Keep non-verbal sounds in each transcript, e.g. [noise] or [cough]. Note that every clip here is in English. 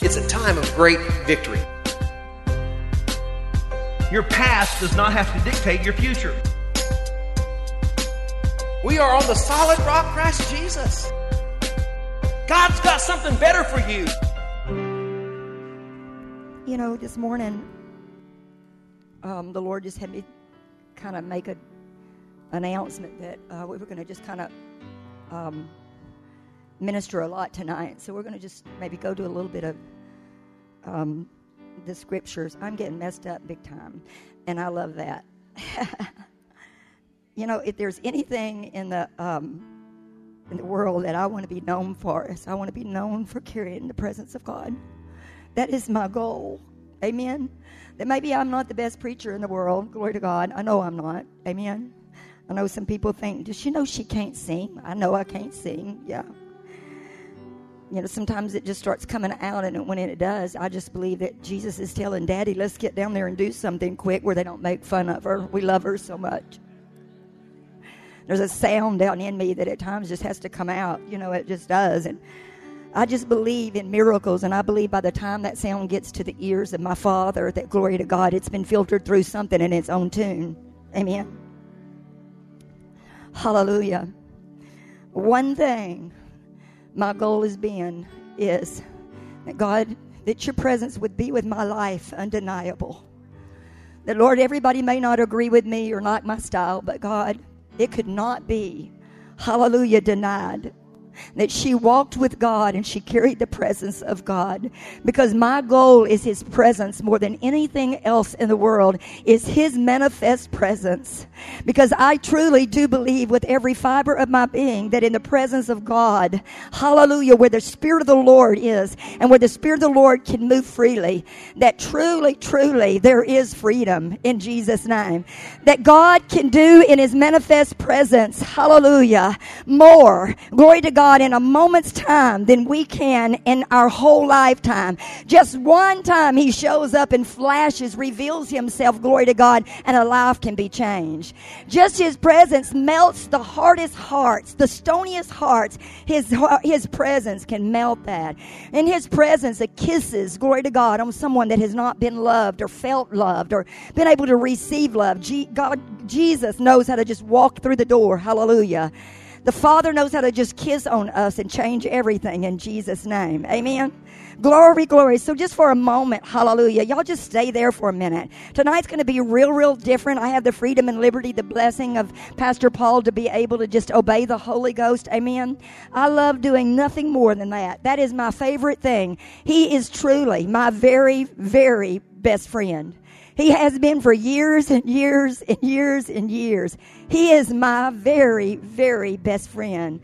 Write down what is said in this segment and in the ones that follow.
It's a time of great victory. Your past does not have to dictate your future. We are on the solid rock, Christ Jesus. God's got something better for you. You know, this morning, um, the Lord just had me kind of make an announcement that uh, we were going to just kind of um, minister a lot tonight. So we're going to just maybe go to a little bit of um, the scriptures. I'm getting messed up big time, and I love that. [laughs] you know, if there's anything in the um, in the world that I want to be known for, is I want to be known for carrying the presence of God. That is my goal. Amen. That maybe I'm not the best preacher in the world. Glory to God. I know I'm not. Amen. I know some people think, does she know she can't sing? I know I can't sing. Yeah you know, sometimes it just starts coming out, and when it does, I just believe that Jesus is telling Daddy, let's get down there and do something quick where they don't make fun of her. We love her so much. There's a sound down in me that at times just has to come out. You know, it just does. And I just believe in miracles, and I believe by the time that sound gets to the ears of my Father, that glory to God, it's been filtered through something in its own tune. Amen. Hallelujah. One thing my goal has been is that God, that your presence would be with my life undeniable. That, Lord, everybody may not agree with me or like my style, but God, it could not be, hallelujah, denied that she walked with God and she carried the presence of God. Because my goal is His presence more than anything else in the world is His manifest presence. Because I truly do believe with every fiber of my being that in the presence of God, hallelujah, where the Spirit of the Lord is and where the Spirit of the Lord can move freely, that truly, truly there is freedom in Jesus' name. That God can do in His manifest presence, hallelujah, more. Glory to God God in a moment's time than we can in our whole lifetime. Just one time He shows up and flashes, reveals Himself, glory to God, and a life can be changed. Just His presence melts the hardest hearts, the stoniest hearts. His, His presence can melt that. In His presence, the kisses, glory to God, on someone that has not been loved or felt loved or been able to receive love. God, Jesus knows how to just walk through the door. Hallelujah the Father knows how to just kiss on us and change everything in Jesus' name. Amen. Glory, glory. So just for a moment, hallelujah. Y'all just stay there for a minute. Tonight's going to be real, real different. I have the freedom and liberty, the blessing of Pastor Paul to be able to just obey the Holy Ghost. Amen. I love doing nothing more than that. That is my favorite thing. He is truly my very, very best friend. He has been for years and years and years and years. He is my very, very best friend.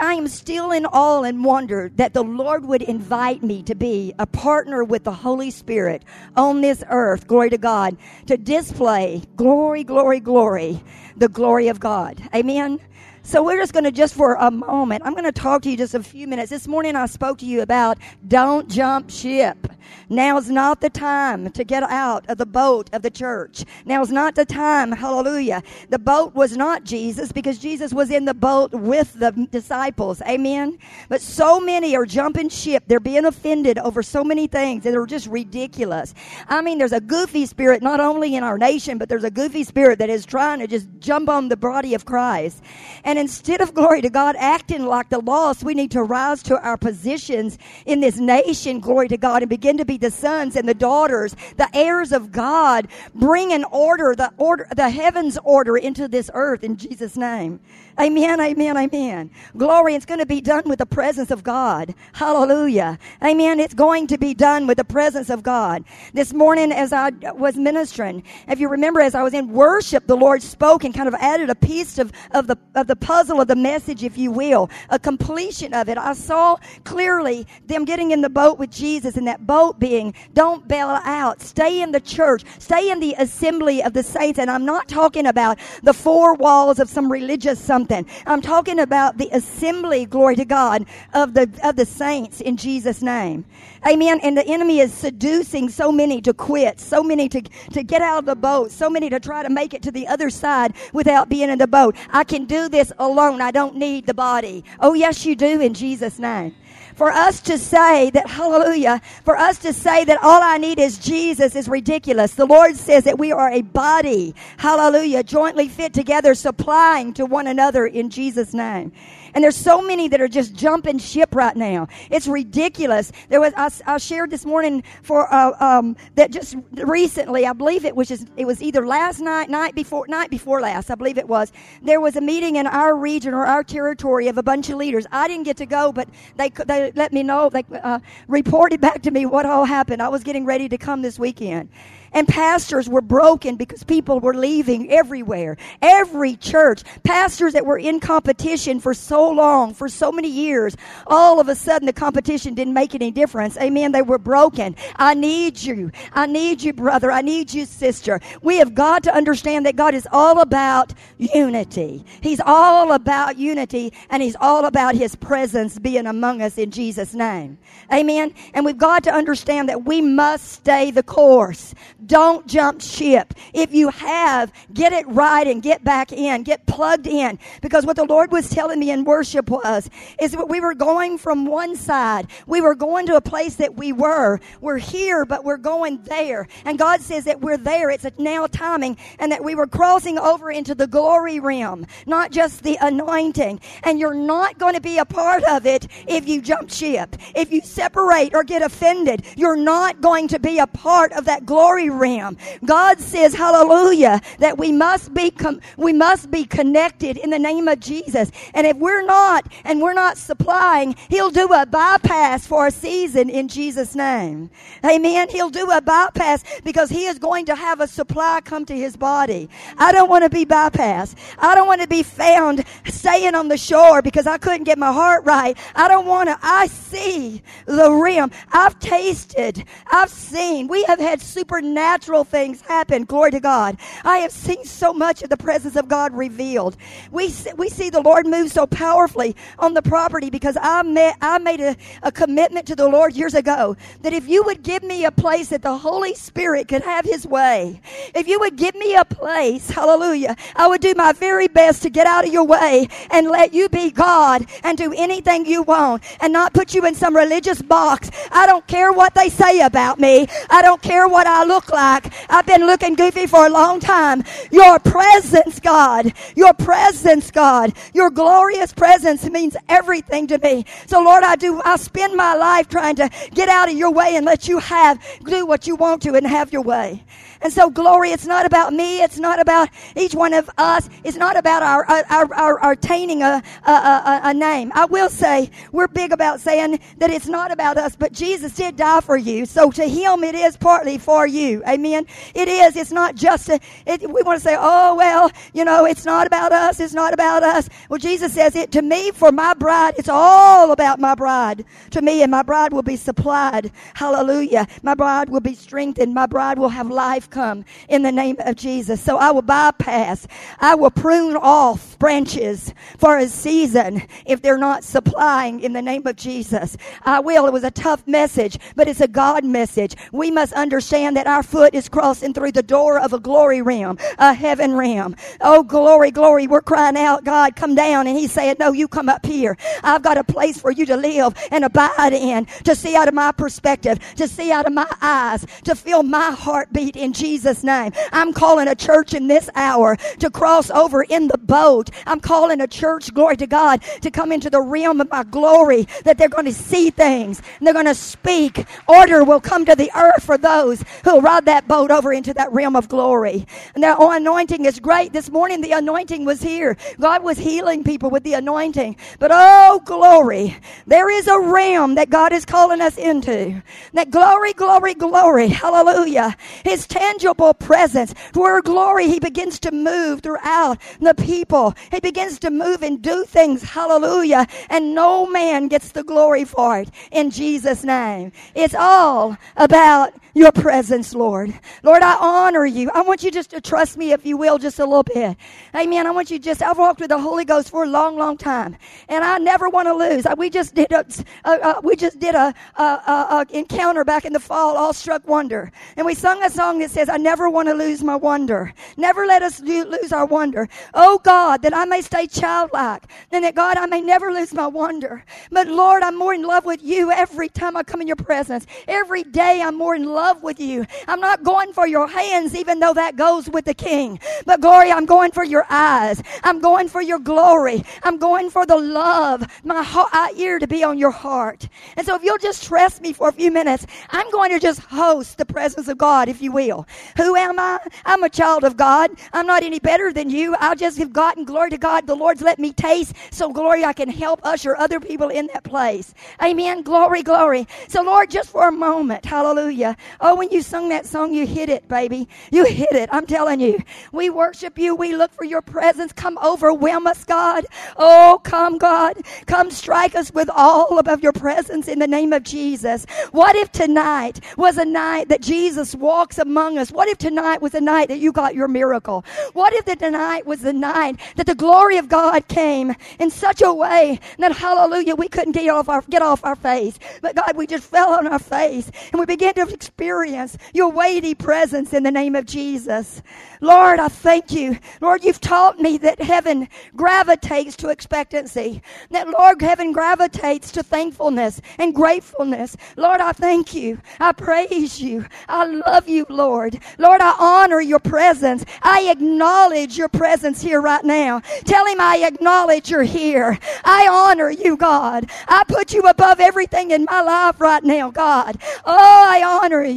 I am still in awe and wonder that the Lord would invite me to be a partner with the Holy Spirit on this earth, glory to God, to display glory, glory, glory, the glory of God. Amen. So we're just going to just for a moment, I'm going to talk to you just a few minutes. This morning I spoke to you about don't jump ship. Now's not the time to get out of the boat of the church. Now's not the time. Hallelujah. The boat was not Jesus because Jesus was in the boat with the disciples. Amen. But so many are jumping ship. They're being offended over so many things that are just ridiculous. I mean, there's a goofy spirit not only in our nation, but there's a goofy spirit that is trying to just jump on the body of Christ. And instead of glory to God acting like the lost, we need to rise to our positions in this nation, glory to God, and begin to be the sons and the daughters, the heirs of God. Bring an order, the order, the heavens order into this earth in Jesus' name. Amen, amen, amen. Glory, it's going to be done with the presence of God. Hallelujah. Amen. It's going to be done with the presence of God. This morning, as I was ministering, if you remember, as I was in worship, the Lord spoke and kind of added a piece of, of the, of the puzzle of the message, if you will, a completion of it. I saw clearly them getting in the boat with Jesus and that boat being, don't bail out. Stay in the church. Stay in the assembly of the saints. And I'm not talking about the four walls of some religious, some something. I'm talking about the assembly, glory to God, of the, of the saints in Jesus' name. Amen. And the enemy is seducing so many to quit, so many to, to get out of the boat, so many to try to make it to the other side without being in the boat. I can do this alone. I don't need the body. Oh, yes, you do in Jesus' name for us to say that, hallelujah, for us to say that all I need is Jesus is ridiculous. The Lord says that we are a body, hallelujah, jointly fit together, supplying to one another in Jesus' name. And there's so many that are just jumping ship right now. It's ridiculous. There was I, I shared this morning for uh, um, that just recently. I believe it was just it was either last night, night before, night before last. I believe it was. There was a meeting in our region or our territory of a bunch of leaders. I didn't get to go, but they they let me know. They uh, reported back to me what all happened. I was getting ready to come this weekend. And pastors were broken because people were leaving everywhere. Every church, pastors that were in competition for so long, for so many years, all of a sudden the competition didn't make any difference. Amen. They were broken. I need you. I need you, brother. I need you, sister. We have got to understand that God is all about unity. He's all about unity and He's all about His presence being among us in Jesus' name. Amen. And we've got to understand that we must stay the course. Don't jump ship. If you have, get it right and get back in, get plugged in. Because what the Lord was telling me in worship was, is that we were going from one side. We were going to a place that we were. We're here, but we're going there. And God says that we're there. It's a now timing and that we were crossing over into the glory realm, not just the anointing. And you're not going to be a part of it if you jump ship. If you separate or get offended, you're not going to be a part of that glory realm. God says, hallelujah, that we must be, com- we must be connected in the name of Jesus. And if we're not, and we're not supplying, He'll do a bypass for a season in Jesus' name. Amen. He'll do a bypass because He is going to have a supply come to His body. I don't want to be bypassed. I don't want to be found staying on the shore because I couldn't get my heart right. I don't want to, I see the rim. I've tasted, I've seen, we have had supernatural supernatural things happen. Glory to God. I have seen so much of the presence of God revealed. We, we see the Lord move so powerfully on the property because I, met, I made a, a commitment to the Lord years ago that if you would give me a place that the Holy Spirit could have his way, if you would give me a place, hallelujah, I would do my very best to get out of your way and let you be God and do anything you want and not put you in some religious box. I don't care what they say about me. I don't care what I look like. I've been looking goofy for a long time. Your presence, God, your presence, God, your glorious presence means everything to me. So Lord, I do, I spend my life trying to get out of your way and let you have, do what you want to and have your way. And so glory, it's not about me. It's not about each one of us. It's not about our, our, our, our attaining a, a, a, a name. I will say we're big about saying that it's not about us, but Jesus did die for you. So to him, it is partly for you. Amen. It is. It's not just, a, it, we want to say, oh, well, you know, it's not about us. It's not about us. Well, Jesus says it to me for my bride. It's all about my bride to me and my bride will be supplied. Hallelujah. My bride will be strengthened. My bride will have life come in the name of Jesus. So I will bypass, I will prune off branches for a season if they're not supplying in the name of Jesus. I will. It was a tough message, but it's a God message. We must understand that our foot is crossing through the door of a glory realm, a heaven realm. Oh, glory, glory. We're crying out, God, come down. And He said, No, you come up here. I've got a place for you to live and abide in, to see out of my perspective, to see out of my eyes, to feel my heartbeat in Jesus' name. I'm calling a church in this hour to cross over in the boat. I'm calling a church, glory to God, to come into the realm of my glory, that they're going to see things and they're going to speak. Order will come to the earth for those who'll ride that boat over into that realm of glory. And that anointing is great. This morning the anointing was here. God was healing people with the anointing. But oh, glory. There is a realm that God is calling us into. That glory, glory, glory. Hallelujah. His tangible presence, where glory, He begins to move throughout the people. He begins to move and do things. Hallelujah. And no man gets the glory for it in Jesus' name. It's all about your presence, Lord. Lord, I honor you. I want you just to trust me, if you will, just a little bit. Amen. I want you just, I've walked with the Holy Ghost for a long, long time, and I never want to lose. We just did a, uh, uh, we just did a, a, a, encounter back in the fall, Awestruck Wonder, and we sung a song that says, I never want to lose my wonder. Never let us lose our wonder. Oh God, that I may stay childlike, and that God, I may never lose my wonder. But Lord, I'm more in love with you every time I come in your presence. Every day I'm more in love with you. I'm not going for your hands, even though that goes with the king. But glory, I'm going for your eyes. I'm going for your glory. I'm going for the love, my heart, ear to be on your heart. And so if you'll just trust me for a few minutes, I'm going to just host the presence of God, if you will. Who am I? I'm a child of God. I'm not any better than you. I just have gotten glory to God. The Lord's let me taste. So glory, I can help usher other people in that place. Amen. Glory, glory. So Lord, just for a moment, hallelujah. Oh, when you sung that song, you hit it, baby. You hit it. I'm telling you. We worship you. We look for your presence. Come overwhelm us, God. Oh, come, God. Come strike us with all of your presence in the name of Jesus. What if tonight was a night that Jesus walks among us? What if tonight was a night that you got your miracle? What if the tonight was the night that the glory of God came in such a way that hallelujah, we couldn't get off our get off our face. But God, we just fell on our face and we began to experience your weighty presence in the name of Jesus. Lord, I thank you. Lord, you've taught me that heaven gravitates to expectancy. That Lord, heaven gravitates to thankfulness and gratefulness. Lord, I thank you. I praise you. I love you, Lord. Lord, I honor your presence. I acknowledge your presence here right now. Tell him I acknowledge you're here. I honor you, God. I put you above everything in my life right now, God. Oh, I honor you.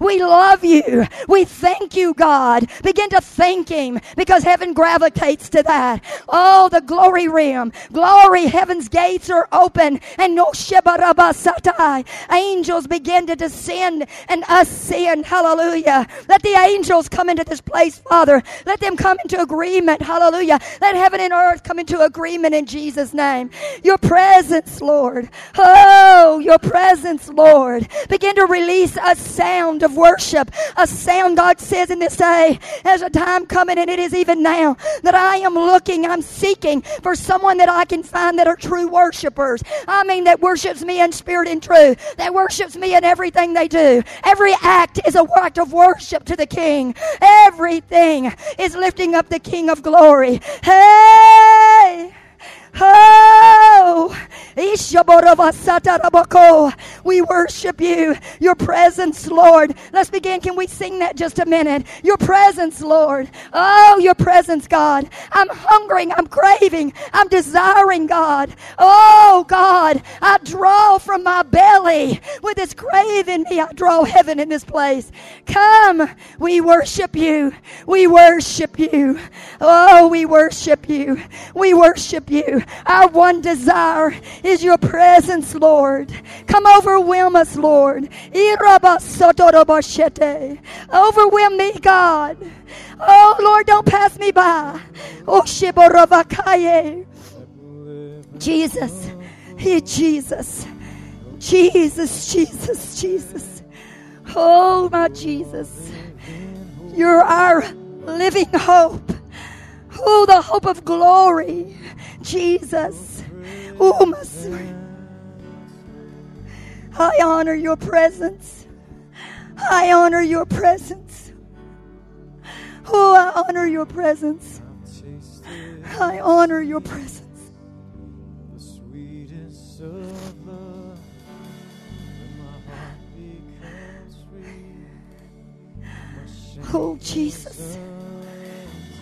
We love you. We thank you, God. Begin to thank him because heaven gravitates to that. Oh, the glory realm. Glory, heaven's gates are open and no shibarabasatai. Angels begin to descend and ascend. Hallelujah. Let the angels come into this place, Father. Let them come into agreement. Hallelujah. Let heaven and earth come into agreement in Jesus' name. Your presence, Lord. Oh, your presence, Lord. Begin to release a sound of worship. A sound, God says in this day, there's a time coming and it is even now that I am looking, I'm seeking for someone that I can find that are true worshipers. I mean, that worships me in spirit and truth, that worships me in everything they do. Every act is a act of worship to the King. Everything is lifting up the King of glory. Hey! Oh, we worship you. Your presence, Lord. Let's begin. Can we sing that just a minute? Your presence, Lord. Oh, your presence, God. I'm hungering. I'm craving. I'm desiring, God. Oh, God. I draw from my belly. With this craving me, I draw heaven in this place. Come. We worship you. We worship you. Oh, we worship you. We worship you. Our one desire is your presence, Lord. Come overwhelm us, Lord. Overwhelm me, God. Oh, Lord, don't pass me by. Jesus. Hey, Jesus. Jesus, Jesus, Jesus. Oh, my Jesus. You're our living hope. Oh, the hope of glory. Jesus. Oh, my I honor your presence. I honor your presence. Oh, I honor your presence. I honor your presence. Oh, Jesus.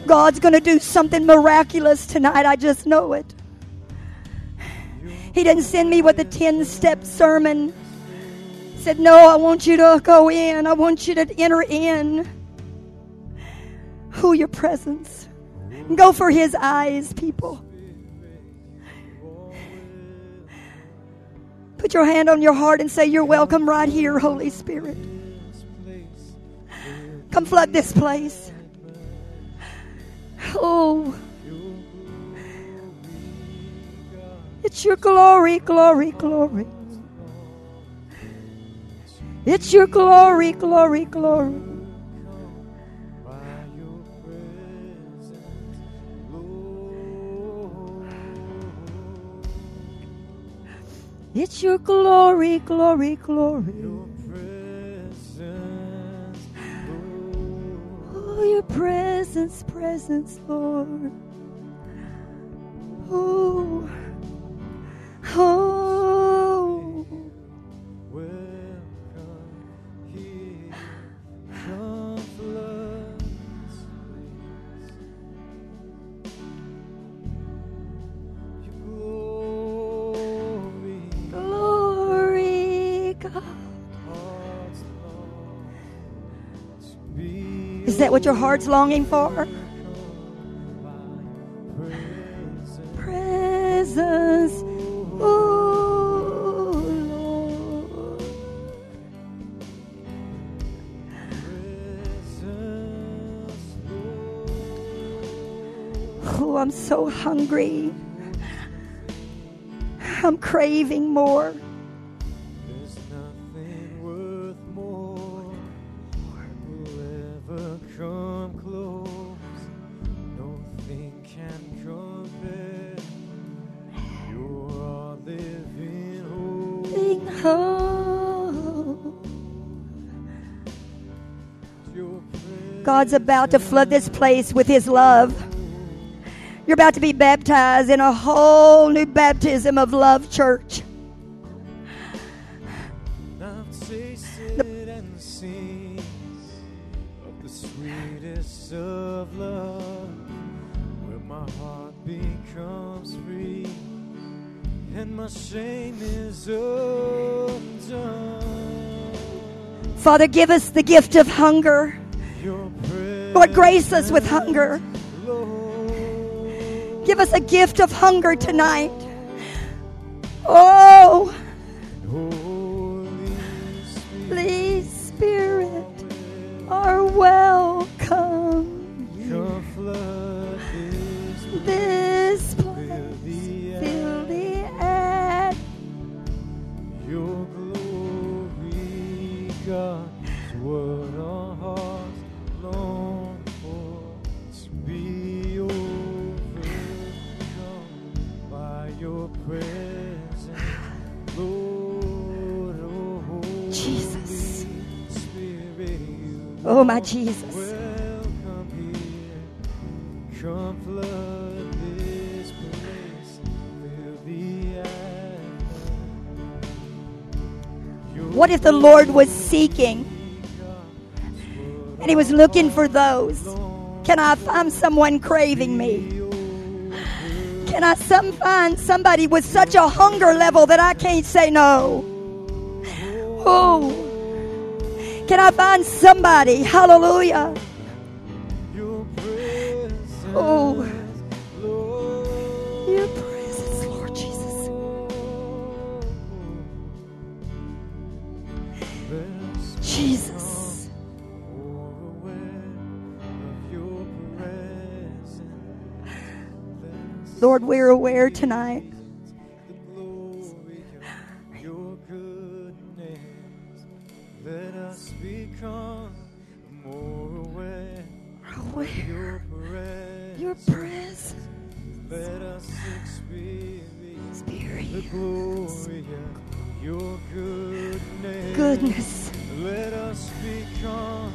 God's going to do something miraculous tonight. I just know it. He didn't send me with a 10 step sermon. He said, No, I want you to go in. I want you to enter in. Who your presence. Go for his eyes, people. Put your hand on your heart and say, You're welcome right here, Holy Spirit. Come flood this place. Oh. It's your glory, glory, glory. It's your glory, glory, glory. It's your glory, glory, glory. Oh, your presence, presence, Lord. Oh, oh. Welcome here, [sighs] come Is that what your heart's longing for? presence. Oh, Lord. Oh, I'm so hungry. I'm craving more. God's about to flood this place with His love. You're about to be baptized in a whole new baptism of love, church. I've tasted and seen of the sweetest of love, where my heart becomes free and my shame is undone. Father, give us the gift of hunger. Lord, grace us with hunger. Give us a gift of hunger tonight. Oh, Holy Spirit, please, Spirit, are welcome. this place, fill the atmosphere. Your glory, God's is Oh, my Jesus. welcome here. Come flood this place, fill the atmosphere. What if the Lord was seeking and He was looking for those? Can I find someone craving me? Can I some find somebody with such a hunger level that I can't say no? Oh, can I find somebody? Hallelujah. Your presence, Oh, Lord. your presence, Lord Jesus. Jesus. more aware of your presence. Lord, we're aware tonight. Let become more aware of your presence. Your presence. Let us experience Spirit. the glory of your goodness. Goodness. Let us become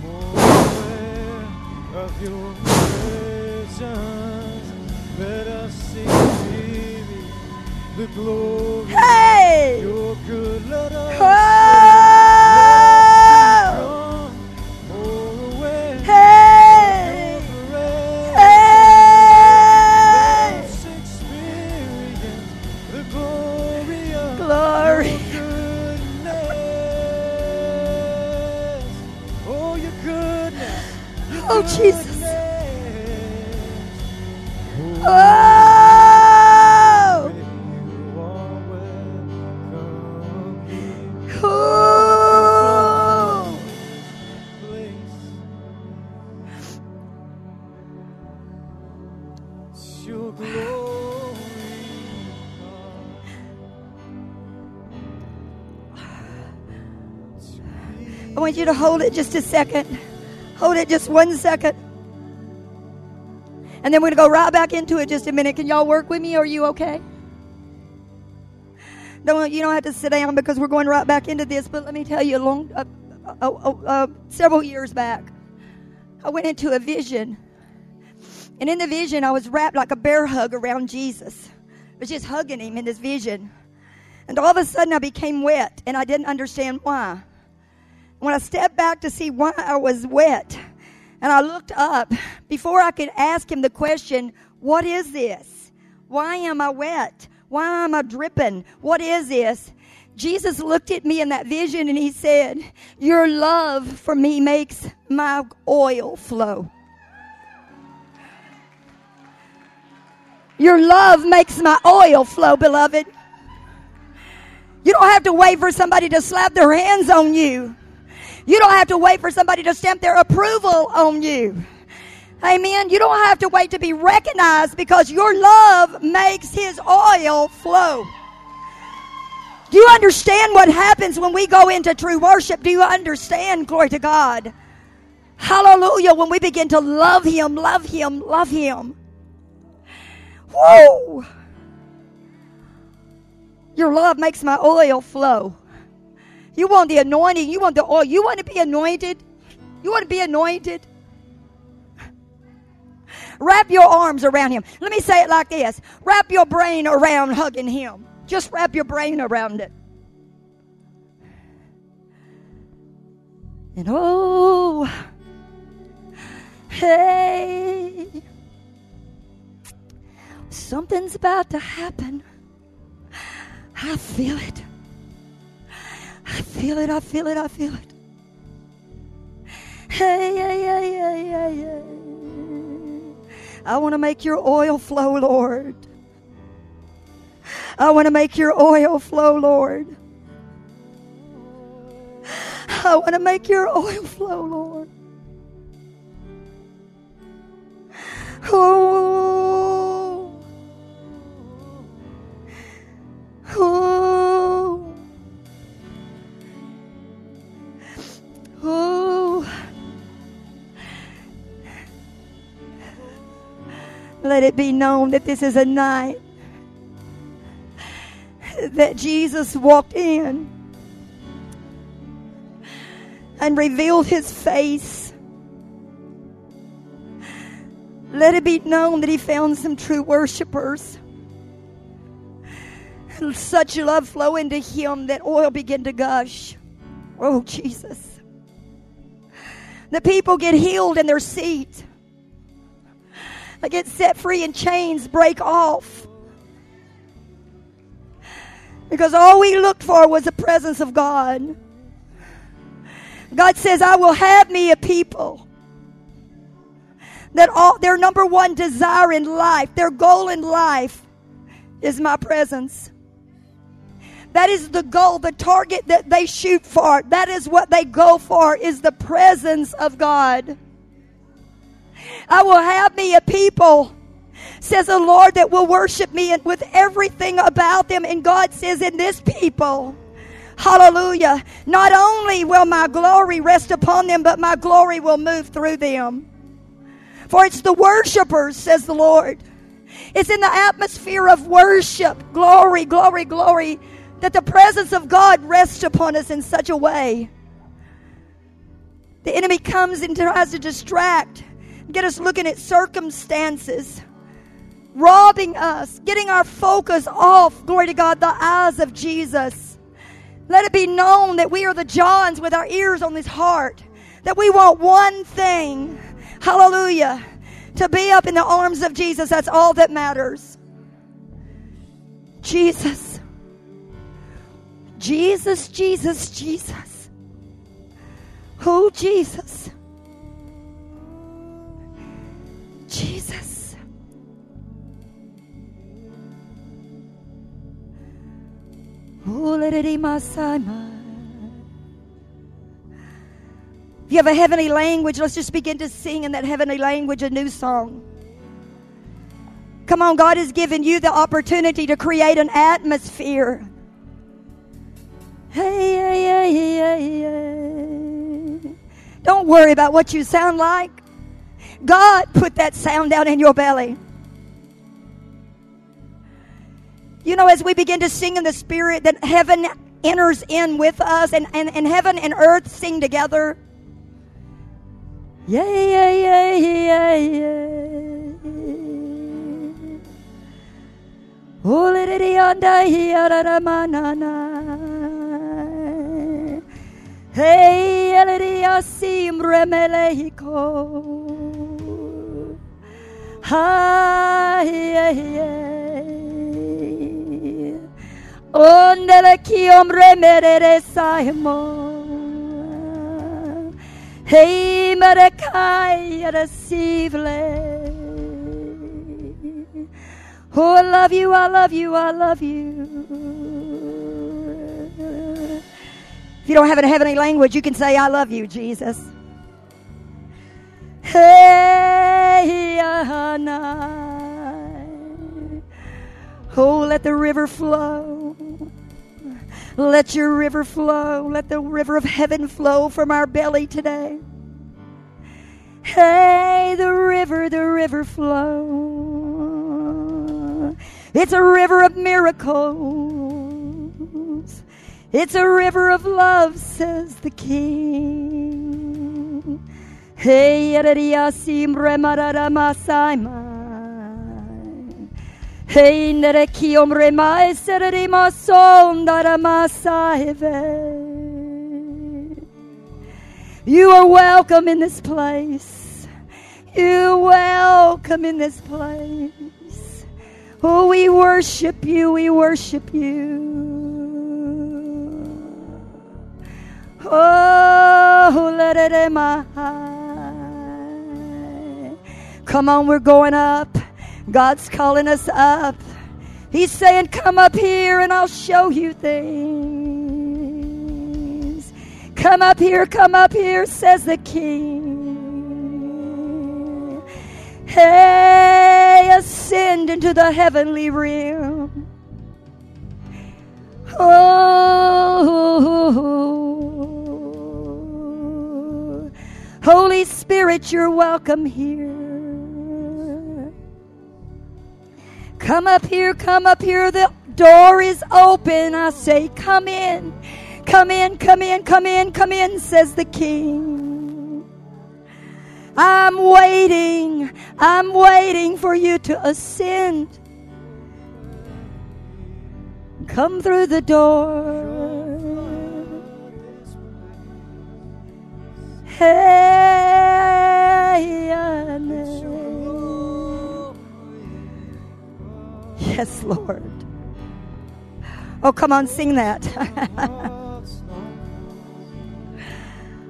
more aware of your presence. Let us experience the glory Hey! of your good. Let us Oh, Jesus. Oh! Oh! I want you to hold it just a second. Hold it just one second. And then we're going to go right back into it just a minute. Can y'all work with me? Are you okay? Don't, you don't have to sit down because we're going right back into this. But let me tell you, long, uh, uh, uh, uh, several years back, I went into a vision. And in the vision, I was wrapped like a bear hug around Jesus. I was just hugging him in this vision. And all of a sudden, I became wet, and I didn't understand why. When I stepped back to see why I was wet, and I looked up, before I could ask him the question, What is this? Why am I wet? Why am I dripping? What is this? Jesus looked at me in that vision and he said, Your love for me makes my oil flow. Your love makes my oil flow, beloved. You don't have to wait for somebody to slap their hands on you. You don't have to wait for somebody to stamp their approval on you. Amen. You don't have to wait to be recognized because your love makes his oil flow. Do you understand what happens when we go into true worship? Do you understand? Glory to God. Hallelujah. When we begin to love him, love him, love him. Whoa. Your love makes my oil flow. You want the anointing. You want the oil. You want to be anointed. You want to be anointed. Wrap your arms around him. Let me say it like this wrap your brain around hugging him. Just wrap your brain around it. And oh, hey, something's about to happen. I feel it. I feel it, I feel it, I feel it. Hey, hey, hey, hey, hey, hey. I want to make your oil flow, Lord. I want to make your oil flow, Lord. I want to make your oil flow, Lord. Oh. Oh. Let it be known that this is a night that Jesus walked in and revealed his face. Let it be known that he found some true worshipers. Such love flow into him that oil began to gush. Oh, Jesus. The people get healed in their seat. They get set free and chains break off. Because all we looked for was the presence of God. God says, I will have me a people that all their number one desire in life, their goal in life is my presence. That is the goal, the target that they shoot for. That is what they go for is the presence of God. I will have me a people says the Lord that will worship me with everything about them. And God says, in this people, hallelujah, not only will my glory rest upon them, but my glory will move through them. For it's the worshipers, says the Lord. It's in the atmosphere of worship, glory, glory, glory, that the presence of God rests upon us in such a way. The enemy comes and tries to distract, get us looking at circumstances robbing us, getting our focus off, glory to God, the eyes of Jesus. Let it be known that we are the Johns with our ears on this heart, that we want one thing, hallelujah, to be up in the arms of Jesus. That's all that matters. Jesus. Jesus, Jesus, Jesus. Oh, Jesus. Jesus. If you have a heavenly language, let's just begin to sing in that heavenly language a new song. Come on, God has given you the opportunity to create an atmosphere. Hey, hey, hey, hey, hey. Don't worry about what you sound like. God put that sound down in your belly. You know, as we begin to sing in the Spirit, that heaven enters in with us and, and, and heaven and earth sing together. Yeah, yeah, yeah, yeah, yeah. Oh. Hey, eleria sim Ondele kiom remerere saimo. Hey, merekai receive. Oh, I love you, I love you, I love you. If you don't have a heavenly language, you can say, I love you, Jesus. Hey, Oh, let the river flow. Let your river flow. Let the river of heaven flow from our belly today. Hey, the river, the river flow. It's a river of miracles. It's a river of love, says the King. Hey, yadadiyasim remarada masaima. Hey, nerekiom remai serima sondara masaive. You are welcome in this place. You're welcome in this place. Oh, we worship you. We worship you. Oh, let it Come on, we're going up. God's calling us up. He's saying, Come up here and I'll show you things. Come up here, come up here, says the King. Hey, ascend into the heavenly realm. Oh, Holy Spirit, you're welcome here. Come up here, come up here. The door is open. I say, Come in, come in, come in, come in, come in, says the King. I'm waiting, I'm waiting for you to ascend. Come through the door. Hey, Yes, Lord. Oh, come on, sing that.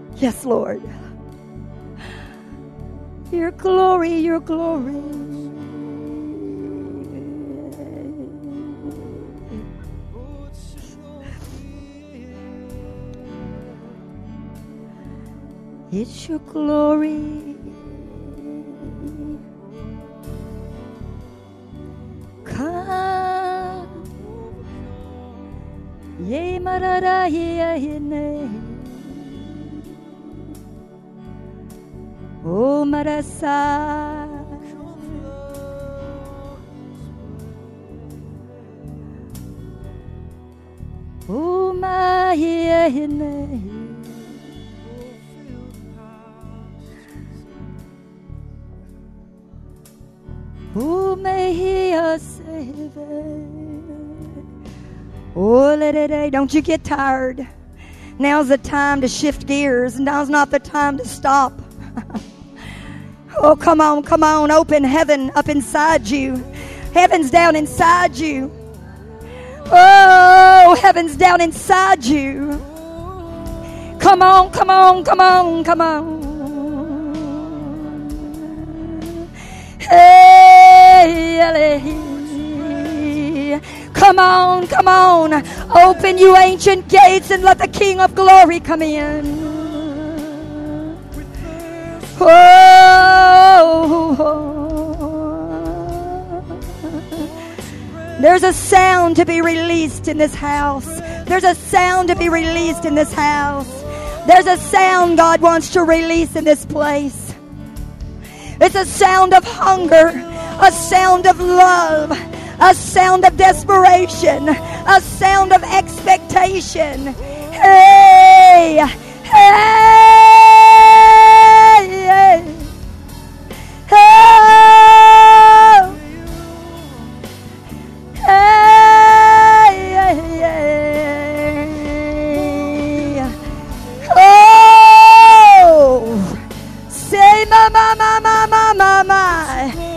[laughs] yes, Lord. Your glory, your glory. It's your glory. Come. Ye marara ye hine. O marasa. O. Who may he save Oh, let it, don't you get tired. Now's the time to shift gears. And now's not the time to stop. [laughs] oh, come on, come on. Open heaven up inside you. Heaven's down inside you. Oh, heaven's down inside you. Come on, come on, come on, come on. Hey, come on, come on. Open you ancient gates and let the King of glory come in. Oh, there's a sound to be released in this house. There's a sound to be released in this house. There's a sound God wants to release in this place. It's a sound of hunger, a sound of love, a sound of desperation, a sound of expectation. Hey, hey, hey, oh, say. Hey, ma son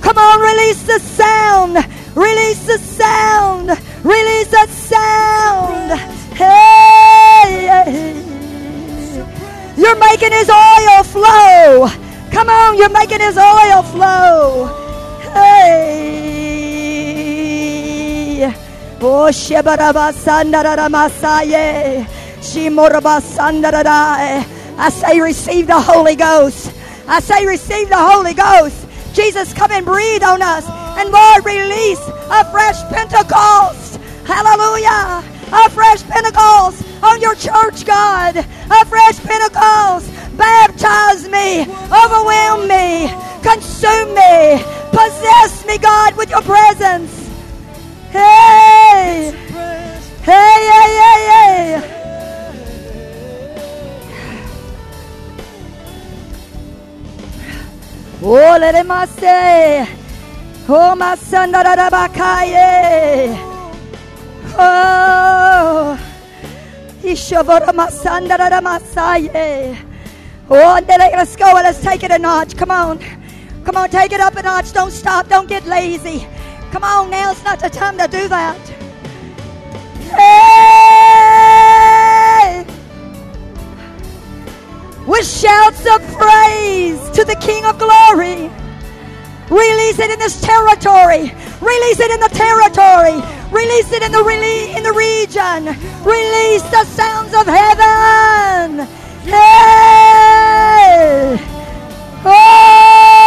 Come on, release the sound. Release the sound. Release the sound. Hey. You're making his oil flow. Come on, you're making his oil flow. I say, receive the Holy Ghost. I say, receive the Holy Ghost. Jesus, come and breathe on us. And Lord, release a fresh Pentecost. Hallelujah. A fresh Pentecost on your church, God. A fresh Pentecost. Baptize me. Overwhelm me. Consume me. Possess me, God, with your presence. Hey. Hey, hey, hey, hey. Oh, let him say. Oh, my son, da da da bakaye. Oh, Ishavara masanda da da masaye. Oh, let's go. Let's take it a notch. Come on. Come on, take it up a notch. Don't stop. Don't get lazy. Come on, now, it's not the time to do that. Hey! With shouts of praise to the King of Glory. Release it in this territory. Release it in the territory. Release it in the rele- in the region. Release the sounds of heaven. Hey! Oh!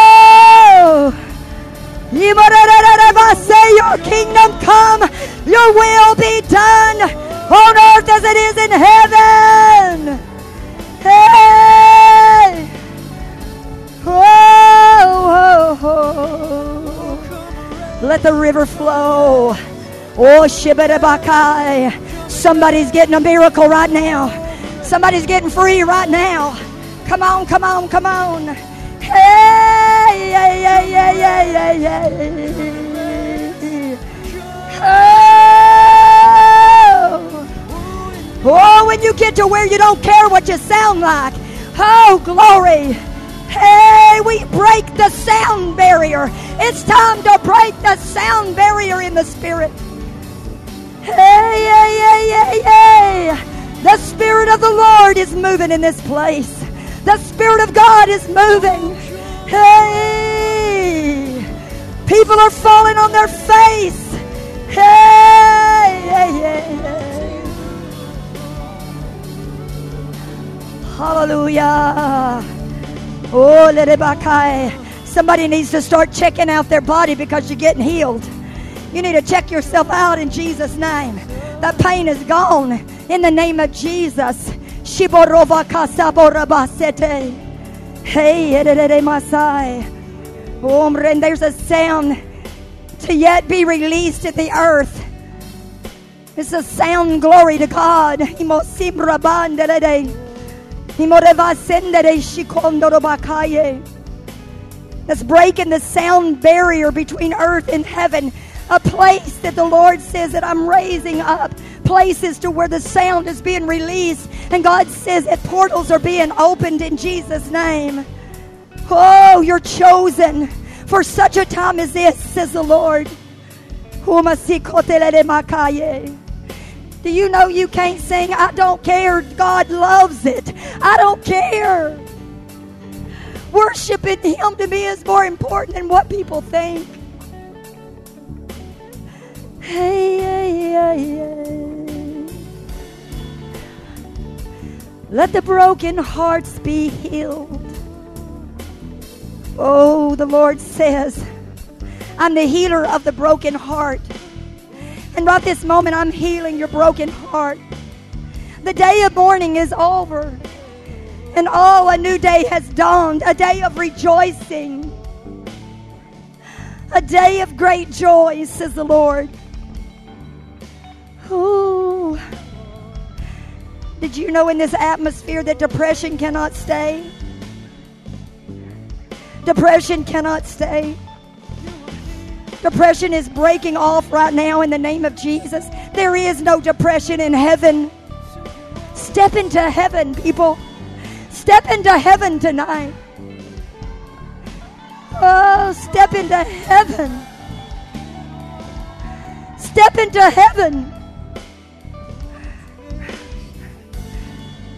Say your kingdom come, your will be done on earth as it is in heaven. Hey! Oh. Let the river flow. Oh, Shibarabakai. Somebody's getting a miracle right now. Somebody's getting free right now. Come on, come on, come on. Oh. oh, when you get to where you don't care what you sound like. Oh, glory. Hey, we break the sound barrier. It's time to break the sound barrier in the spirit. Hey, hey, hey, hey, hey. The Spirit of the Lord is moving in this place. The Spirit of God is moving. Hey. People are falling on their face. Hey, hey, hey, hey. Hallelujah. Oh, high. Somebody needs to start checking out their body because you're getting healed. You need to check yourself out in Jesus' name. That pain is gone in the name of Jesus. Shiborova kasaborabasete. Hey, edede masai. Oh, and there's a sound to yet be released at the earth. It's a sound glory to God. That's breaking the sound barrier between earth and heaven. A place that the Lord says that I'm raising up. Places to where the sound is being released. And God says that portals are being opened in Jesus' name. Oh, you're chosen for such a time as this, says the Lord. Do you know you can't sing? I don't care. God loves it. I don't care. Worshiping Him to me is more important than what people think. Hey, hey, hey, hey. Let the broken hearts be healed. Oh, the Lord says, I'm the healer of the broken heart. And right this moment, I'm healing your broken heart. The day of mourning is over. And oh, a new day has dawned, a day of rejoicing, a day of great joy, says the Lord. Ooh. Did you know in this atmosphere that depression cannot stay? Depression cannot stay. Depression is breaking off right now in the name of Jesus. There is no depression in heaven. Step into heaven, people. Step into heaven tonight. Oh, step into heaven. Step into heaven.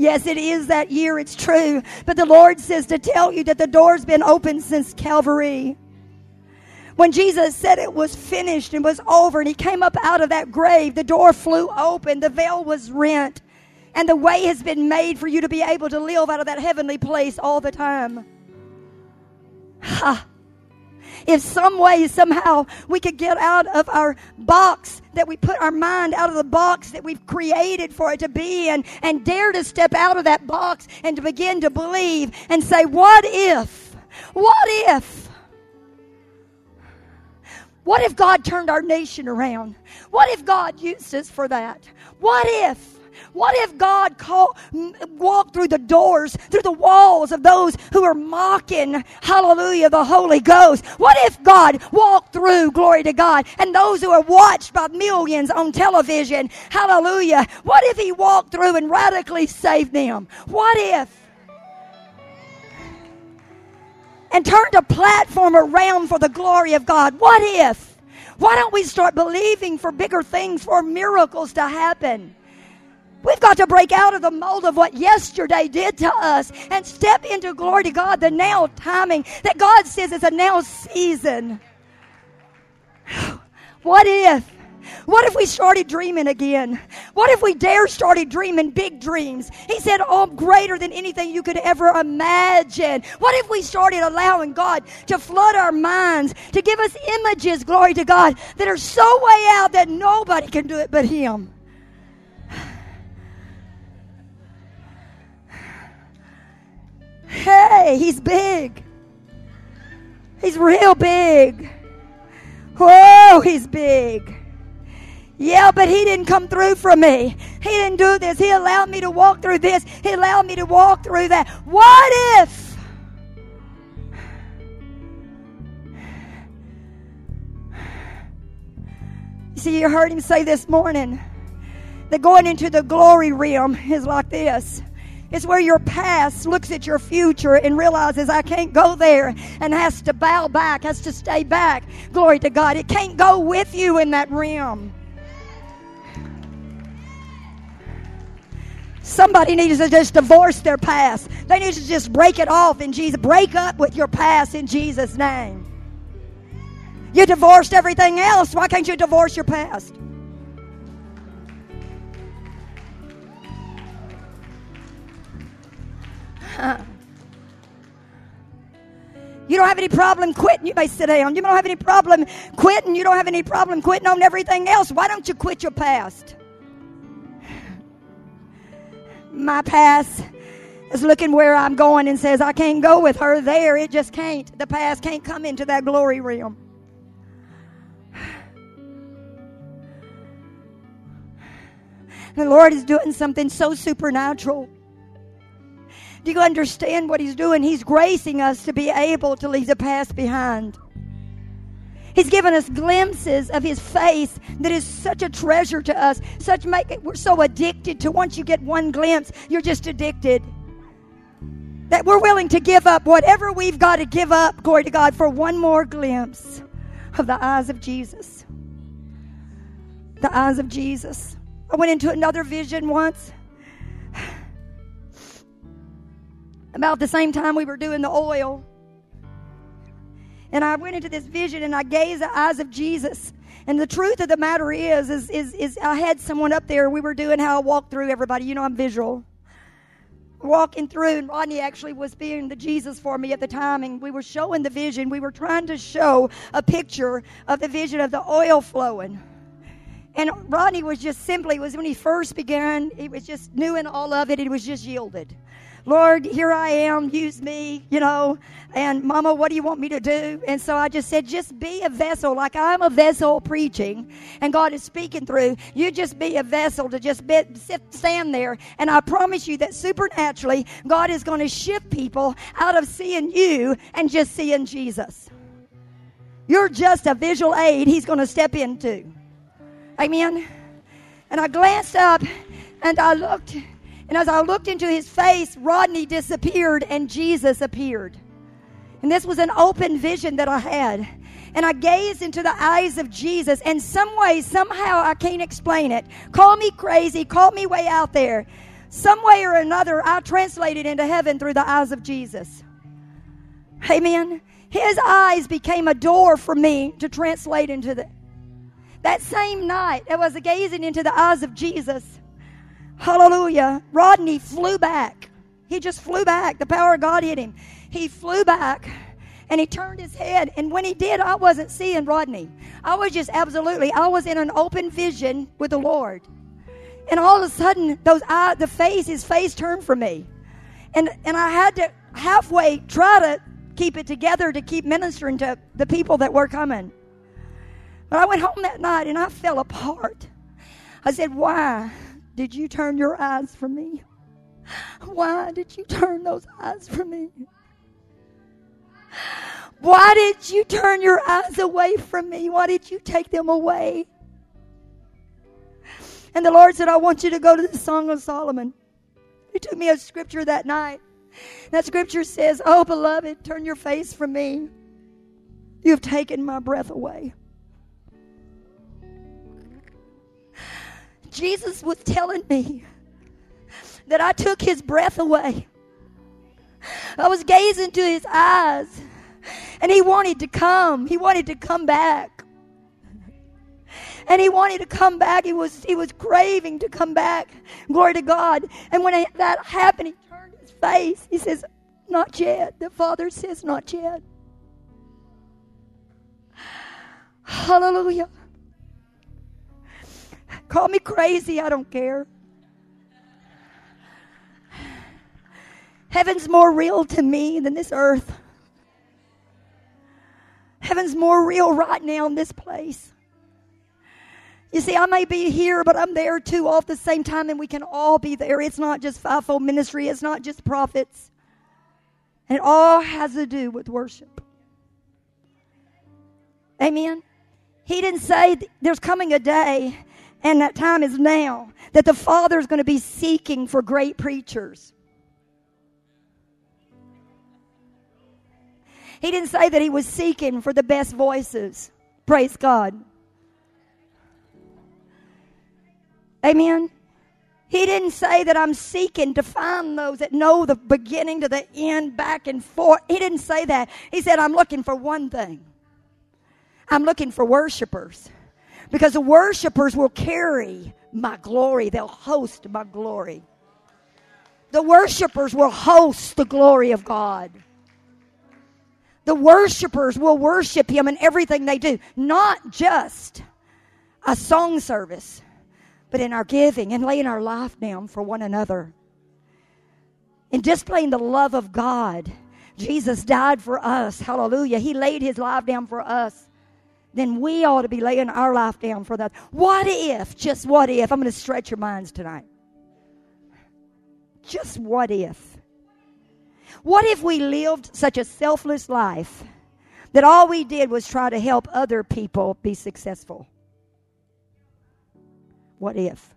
Yes, it is that year, it's true. But the Lord says to tell you that the door's been open since Calvary. When Jesus said it was finished and was over, and he came up out of that grave, the door flew open, the veil was rent, and the way has been made for you to be able to live out of that heavenly place all the time. Ha! If some way, somehow, we could get out of our box that we put our mind out of the box that we've created for it to be and, and dare to step out of that box and to begin to believe and say, What if? What if? What if God turned our nation around? What if God used us for that? What if? What if God call, walked through the doors, through the walls of those who are mocking, hallelujah, the Holy Ghost? What if God walked through, glory to God, and those who are watched by millions on television, hallelujah? What if He walked through and radically saved them? What if? And turned a platform around for the glory of God. What if? Why don't we start believing for bigger things, for miracles to happen? We've got to break out of the mold of what yesterday did to us and step into glory to God, the now timing that God says is a now season. [sighs] What if? What if we started dreaming again? What if we dare started dreaming big dreams? He said, Oh, greater than anything you could ever imagine. What if we started allowing God to flood our minds, to give us images, glory to God, that are so way out that nobody can do it but Him? Hey, he's big. He's real big. Whoa, he's big. Yeah, but he didn't come through for me. He didn't do this. He allowed me to walk through this. He allowed me to walk through that. What if? You see, you heard him say this morning that going into the glory realm is like this. It's where your past looks at your future and realizes I can't go there and has to bow back, has to stay back. Glory to God. It can't go with you in that realm. Somebody needs to just divorce their past. They need to just break it off in Jesus. Break up with your past in Jesus' name. You divorced everything else. Why can't you divorce your past? You don't have any problem quitting. You may sit down. You don't have any problem quitting. You don't have any problem quitting on everything else. Why don't you quit your past? My past is looking where I'm going and says, I can't go with her there. It just can't. The past can't come into that glory realm. The Lord is doing something so supernatural. Do you understand what He's doing? He's gracing us to be able to leave the past behind. He's given us glimpses of His face that is such a treasure to us. Such make we're so addicted to once you get one glimpse, you're just addicted. That we're willing to give up whatever we've got to give up, glory to God, for one more glimpse of the eyes of Jesus. The eyes of Jesus. I went into another vision once. About the same time we were doing the oil. And I went into this vision and I gazed the eyes of Jesus. And the truth of the matter is, is, is, is I had someone up there. We were doing how I walk through everybody. You know, I'm visual. Walking through, and Rodney actually was being the Jesus for me at the time, and we were showing the vision. We were trying to show a picture of the vision of the oil flowing. And Rodney was just simply was when he first began, he was just new in all of it. He was just yielded. Lord, here I am, use me, you know. And Mama, what do you want me to do? And so I just said, just be a vessel, like I'm a vessel preaching, and God is speaking through. You just be a vessel to just be, sit, stand there. And I promise you that supernaturally, God is going to shift people out of seeing you and just seeing Jesus. You're just a visual aid He's going to step into. Amen. And I glanced up and I looked, and as I looked into his face, Rodney disappeared and Jesus appeared. And this was an open vision that I had. And I gazed into the eyes of Jesus, and some way, somehow, I can't explain it. Call me crazy, call me way out there. Some way or another, I translated into heaven through the eyes of Jesus. Amen. His eyes became a door for me to translate into the that same night, I was gazing into the eyes of Jesus. Hallelujah. Rodney flew back. He just flew back. The power of God hit him. He flew back and he turned his head. And when he did, I wasn't seeing Rodney. I was just absolutely, I was in an open vision with the Lord. And all of a sudden, those eyes, the face, his face turned from me. And, and I had to halfway try to keep it together to keep ministering to the people that were coming. But I went home that night and I fell apart. I said, Why did you turn your eyes from me? Why did you turn those eyes from me? Why did you turn your eyes away from me? Why did you take them away? And the Lord said, I want you to go to the Song of Solomon. He took me a scripture that night. That scripture says, Oh, beloved, turn your face from me. You have taken my breath away. Jesus was telling me that I took his breath away. I was gazing into his eyes, and he wanted to come. He wanted to come back. And he wanted to come back. He was he was craving to come back. Glory to God. And when that happened, he turned his face. He says, "Not yet." The Father says, "Not yet." Hallelujah. Call me crazy, I don't care. Heaven's more real to me than this earth. Heaven's more real right now in this place. You see, I may be here, but I'm there too all at the same time, and we can all be there. It's not just fivefold ministry, it's not just prophets. And it all has to do with worship. Amen. He didn't say there's coming a day and that time is now that the Father is going to be seeking for great preachers. He didn't say that he was seeking for the best voices. Praise God. Amen. He didn't say that I'm seeking to find those that know the beginning to the end, back and forth. He didn't say that. He said, I'm looking for one thing I'm looking for worshipers because the worshipers will carry my glory, they'll host my glory. The worshipers will host the glory of God. The worshipers will worship Him in everything they do, not just a song service, but in our giving and laying our life down for one another. In displaying the love of God. Jesus died for us. Hallelujah. He laid His life down for us then we ought to be laying our life down for that. What if, just what if, I'm going to stretch your minds tonight. Just what if? What if we lived such a selfless life that all we did was try to help other people be successful? What if?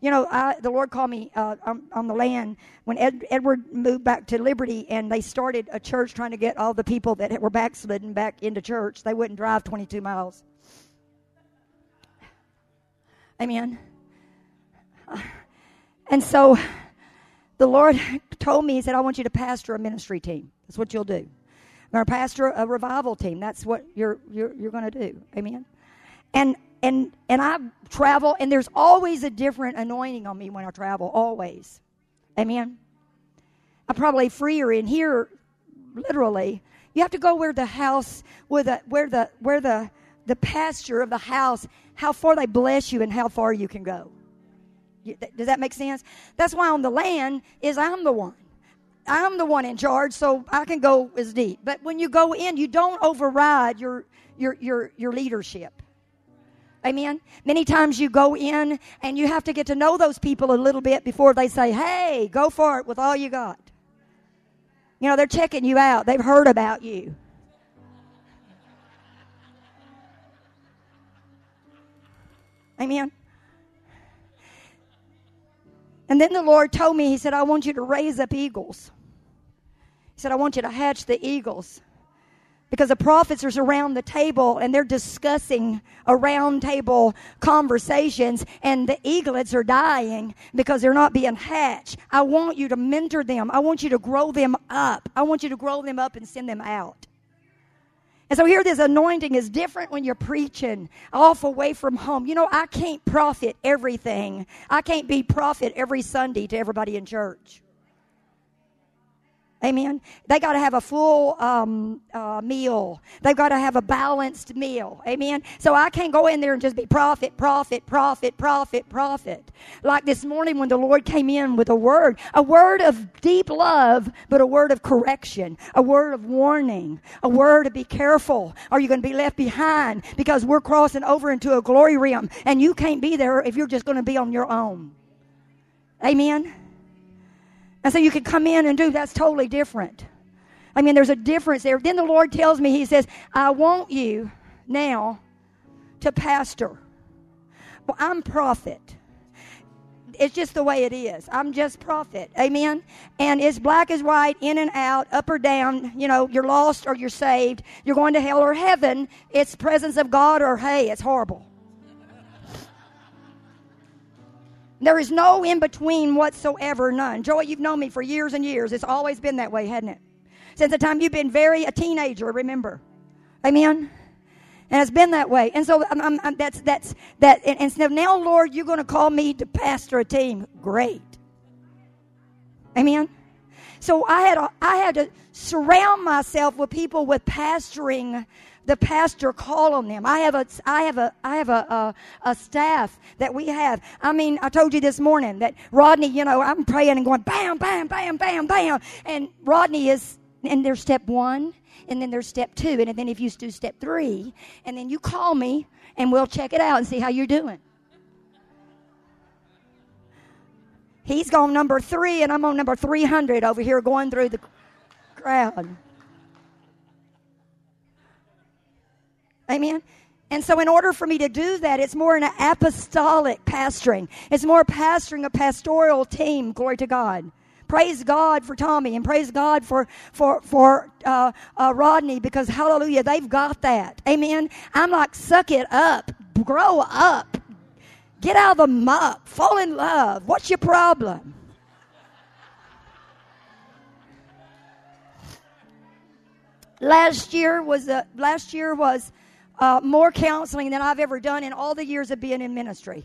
You know, I, the Lord called me uh, on, on the land when Ed, Edward moved back to Liberty, and they started a church trying to get all the people that were backslidden back into church. They wouldn't drive 22 miles. Amen. And so the Lord told me, He said, I want you to pastor a ministry team. That's what you'll do. I'm going to pastor a revival team. That's what you're, you're, you're going to do. Amen. And, and, and I travel, and there's always a different anointing on me when I travel, always. Amen. I'm probably freer in here, literally. You have to go where the house, where the, where the, where the, the pasture of the house, how far they bless you and how far you can go. Does that make sense? That's why on the land is I'm the one. I'm the one in charge, so I can go as deep. But when you go in, you don't override your your your your leadership. Amen. Many times you go in and you have to get to know those people a little bit before they say, "Hey, go for it with all you got." You know, they're checking you out. They've heard about you. Amen. And then the Lord told me, He said, I want you to raise up eagles. He said, I want you to hatch the eagles. Because the prophets are around the table and they're discussing a round table conversations, and the eaglets are dying because they're not being hatched. I want you to mentor them. I want you to grow them up. I want you to grow them up and send them out. And so here, this anointing is different when you're preaching off away from home. You know, I can't profit everything. I can't be prophet every Sunday to everybody in church. Amen. They got to have a full um, uh, meal. They've got to have a balanced meal. Amen. So I can't go in there and just be prophet, prophet, prophet, prophet, prophet. Like this morning when the Lord came in with a word, a word of deep love, but a word of correction, a word of warning, a word to be careful. Are you going to be left behind because we're crossing over into a glory realm and you can't be there if you're just going to be on your own? Amen. And so you could come in and do that's totally different. I mean, there's a difference there. Then the Lord tells me, He says, I want you now to pastor. Well, I'm prophet. It's just the way it is. I'm just prophet. Amen. And it's black as white, in and out, up or down. You know, you're lost or you're saved. You're going to hell or heaven. It's presence of God or hey, it's horrible. There is no in between whatsoever, none. Joy, you've known me for years and years. It's always been that way, hasn't it? Since the time you've been very a teenager, remember. Amen? And it's been that way. And so I'm, I'm, that's, that's, that. And, and so now, Lord, you're going to call me to pastor a team. Great. Amen? So I had, a, I had to surround myself with people with pastoring the pastor call on them. I have a, I have a, I have a, a, a, staff that we have. I mean, I told you this morning that Rodney, you know, I'm praying and going bam, bam, bam, bam, bam. And Rodney is, and there's step one, and then there's step two, and then if you do step three, and then you call me and we'll check it out and see how you're doing. He's gone number three, and I'm on number 300 over here going through the crowd. Amen. And so, in order for me to do that, it's more an apostolic pastoring. It's more pastoring a pastoral team. Glory to God. Praise God for Tommy and praise God for for for uh, uh, Rodney because Hallelujah, they've got that. Amen. I'm like, suck it up, grow up, get out of the muck, fall in love. What's your problem? Last year was a, last year was uh, more counseling than I've ever done in all the years of being in ministry.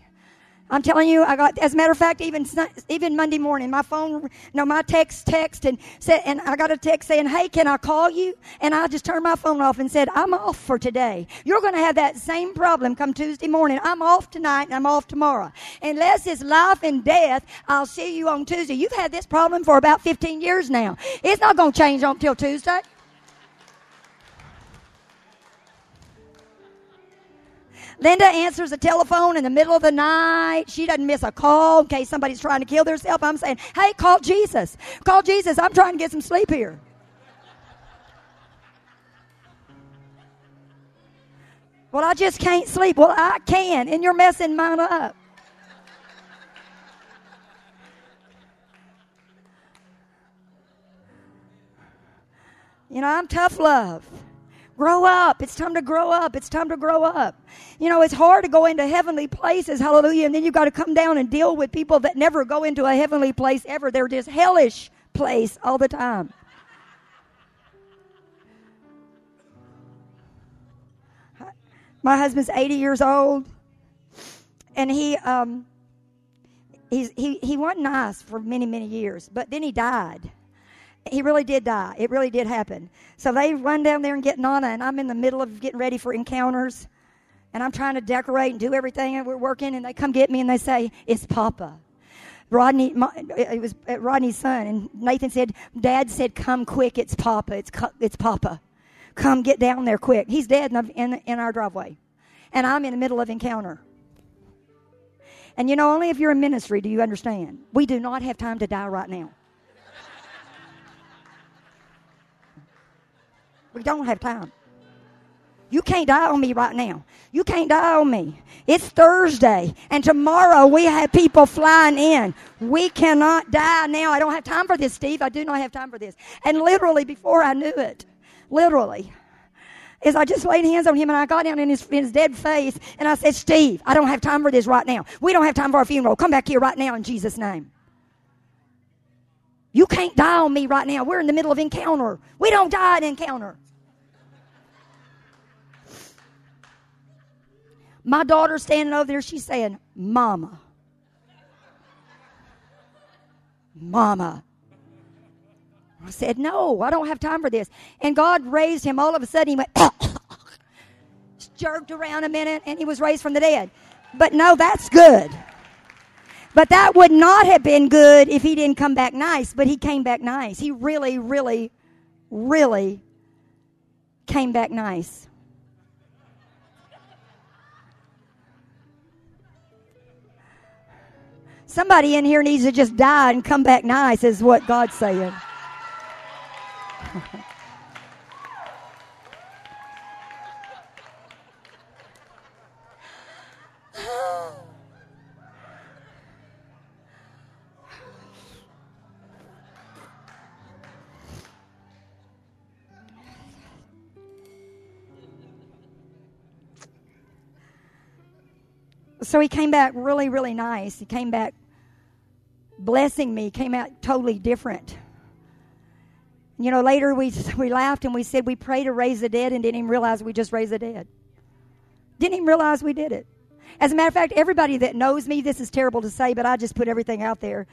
I'm telling you, I got. As a matter of fact, even even Monday morning, my phone, no, my text, text, and said, and I got a text saying, "Hey, can I call you?" And I just turned my phone off and said, "I'm off for today. You're going to have that same problem come Tuesday morning. I'm off tonight and I'm off tomorrow. Unless it's life and death, I'll see you on Tuesday. You've had this problem for about 15 years now. It's not going to change until Tuesday." Linda answers the telephone in the middle of the night. She doesn't miss a call in case somebody's trying to kill themselves. I'm saying, hey, call Jesus. Call Jesus. I'm trying to get some sleep here. Well, I just can't sleep. Well, I can, and you're messing mine up. You know, I'm tough love. Grow up. It's time to grow up. It's time to grow up. You know, it's hard to go into heavenly places, hallelujah, and then you've got to come down and deal with people that never go into a heavenly place ever. They're just hellish place all the time. My husband's 80 years old, and he um, he he wasn't nice for many many years, but then he died. He really did die. It really did happen. So they run down there and get Nana, and I'm in the middle of getting ready for encounters, and I'm trying to decorate and do everything, and we're working, and they come get me and they say, "It's Papa." Rodney, my, it was uh, Rodney's son, and Nathan said, "Dad said, come quick. It's Papa. It's it's Papa." Come get down there quick. He's dead in, in, in our driveway. And I'm in the middle of encounter. And you know, only if you're in ministry do you understand. We do not have time to die right now. We don't have time. You can't die on me right now. You can't die on me. It's Thursday, and tomorrow we have people flying in. We cannot die now. I don't have time for this, Steve. I do not have time for this. And literally, before I knew it, literally, is I just laid hands on him and I got down in his, his dead face and I said, Steve, I don't have time for this right now. We don't have time for a funeral. Come back here right now in Jesus' name. You can't die on me right now. We're in the middle of encounter. We don't die in encounter. My daughter's standing over there. She's saying, Mama. Mama. I said, No, I don't have time for this. And God raised him. All of a sudden, he went, [coughs] jerked around a minute, and he was raised from the dead. But no, that's good. But that would not have been good if he didn't come back nice, but he came back nice. He really, really, really came back nice. Somebody in here needs to just die and come back nice, is what God's saying. [laughs] so he came back really, really nice. He came back blessing me, came out totally different. You know, later we, we laughed and we said we prayed to raise the dead and didn't even realize we just raised the dead. Didn't even realize we did it. As a matter of fact, everybody that knows me, this is terrible to say, but I just put everything out there.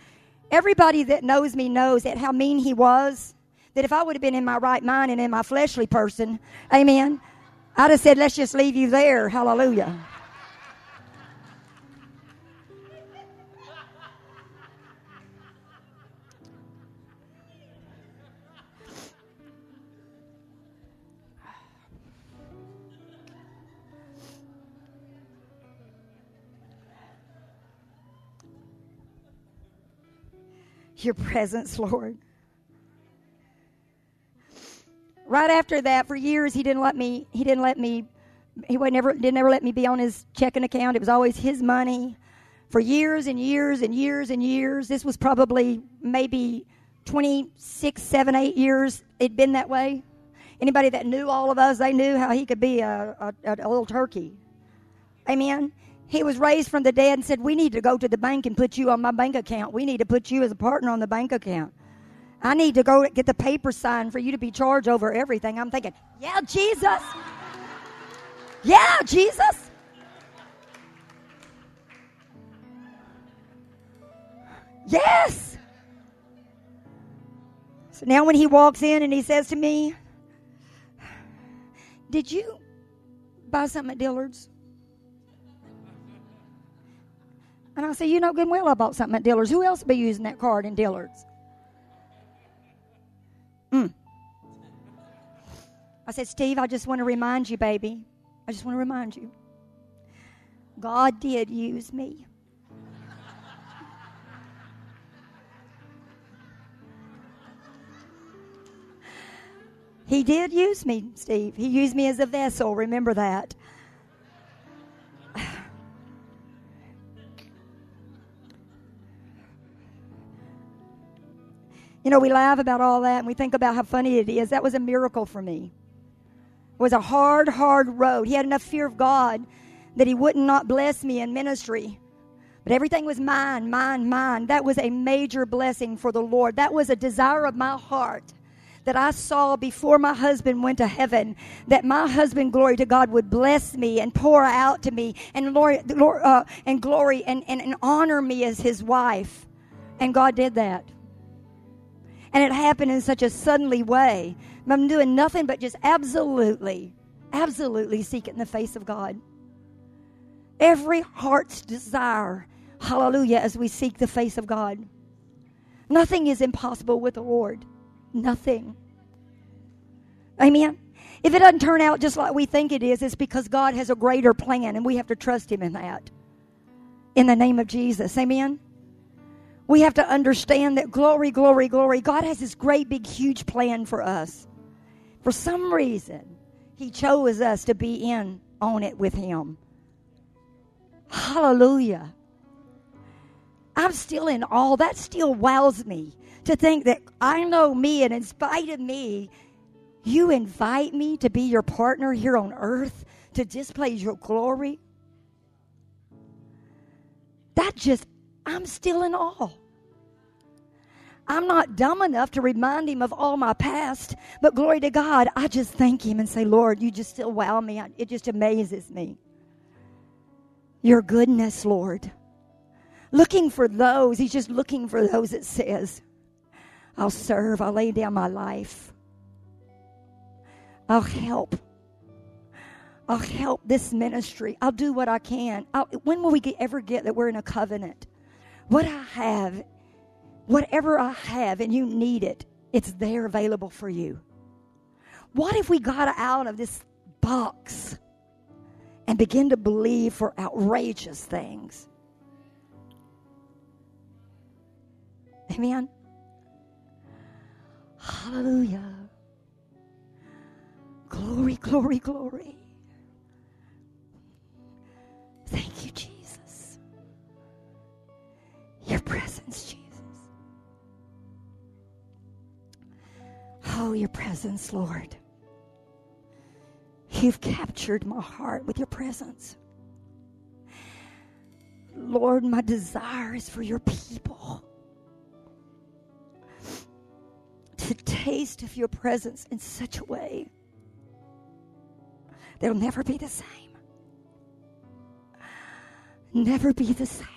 Everybody that knows me knows that how mean he was. That if I would have been in my right mind and in my fleshly person, amen, I'd have said, let's just leave you there. Hallelujah. Your presence, Lord. Right after that, for years he didn't let me. He didn't let me. He would never did never let me be on his checking account. It was always his money. For years and years and years and years. This was probably maybe 26, 7, 8 years it'd been that way. Anybody that knew all of us, they knew how he could be a, a, a little turkey. Amen. He was raised from the dead and said, We need to go to the bank and put you on my bank account. We need to put you as a partner on the bank account. I need to go get the paper signed for you to be charged over everything. I'm thinking, Yeah, Jesus. Yeah, Jesus. Yes. So now when he walks in and he says to me, Did you buy something at Dillard's? And I said, You know good well I bought something at Dillard's. Who else be using that card in Dillard's? Mm. I said, Steve, I just want to remind you, baby. I just want to remind you. God did use me. He did use me, Steve. He used me as a vessel. Remember that. You know, we laugh about all that and we think about how funny it is. That was a miracle for me. It was a hard, hard road. He had enough fear of God that he would not not bless me in ministry. But everything was mine, mine, mine. That was a major blessing for the Lord. That was a desire of my heart that I saw before my husband went to heaven, that my husband, glory to God, would bless me and pour out to me and, glory, uh, and glory and, and, and honor me as his wife. And God did that. And it happened in such a suddenly way. I'm doing nothing but just absolutely, absolutely seeking the face of God. Every heart's desire, hallelujah, as we seek the face of God. Nothing is impossible with the Lord. Nothing. Amen. If it doesn't turn out just like we think it is, it's because God has a greater plan and we have to trust Him in that. In the name of Jesus. Amen we have to understand that glory, glory, glory. God has this great, big, huge plan for us. For some reason, He chose us to be in on it with Him. Hallelujah. I'm still in awe. That still wows me to think that I know me, and in spite of me, you invite me to be your partner here on earth to display your glory. That just I'm still in awe. I'm not dumb enough to remind him of all my past, but glory to God, I just thank him and say, Lord, you just still wow me. It just amazes me. Your goodness, Lord. Looking for those, he's just looking for those that says, I'll serve, I'll lay down my life. I'll help. I'll help this ministry. I'll do what I can. I'll, when will we get, ever get that we're in a covenant? What I have, whatever I have and you need it, it's there available for you. What if we got out of this box and begin to believe for outrageous things? Amen. Hallelujah. Glory, glory, glory. Thank you, Jesus. Your presence, Jesus. Oh, your presence, Lord. You've captured my heart with your presence. Lord, my desire is for your people to taste of your presence in such a way they'll never be the same. Never be the same.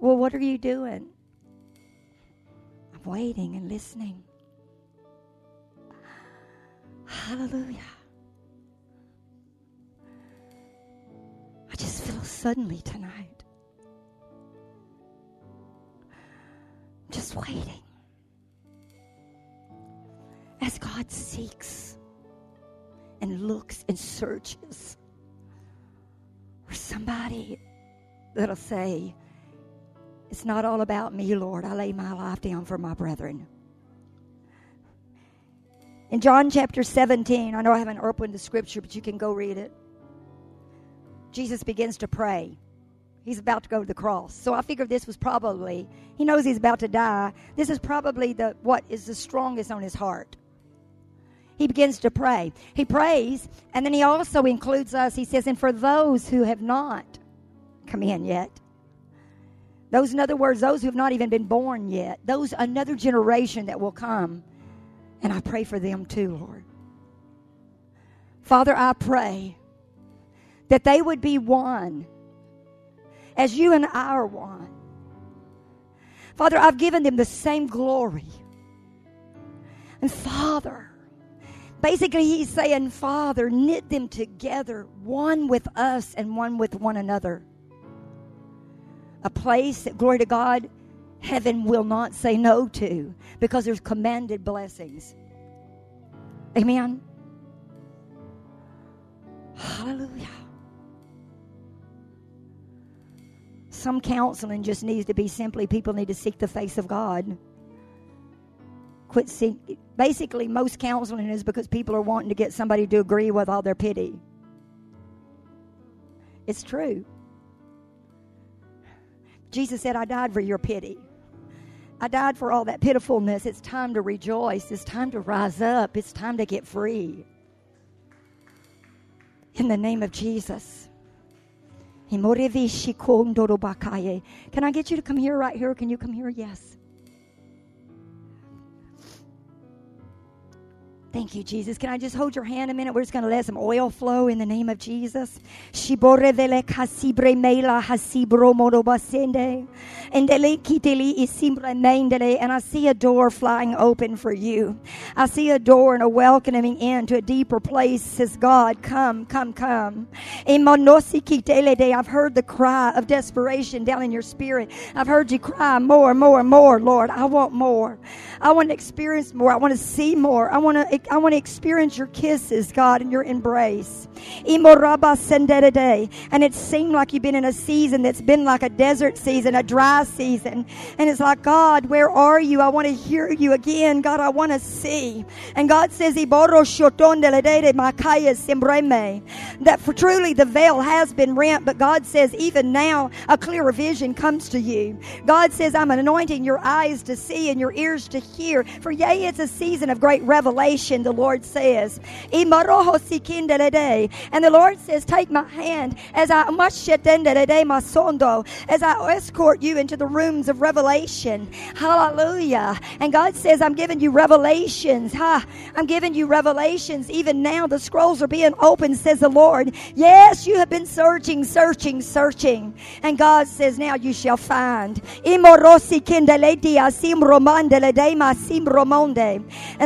Well, what are you doing? I'm waiting and listening. Hallelujah. I just feel suddenly tonight. Just waiting. As God seeks and looks and searches for somebody that'll say, It's not all about me, Lord. I lay my life down for my brethren. In John chapter 17, I know I haven't opened the scripture, but you can go read it. Jesus begins to pray. He's about to go to the cross. So I figured this was probably, he knows he's about to die. This is probably the what is the strongest on his heart. He begins to pray. He prays, and then he also includes us. He says, and for those who have not come in yet, those, in other words, those who have not even been born yet, those another generation that will come, and I pray for them too, Lord. Father, I pray that they would be one as you and I are one. Father, I've given them the same glory. And Father, basically, He's saying, Father, knit them together, one with us and one with one another. A place that, glory to God, heaven will not say no to because there's commanded blessings. Amen. Hallelujah. Some counseling just needs to be simply people need to seek the face of God. Quit seek. Basically, most counseling is because people are wanting to get somebody to agree with all their pity. It's true. Jesus said, I died for your pity. I died for all that pitifulness. It's time to rejoice. It's time to rise up. It's time to get free. In the name of Jesus. Can I get you to come here right here? Can you come here? Yes. Thank you, Jesus. Can I just hold your hand a minute? We're just going to let some oil flow in the name of Jesus. And I see a door flying open for you. I see a door and a welcoming in to a deeper place. Says God, come, come, come. I've heard the cry of desperation down in your spirit. I've heard you cry more, and more, and more, Lord. I want more. I want to experience more. I want to see more. I want to I want to experience your kisses, God, and your embrace. And it seemed like you've been in a season that's been like a desert season, a dry season. And it's like, God, where are you? I want to hear you again. God, I want to see. And God says, that for truly the veil has been rent, but God says, even now, a clearer vision comes to you. God says, I'm anointing your eyes to see and your ears to hear. For yea, it's a season of great revelation, the Lord says. And the Lord says, Take my hand as I as I escort you into the rooms of revelation. Hallelujah. And God says, I'm giving you revelations. Ha. I'm giving you revelations. Even now the scrolls are being opened, says the Lord. Yes, you have been searching, searching, searching. And God says, Now you shall find. And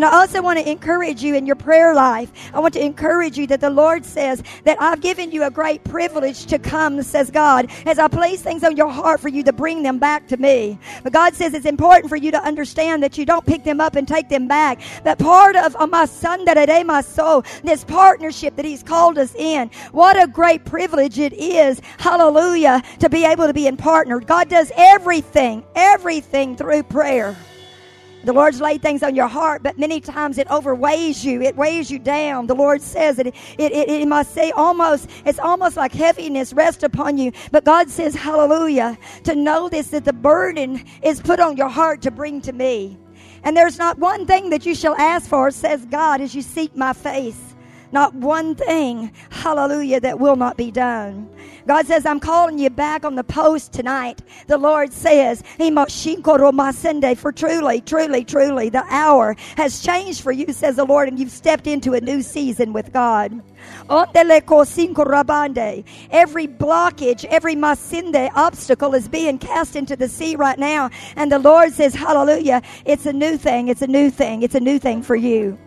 I also want to encourage you in your prayer life. I want to encourage you that the Lord says that I've given you a great privilege to come, says God, as I place things on your heart for you to bring them back to me. But God says it's important for you to understand that you don't pick them up and take them back. That part of, of my son, that today my soul, this partnership that He's called us in, what a great privilege it is, hallelujah, to be able to be in partner. God does everything, everything through prayer. The Lord's laid things on your heart, but many times it overweighs you. It weighs you down. The Lord says it, it, it, it must say almost, it's almost like heaviness rest upon you. But God says, hallelujah, to know this, that the burden is put on your heart to bring to me. And there's not one thing that you shall ask for, says God, as you seek my face. Not one thing, hallelujah, that will not be done. God says, I'm calling you back on the post tonight. The Lord says, for truly, truly, truly, the hour has changed for you, says the Lord, and you've stepped into a new season with God. Every blockage, every masinde obstacle is being cast into the sea right now. And the Lord says, Hallelujah, it's a new thing, it's a new thing, it's a new thing for you.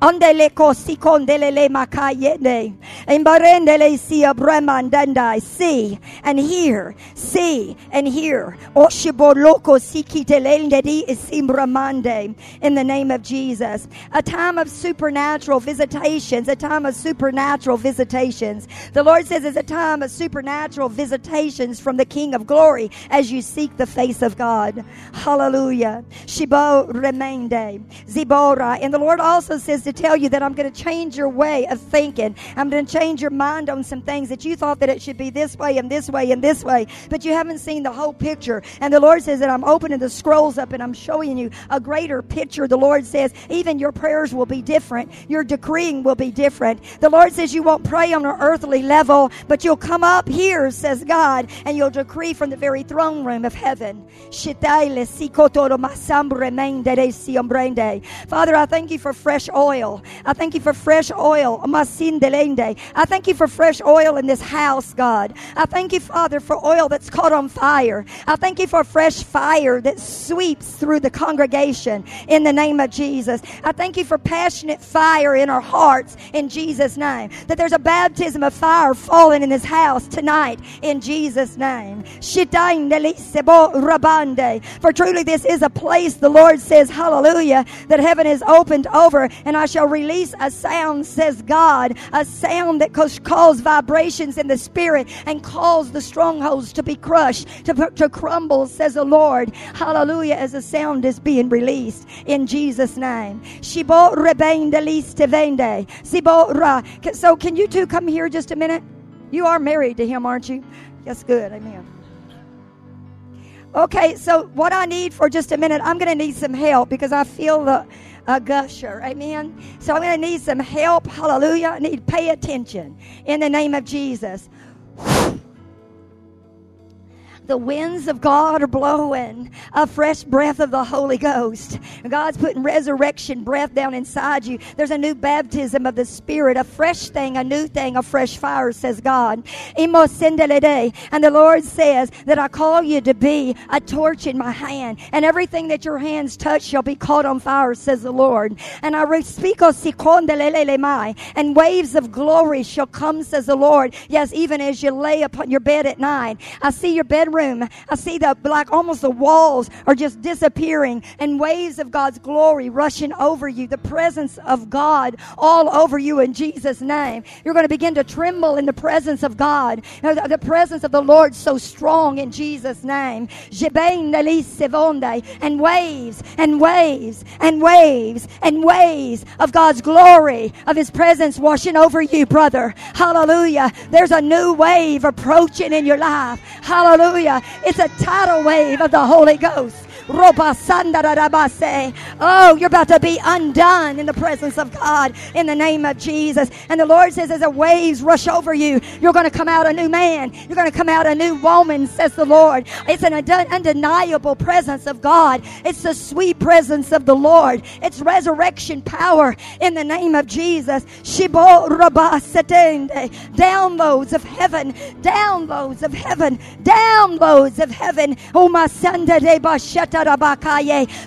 Andele kosi kondelele makayene. Imbarendele si abremandandai. See and hear. See and hear. Oshiboloko sikitelendedi isimbramande. In the name of Jesus. A time of supernatural visitations. A time of supernatural visitations. The Lord says it's a time of supernatural visitations from the King of glory as you seek the face of God. Hallelujah. Shibo remende. Zibora. And the Lord also says to tell you that I'm going to change your way of thinking. I'm going to change your mind on some things that you thought that it should be this way and this way and this way, but you haven't seen the whole picture. And the Lord says that I'm opening the scrolls up and I'm showing you a greater picture. The Lord says even your prayers will be different. Your decreeing will be different. The Lord says you won't pray on an earthly level, but you'll come up here, says God, and you'll decree from the very throne room of heaven. Father, I thank you for fresh oil oil. I thank you for fresh oil. I thank you for fresh oil in this house, God. I thank you, Father, for oil that's caught on fire. I thank you for fresh fire that sweeps through the congregation in the name of Jesus. I thank you for passionate fire in our hearts in Jesus' name. That there's a baptism of fire falling in this house tonight in Jesus' name. For truly this is a place, the Lord says, hallelujah, that heaven is opened over and I shall release a sound, says God, a sound that causes vibrations in the spirit and cause the strongholds to be crushed, to, to crumble, says the Lord. Hallelujah, as a sound is being released in Jesus' name. So, can you two come here just a minute? You are married to him, aren't you? Yes, good. Amen. Okay, so what I need for just a minute, I'm going to need some help because I feel the a gusher. Amen. So I'm going to need some help. Hallelujah. I need to pay attention in the name of Jesus. The winds of God are blowing a fresh breath of the Holy Ghost. God's putting resurrection breath down inside you. There's a new baptism of the Spirit, a fresh thing, a new thing, a fresh fire, says God. And the Lord says that I call you to be a torch in my hand, and everything that your hands touch shall be caught on fire, says the Lord. And I speak oh, and waves of glory shall come, says the Lord. Yes, even as you lay upon your bed at night. I see your bedroom room. I see the like almost the walls are just disappearing and waves of God's glory rushing over you. The presence of God all over you in Jesus' name. You're going to begin to tremble in the presence of God. The presence of the Lord so strong in Jesus' name. And waves and waves and waves and waves of God's glory, of His presence washing over you, brother. Hallelujah. There's a new wave approaching in your life. Hallelujah. Hallelujah. It's a tidal wave of the Holy Ghost. Oh, you're about to be undone in the presence of God in the name of Jesus. And the Lord says, as the waves rush over you, you're going to come out a new man. You're going to come out a new woman, says the Lord. It's an undeniable presence of God. It's the sweet presence of the Lord. It's resurrection power in the name of Jesus. Downloads of heaven, downloads of heaven, downloads of heaven. Oh, my son,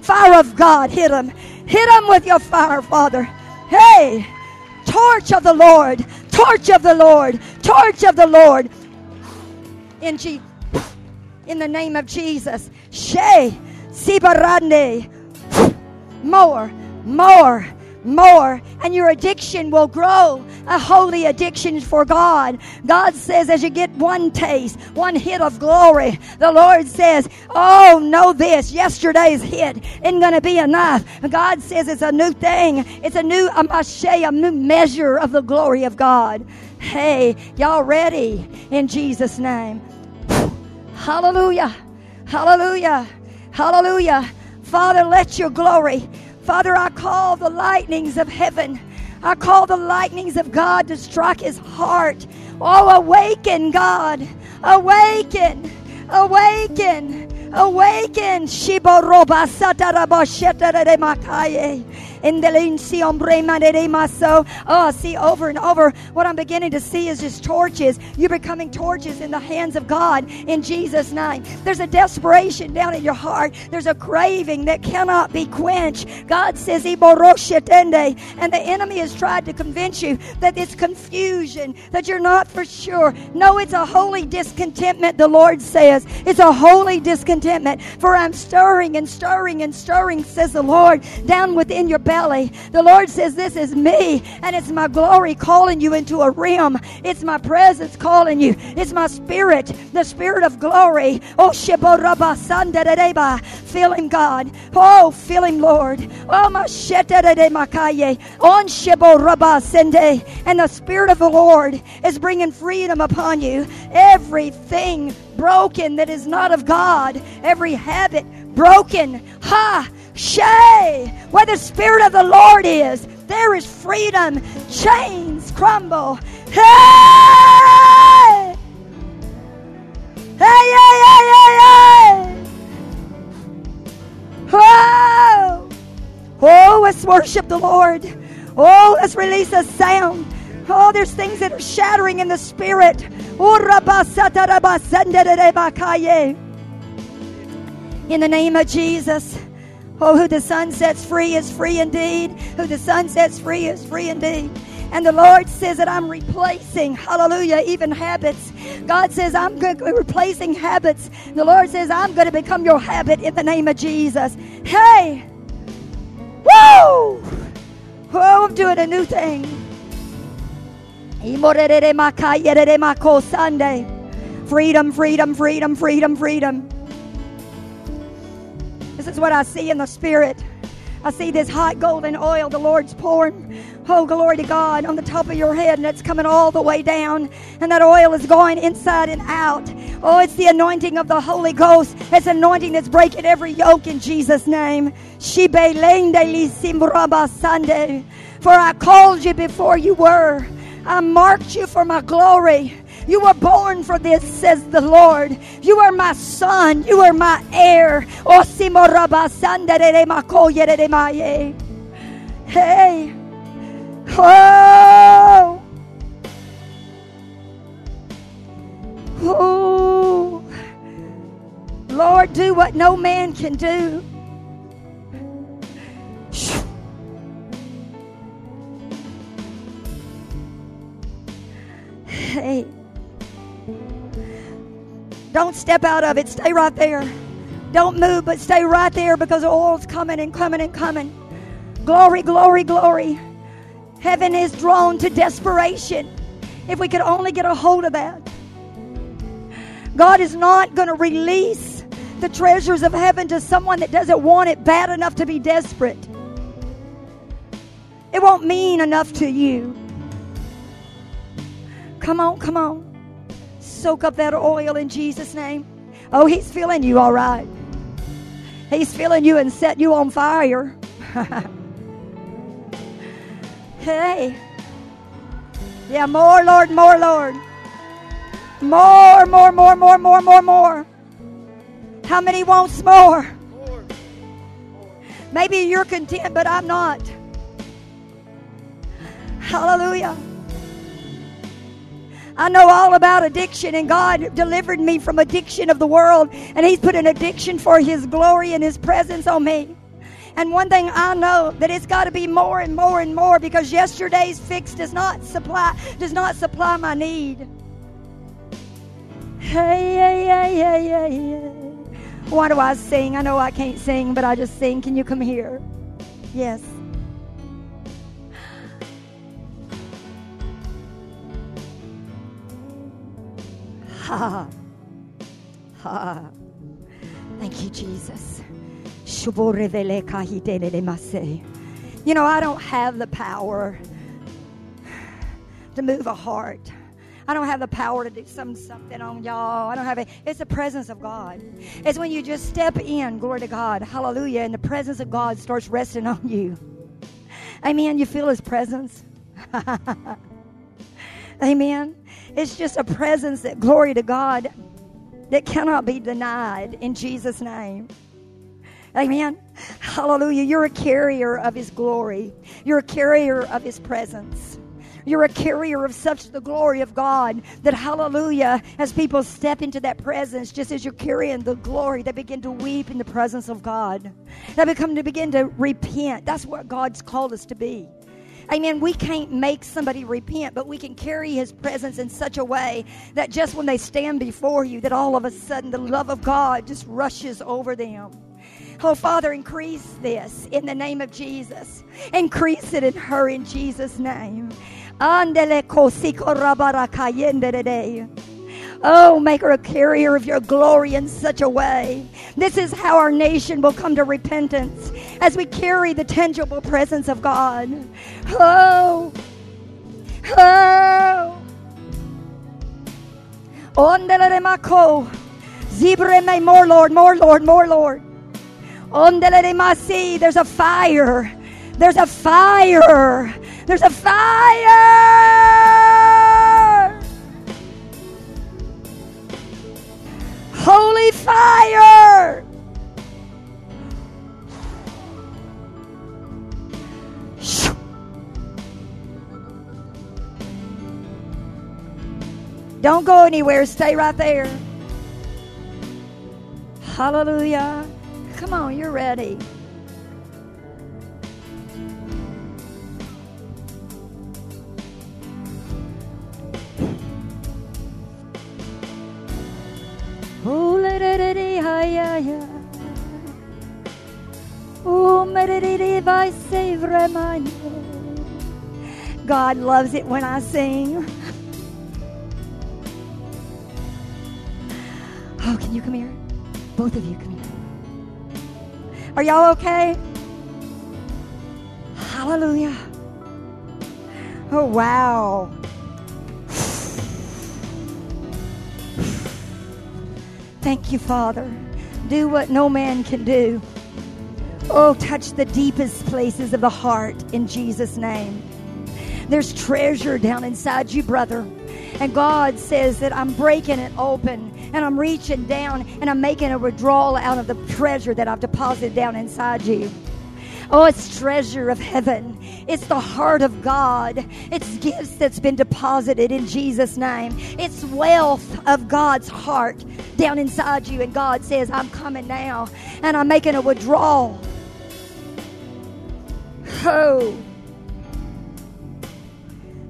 Fire of God, hit them. Hit them with your fire, Father. Hey, torch of the Lord, torch of the Lord, torch of the Lord. In G- in the name of Jesus. Shay, Sibarande. More, more more and your addiction will grow a holy addiction for God. God says as you get one taste, one hit of glory, the Lord says, Oh, know this, yesterday's hit isn't going to be enough. God says it's a new thing. It's a new, a a new measure of the glory of God. Hey, y'all ready in Jesus' name? [sighs] Hallelujah. Hallelujah. Hallelujah. Father, let your glory Father, I call the lightnings of heaven. I call the lightnings of God to strike his heart. Oh, awaken, God. Awaken. Awaken. Awaken. Shiba roba shetare makaye. Oh, see, over and over, what I'm beginning to see is just torches. You're becoming torches in the hands of God in Jesus' name. There's a desperation down in your heart. There's a craving that cannot be quenched. God says, and the enemy has tried to convince you that it's confusion, that you're not for sure. No, it's a holy discontentment, the Lord says. It's a holy discontentment. For I'm stirring and stirring and stirring, says the Lord, down within your. The Lord says, This is me, and it's my glory calling you into a realm. It's my presence calling you. It's my spirit, the spirit of glory. Oh, Feel him, God. Oh, feel him, Lord. Oh, my makaye. On. And the spirit of the Lord is bringing freedom upon you. Everything broken that is not of God, every habit broken. Ha! Shay, where the Spirit of the Lord is, there is freedom. Chains crumble. Hey! Hey, hey, hey, hey, hey! Oh! Oh, let's worship the Lord. Oh, let's release a sound. Oh, there's things that are shattering in the spirit. Oh, in the name of Jesus. Oh, who the Son sets free is free indeed. Who the Son sets free is free indeed. And the Lord says that I'm replacing, hallelujah, even habits. God says I'm be replacing habits. The Lord says I'm going to become your habit in the name of Jesus. Hey! Woo! Oh, I'm doing a new thing. Freedom, freedom, freedom, freedom, freedom. This is what I see in the spirit. I see this hot golden oil the Lord's pouring. Oh, glory to God on the top of your head, and it's coming all the way down. And that oil is going inside and out. Oh, it's the anointing of the Holy Ghost. It's anointing that's breaking every yoke in Jesus' name. For I called you before you were. I marked you for my glory. You were born for this, says the Lord. You are my son. You are my heir. Oh, hey. Oh. Oh. Lord, do what no man can do. Hey. Don't step out of it. Stay right there. Don't move, but stay right there because oil's coming and coming and coming. Glory, glory, glory. Heaven is drawn to desperation. If we could only get a hold of that. God is not going to release the treasures of heaven to someone that doesn't want it bad enough to be desperate. It won't mean enough to you. Come on, come on. Soak up that oil in Jesus' name. Oh, He's filling you all right. He's filling you and set you on fire. [laughs] hey. Yeah, more, Lord, more, Lord. More, more, more, more, more, more, more. How many wants more? Maybe you're content, but I'm not. Hallelujah. I know all about addiction, and God delivered me from addiction of the world, and He's put an addiction for His glory and His presence on me. And one thing I know that it's got to be more and more and more because yesterday's fix does not supply does not supply my need. Hey, hey, hey, hey, hey, hey. Why do I sing? I know I can't sing, but I just sing. Can you come here? Yes. Ha [laughs] ha. Thank you, Jesus. You know, I don't have the power to move a heart. I don't have the power to do some, something on y'all. I don't have it. It's the presence of God. It's when you just step in, glory to God, hallelujah, and the presence of God starts resting on you. Amen. You feel His presence. [laughs] Amen. It's just a presence that, glory to God, that cannot be denied in Jesus' name. Amen. Hallelujah. You're a carrier of His glory, you're a carrier of His presence. You're a carrier of such the glory of God that, hallelujah, as people step into that presence, just as you're carrying the glory, they begin to weep in the presence of God. They become to begin to repent. That's what God's called us to be. Amen. We can't make somebody repent, but we can carry his presence in such a way that just when they stand before you, that all of a sudden the love of God just rushes over them. Oh, Father, increase this in the name of Jesus. Increase it in her in Jesus' name. Oh, make her a carrier of your glory in such a way. This is how our nation will come to repentance as we carry the tangible presence of God. Oh, oh. Zibreme, more Lord, more Lord, more Lord. On the Larema Si, there's a fire. There's a fire. There's a fire. Don't go anywhere. Stay right there. Hallelujah. Come on, you're ready. Oh. God loves it when I sing. You come here? Both of you come here. Are y'all okay? Hallelujah. Oh, wow. Thank you, Father. Do what no man can do. Oh, touch the deepest places of the heart in Jesus' name. There's treasure down inside you, brother. And God says that I'm breaking it open and I'm reaching down and I'm making a withdrawal out of the treasure that I've deposited down inside you. Oh, it's treasure of heaven. It's the heart of God. It's gifts that's been deposited in Jesus' name. It's wealth of God's heart down inside you. And God says, I'm coming now and I'm making a withdrawal. Oh.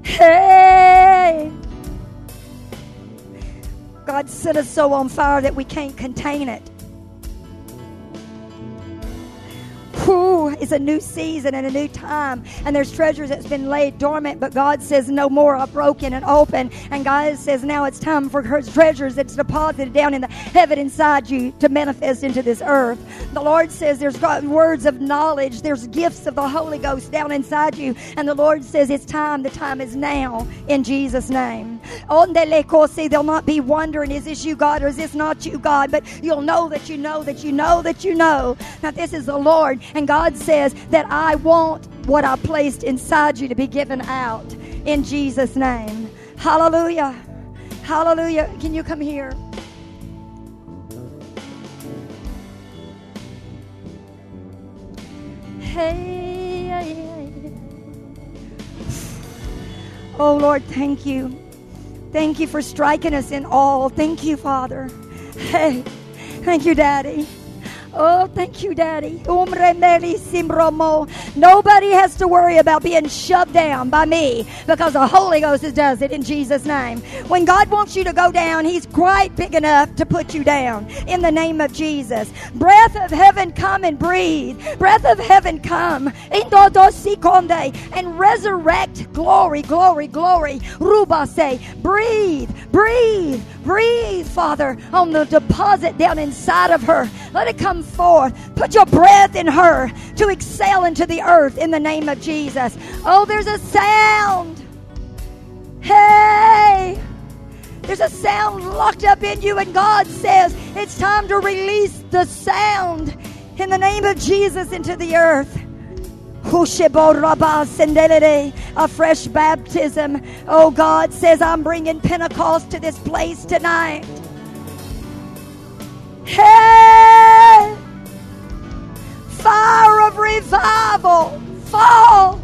Hey. God set us so on fire that we can't contain it. Whew, it's a new season and a new time, and there's treasures that's been laid dormant, but God says no more are broken and open. And God says now it's time for her treasures that's deposited down in the heaven inside you to manifest into this earth. The Lord says there's words of knowledge, there's gifts of the Holy Ghost down inside you, and the Lord says it's time, the time is now in Jesus' name. They'll not be wondering, is this you, God, or is this not you, God? But you'll know that you know that you know that you know that this is the Lord. And God says that I want what I placed inside you to be given out in Jesus' name. Hallelujah. Hallelujah. Can you come here? Hey. Oh Lord, thank you. Thank you for striking us in all. Thank you, Father. Hey, thank you, Daddy. Oh, thank you, Daddy. Um, Nobody has to worry about being shoved down by me because the Holy Ghost does it in Jesus' name. When God wants you to go down, He's quite big enough to put you down in the name of Jesus. Breath of heaven, come and breathe. Breath of heaven, come and resurrect glory, glory, glory. Rubase, breathe, breathe, breathe, Father, on the deposit down inside of her. Let it come forth. Put your breath in her to excel into the earth in the name of Jesus. Oh, there's a sound. Hey, there's a sound locked up in you, and God says it's time to release the sound in the name of Jesus into the earth. A fresh baptism. Oh, God says, I'm bringing Pentecost to this place tonight. Hey! Fire of revival, fall.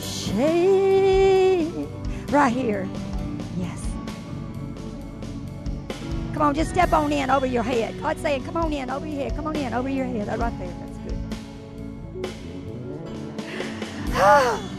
Shade. Right here. Yes. Come on, just step on in over your head. God's saying, come on in over your head. Come on in over your head. Right there. That's good. [sighs] Ah.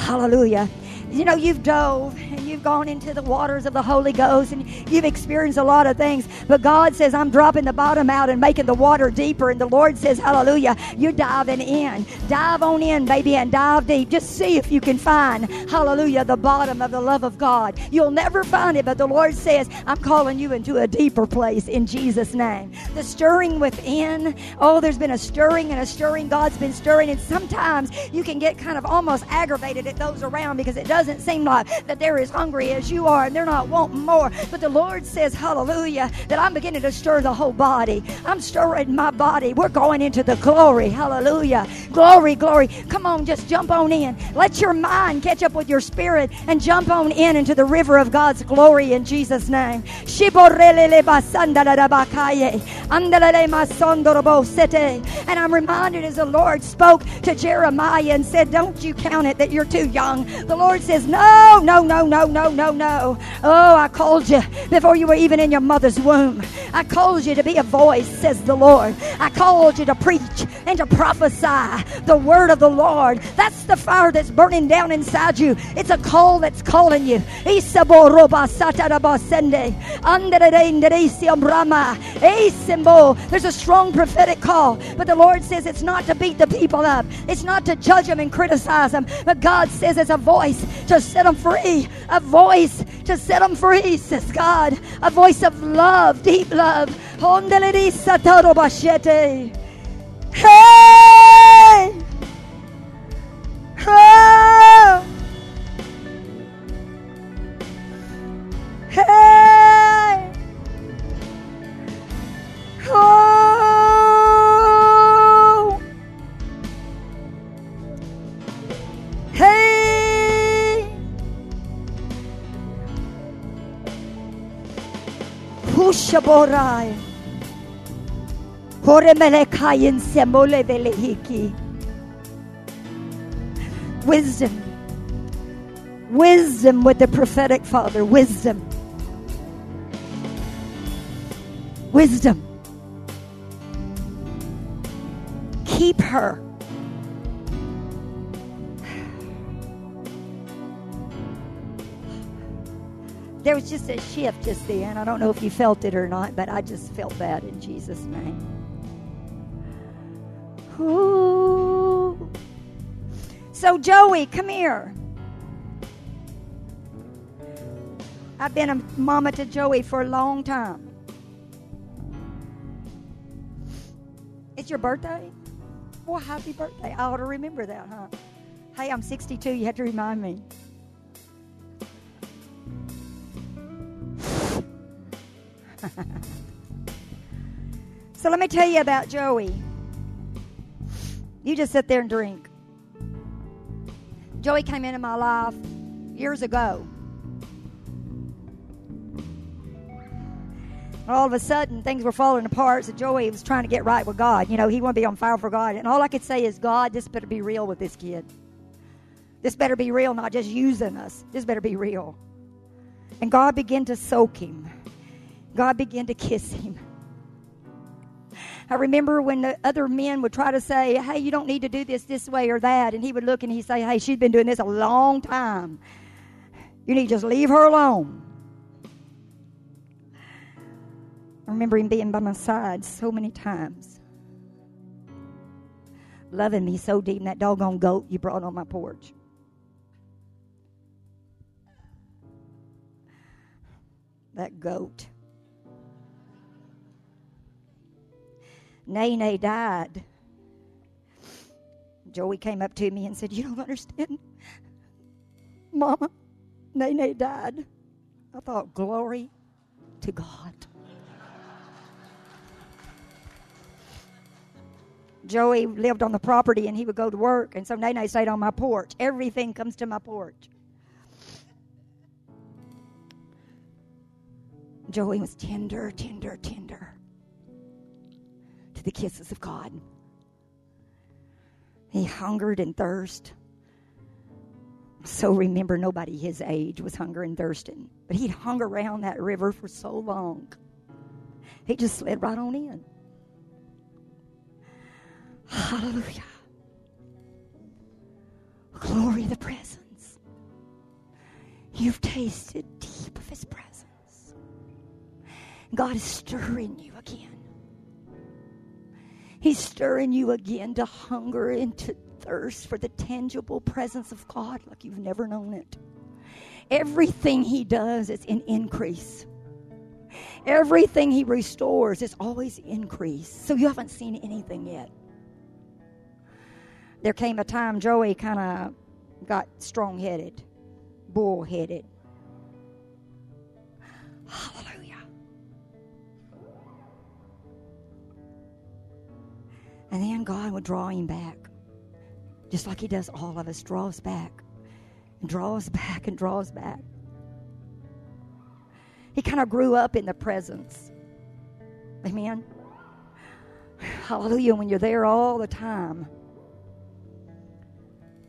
Hallelujah. You know, you've dove and you've gone into the waters of the Holy Ghost and you've experienced a lot of things. But God says, I'm dropping the bottom out and making the water deeper. And the Lord says, Hallelujah, you're diving in. Dive on in, baby, and dive deep. Just see if you can find, Hallelujah, the bottom of the love of God. You'll never find it, but the Lord says, I'm calling you into a deeper place in Jesus' name. The stirring within, oh, there's been a stirring and a stirring. God's been stirring. And sometimes you can get kind of almost aggravated at those around because it doesn't seem like that they're as hungry as you are and they're not wanting more. But the Lord says, Hallelujah, that I'm beginning to stir the whole body. I'm stirring my body. We're going into the glory. Hallelujah. Glory, glory. Come on, just jump on in. Let your mind catch up with your spirit and jump on in into the river of God's glory in Jesus' name. And I'm reminded as the Lord spoke to Jeremiah and said, Don't you count it that you're too young. The Lord says, No, no, no, no, no, no, no. Oh, I called you before you were even in your mother's womb. I called you to be a voice, says the Lord. I called you to preach and to prophesy the word of the Lord. That's the fire that's burning down inside you. It's a call that's calling you. There's a strong prophetic call, but the Lord says it's not to beat the people up. It's not to judge them and criticize them, but God says it's a voice to set them free, a voice to set them free, says God. A voice of love, deep love. Tarobashete. Hey! Pushaborai. Horemelekayin semole velehiki. Wisdom. Wisdom with the prophetic father. Wisdom. Wisdom. Keep her. There was just a shift just then. I don't know if you felt it or not, but I just felt that in Jesus' name. Ooh. So, Joey, come here. I've been a mama to Joey for a long time. It's your birthday? Well, happy birthday. I ought to remember that, huh? Hey, I'm 62. You have to remind me. So let me tell you about Joey. You just sit there and drink. Joey came into my life years ago. All of a sudden, things were falling apart. So Joey was trying to get right with God. You know, he wanted to be on fire for God. And all I could say is, God, this better be real with this kid. This better be real, not just using us. This better be real. And God began to soak him. God began to kiss him. I remember when the other men would try to say, Hey, you don't need to do this this way or that. And he would look and he'd say, Hey, she's been doing this a long time. You need to just leave her alone. I remember him being by my side so many times, loving me so deep, and that doggone goat you brought on my porch. That goat. Nene died. Joey came up to me and said, You don't understand. Mama, Nene died. I thought, Glory to God. Joey lived on the property and he would go to work, and so Nene stayed on my porch. Everything comes to my porch. Joey was tender, tender, tender to the kisses of God. He hungered and thirsted. So remember, nobody his age was hungering and thirsting. But he'd hung around that river for so long. He just slid right on in. Hallelujah. Glory of the presence. You've tasted deep of his presence. God is stirring you again. He's stirring you again to hunger and to thirst for the tangible presence of God like you've never known it. Everything He does is in increase. Everything He restores is always increase. So you haven't seen anything yet. There came a time Joey kind of got strong headed, bull headed. Hallelujah. And then God would draw him back, just like He does all of us, draw us back, and draw us [laughs] back, and draw us back. He kind of grew up in the presence. Amen. [sighs] Hallelujah. When you're there all the time.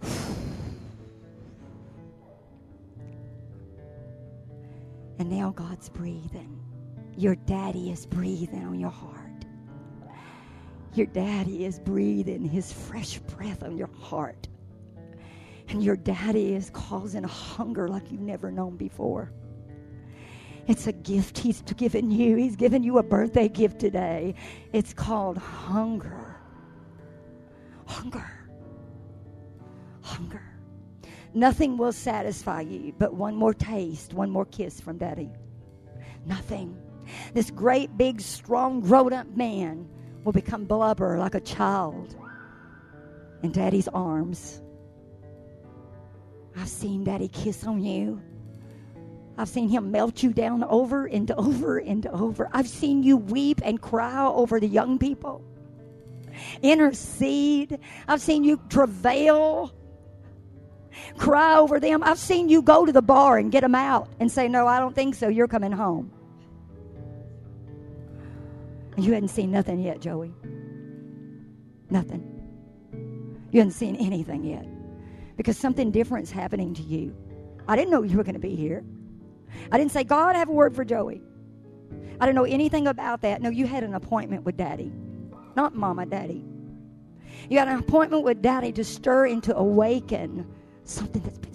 [sighs] And now God's breathing. Your daddy is breathing on your heart. Your daddy is breathing his fresh breath on your heart. And your daddy is causing a hunger like you've never known before. It's a gift he's given you. He's given you a birthday gift today. It's called hunger. Hunger. Hunger. Nothing will satisfy you but one more taste, one more kiss from daddy. Nothing. This great, big, strong, grown up man will become blubber like a child in daddy's arms. I've seen daddy kiss on you. I've seen him melt you down over and over and over. I've seen you weep and cry over the young people, intercede. I've seen you travail, cry over them. I've seen you go to the bar and get them out and say, No, I don't think so. You're coming home. You hadn't seen nothing yet, Joey. Nothing. You hadn't seen anything yet because something different is happening to you. I didn't know you were going to be here. I didn't say, God, I have a word for Joey. I didn't know anything about that. No, you had an appointment with daddy, not mama, daddy. You had an appointment with daddy to stir and to awaken something that's been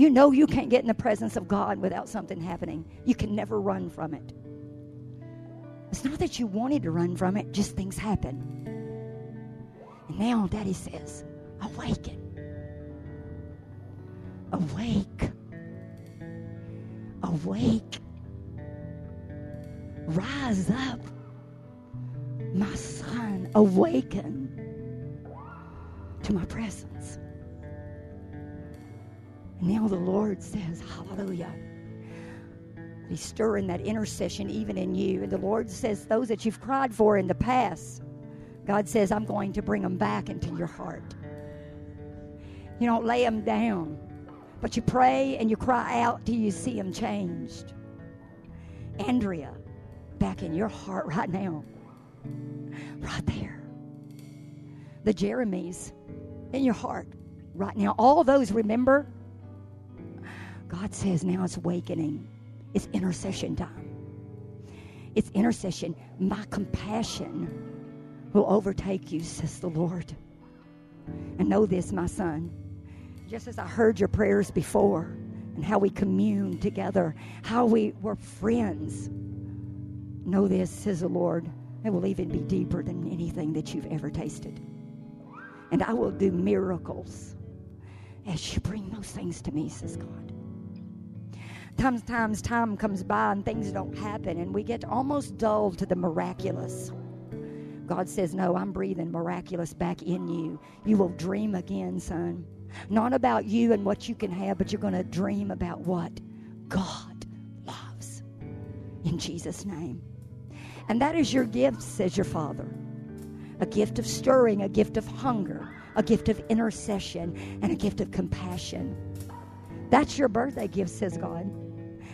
You know you can't get in the presence of God without something happening. You can never run from it. It's not that you wanted to run from it, just things happen. And now daddy says, awaken. Awake. Awake. Rise up. My son, awaken to my presence. Now the Lord says, Hallelujah. He's stirring that intercession even in you. And the Lord says, Those that you've cried for in the past, God says, I'm going to bring them back into your heart. You don't lay them down, but you pray and you cry out till you see them changed. Andrea, back in your heart right now. Right there. The Jeremys in your heart right now. All those, remember? God says now it's awakening. It's intercession time. It's intercession. My compassion will overtake you, says the Lord. And know this, my son. Just as I heard your prayers before and how we commune together, how we were friends, know this, says the Lord. It will even be deeper than anything that you've ever tasted. And I will do miracles as you bring those things to me, says God. Sometimes time comes by and things don't happen, and we get almost dulled to the miraculous. God says, No, I'm breathing miraculous back in you. You will dream again, son. Not about you and what you can have, but you're going to dream about what God loves. In Jesus' name. And that is your gift, says your Father a gift of stirring, a gift of hunger, a gift of intercession, and a gift of compassion. That's your birthday gift, says God.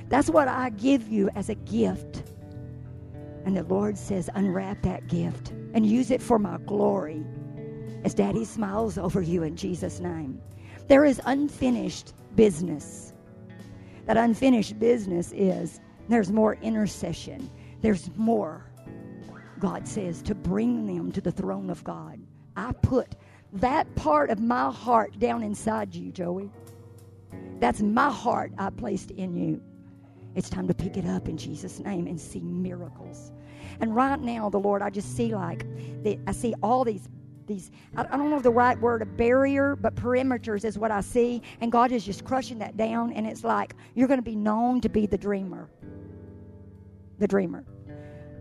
That's what I give you as a gift. And the Lord says, unwrap that gift and use it for my glory as Daddy smiles over you in Jesus' name. There is unfinished business. That unfinished business is there's more intercession, there's more, God says, to bring them to the throne of God. I put that part of my heart down inside you, Joey. That's my heart I placed in you. It's time to pick it up in Jesus' name and see miracles. And right now, the Lord, I just see like the, I see all these these I, don't know the right word a barrier but perimeters is what i see. And god is just crushing that down. And it's like you're going to be known to be the dreamer. The dreamer.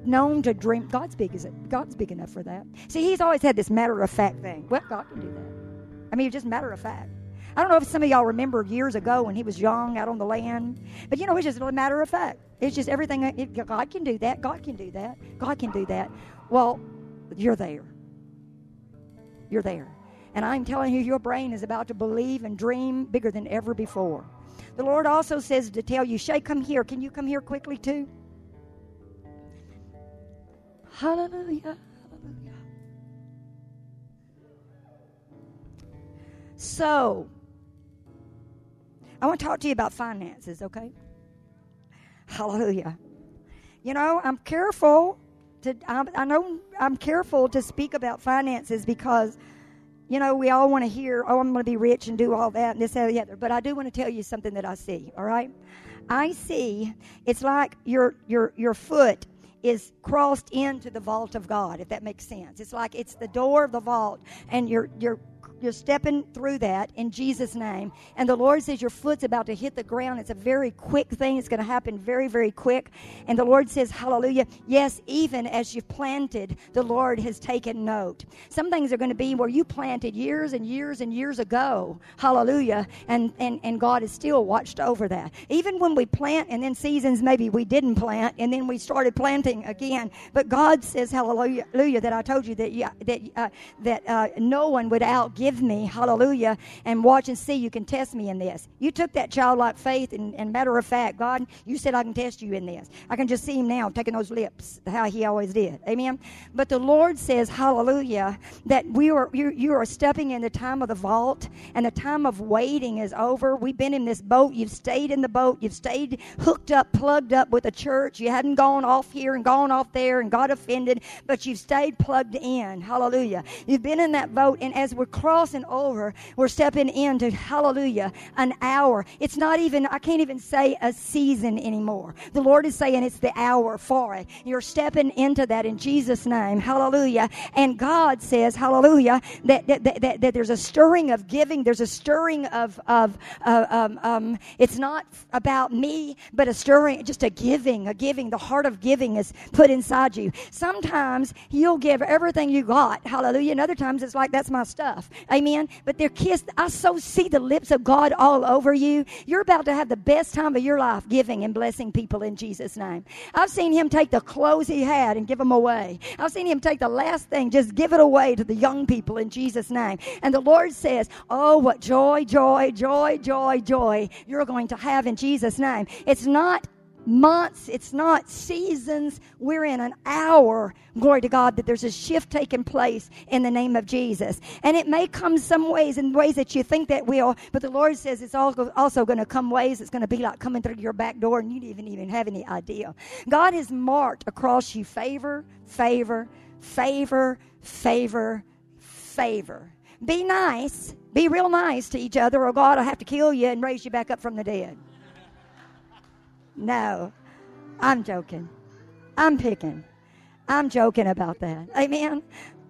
Known to dream. God's big is it god's big enough for that. See he's always had this matter of fact thing. Well god can do that. I mean just matter of fact I don't know if some of y'all remember years ago when he was young out on the land, but you know, it's just a matter of fact. It's just everything. It, God can do that. God can do that. God can do that. Well, you're there. You're there. And I'm telling you, your brain is about to believe and dream bigger than ever before. The Lord also says to tell you, Shay, come here. Can you come here quickly too? Hallelujah. Hallelujah. So, I want to talk to you about finances, okay? Hallelujah. You know, I'm careful to, I, I know I'm careful to speak about finances because, you know, we all want to hear, oh, I'm going to be rich and do all that and this, and the other. But I do want to tell you something that I see, all right? I see it's like your, your, your foot is crossed into the vault of God, if that makes sense. It's like it's the door of the vault, and you're you're you're stepping through that in Jesus' name. And the Lord says your foot's about to hit the ground. It's a very quick thing. It's going to happen very, very quick. And the Lord says, Hallelujah. Yes, even as you've planted, the Lord has taken note. Some things are going to be where you planted years and years and years ago. Hallelujah. And, and, and God has still watched over that. Even when we plant and then seasons maybe we didn't plant and then we started planting again. But God says, Hallelujah, that I told you that, you, that, uh, that uh, no one would outgive me. Hallelujah. And watch and see. You can test me in this. You took that childlike faith, and, and matter of fact, God, you said I can test you in this. I can just see him now taking those lips, how he always did. Amen. But the Lord says, Hallelujah, that we are you, you are stepping in the time of the vault, and the time of waiting is over. We've been in this boat. You've stayed in the boat. You've stayed hooked up, plugged up with a church. You hadn't gone off here and gone off there and got offended, but you've stayed plugged in. Hallelujah. You've been in that boat, and as we're crossing over, we're stepping into hallelujah, an hour. It's not even, I can't even say a season anymore. The Lord is saying it's the hour for it. You're stepping into that in Jesus' name. Hallelujah. And God says, hallelujah, that, that, that, that, that there's a stirring of giving. There's a stirring of, of uh, um, um, it's not about me, but a stirring, just a giving, a giving. The heart of giving is put inside you. Sometimes you'll give everything you got. Hallelujah. And other times it's like, that's my stuff. Amen. But they're kissed. I so see the lips of God all over you. You're about to have the best time of your life giving and blessing people in Jesus' name. I've seen him take the clothes he had and give them away. I've seen him take the last thing, just give it away to the young people in Jesus' name. And the Lord says, Oh, what joy, joy, joy, joy, joy you're going to have in Jesus' name. It's not months, it's not seasons. We're in an hour, glory to God, that there's a shift taking place in the name of Jesus. And it may come some ways, in ways that you think that will, but the Lord says it's also going to come ways it's going to be like coming through your back door and you didn't even have any idea. God has marked across you favor, favor, favor, favor, favor. Be nice, be real nice to each other, or oh, God will have to kill you and raise you back up from the dead. No, I'm joking. I'm picking. I'm joking about that. Amen.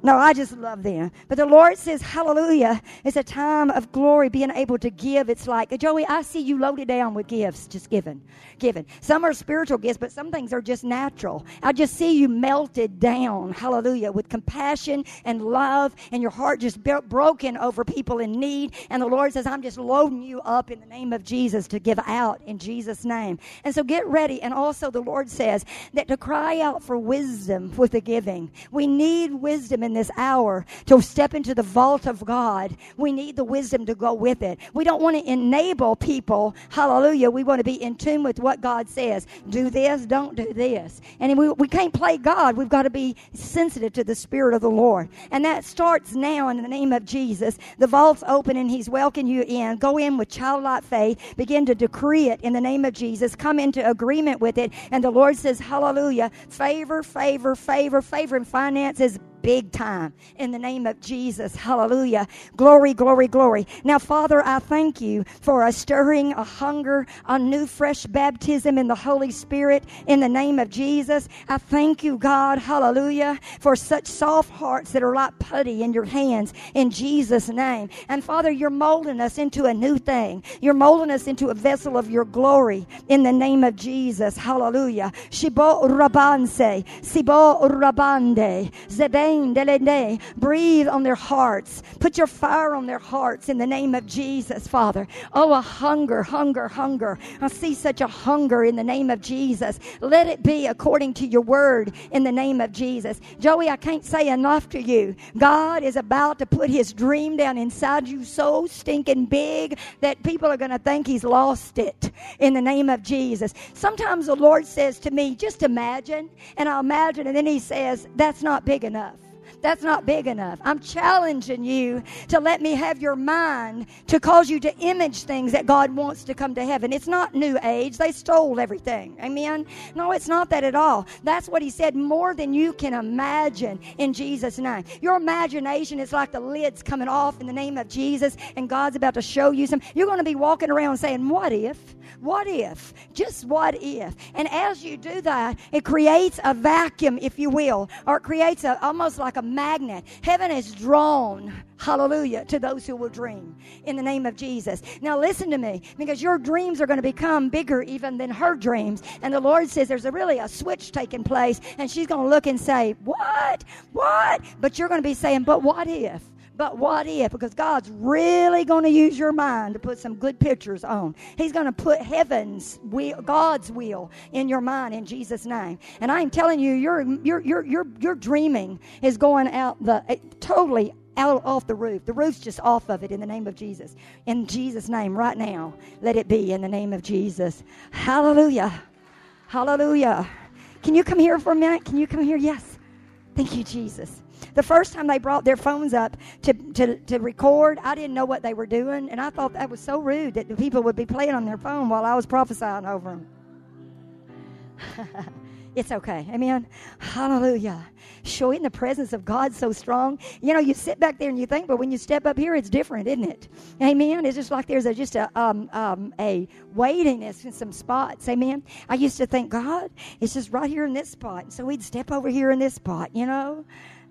No, I just love them. But the Lord says, Hallelujah. It's a time of glory, being able to give. It's like, Joey, I see you loaded down with gifts, just giving, giving. Some are spiritual gifts, but some things are just natural. I just see you melted down, hallelujah, with compassion and love, and your heart just broken over people in need. And the Lord says, I'm just loading you up in the name of Jesus to give out in Jesus' name. And so get ready. And also, the Lord says that to cry out for wisdom with the giving. We need wisdom in this hour to step into the vault of God, we need the wisdom to go with it. We don't want to enable people. Hallelujah. We want to be in tune with what God says. Do this, don't do this. And we, we can't play God. We've got to be sensitive to the Spirit of the Lord. And that starts now in the name of Jesus. The vault's open and He's welcoming you in. Go in with childlike faith. Begin to decree it in the name of Jesus. Come into agreement with it. And the Lord says, Hallelujah. Favor, favor, favor, favor in finances big time in the name of Jesus. Hallelujah. Glory, glory, glory. Now, Father, I thank you for a stirring, a hunger, a new fresh baptism in the Holy Spirit in the name of Jesus. I thank you, God, hallelujah, for such soft hearts that are like putty in your hands in Jesus' name. And Father, you're molding us into a new thing. You're molding us into a vessel of your glory in the name of Jesus. Hallelujah. Shibo rabanse, sibo rabande, zebe Breathe on their hearts. Put your fire on their hearts in the name of Jesus, Father. Oh, a hunger, hunger, hunger. I see such a hunger in the name of Jesus. Let it be according to your word in the name of Jesus. Joey, I can't say enough to you. God is about to put his dream down inside you so stinking big that people are going to think he's lost it in the name of Jesus. Sometimes the Lord says to me, just imagine, and I'll imagine, and then he says, that's not big enough. That's not big enough. I'm challenging you to let me have your mind to cause you to image things that God wants to come to heaven. It's not new age. They stole everything. Amen. No, it's not that at all. That's what he said more than you can imagine in Jesus' name. Your imagination is like the lids coming off in the name of Jesus and God's about to show you some. You're going to be walking around saying, What if? What if? Just what if? And as you do that, it creates a vacuum, if you will, or it creates a, almost like a magnet. Heaven is drawn, hallelujah, to those who will dream in the name of Jesus. Now, listen to me, because your dreams are going to become bigger even than her dreams. And the Lord says there's a really a switch taking place, and she's going to look and say, What? What? But you're going to be saying, But what if? But what if? Because God's really going to use your mind to put some good pictures on. He's going to put heaven's will, God's will in your mind in Jesus' name. And I'm telling you, your your your your your dreaming is going out the eh, totally out off the roof. The roof's just off of it in the name of Jesus. In Jesus' name, right now, let it be in the name of Jesus. Hallelujah. Hallelujah. Can you come here for a minute? Can you come here? Yes. Thank you, Jesus. The first time they brought their phones up to, to, to record, I didn't know what they were doing, and I thought that was so rude that the people would be playing on their phone while I was prophesying over them. [laughs] it's okay. Amen. Hallelujah. Showing the presence of God so strong. You know, you sit back there and you think, but when you step up here, it's different, isn't it? Amen. It's just like there's a, just a um, um, a weightiness in some spots. Amen. I used to think, God, it's just right here in this spot. So we'd step over here in this spot, you know.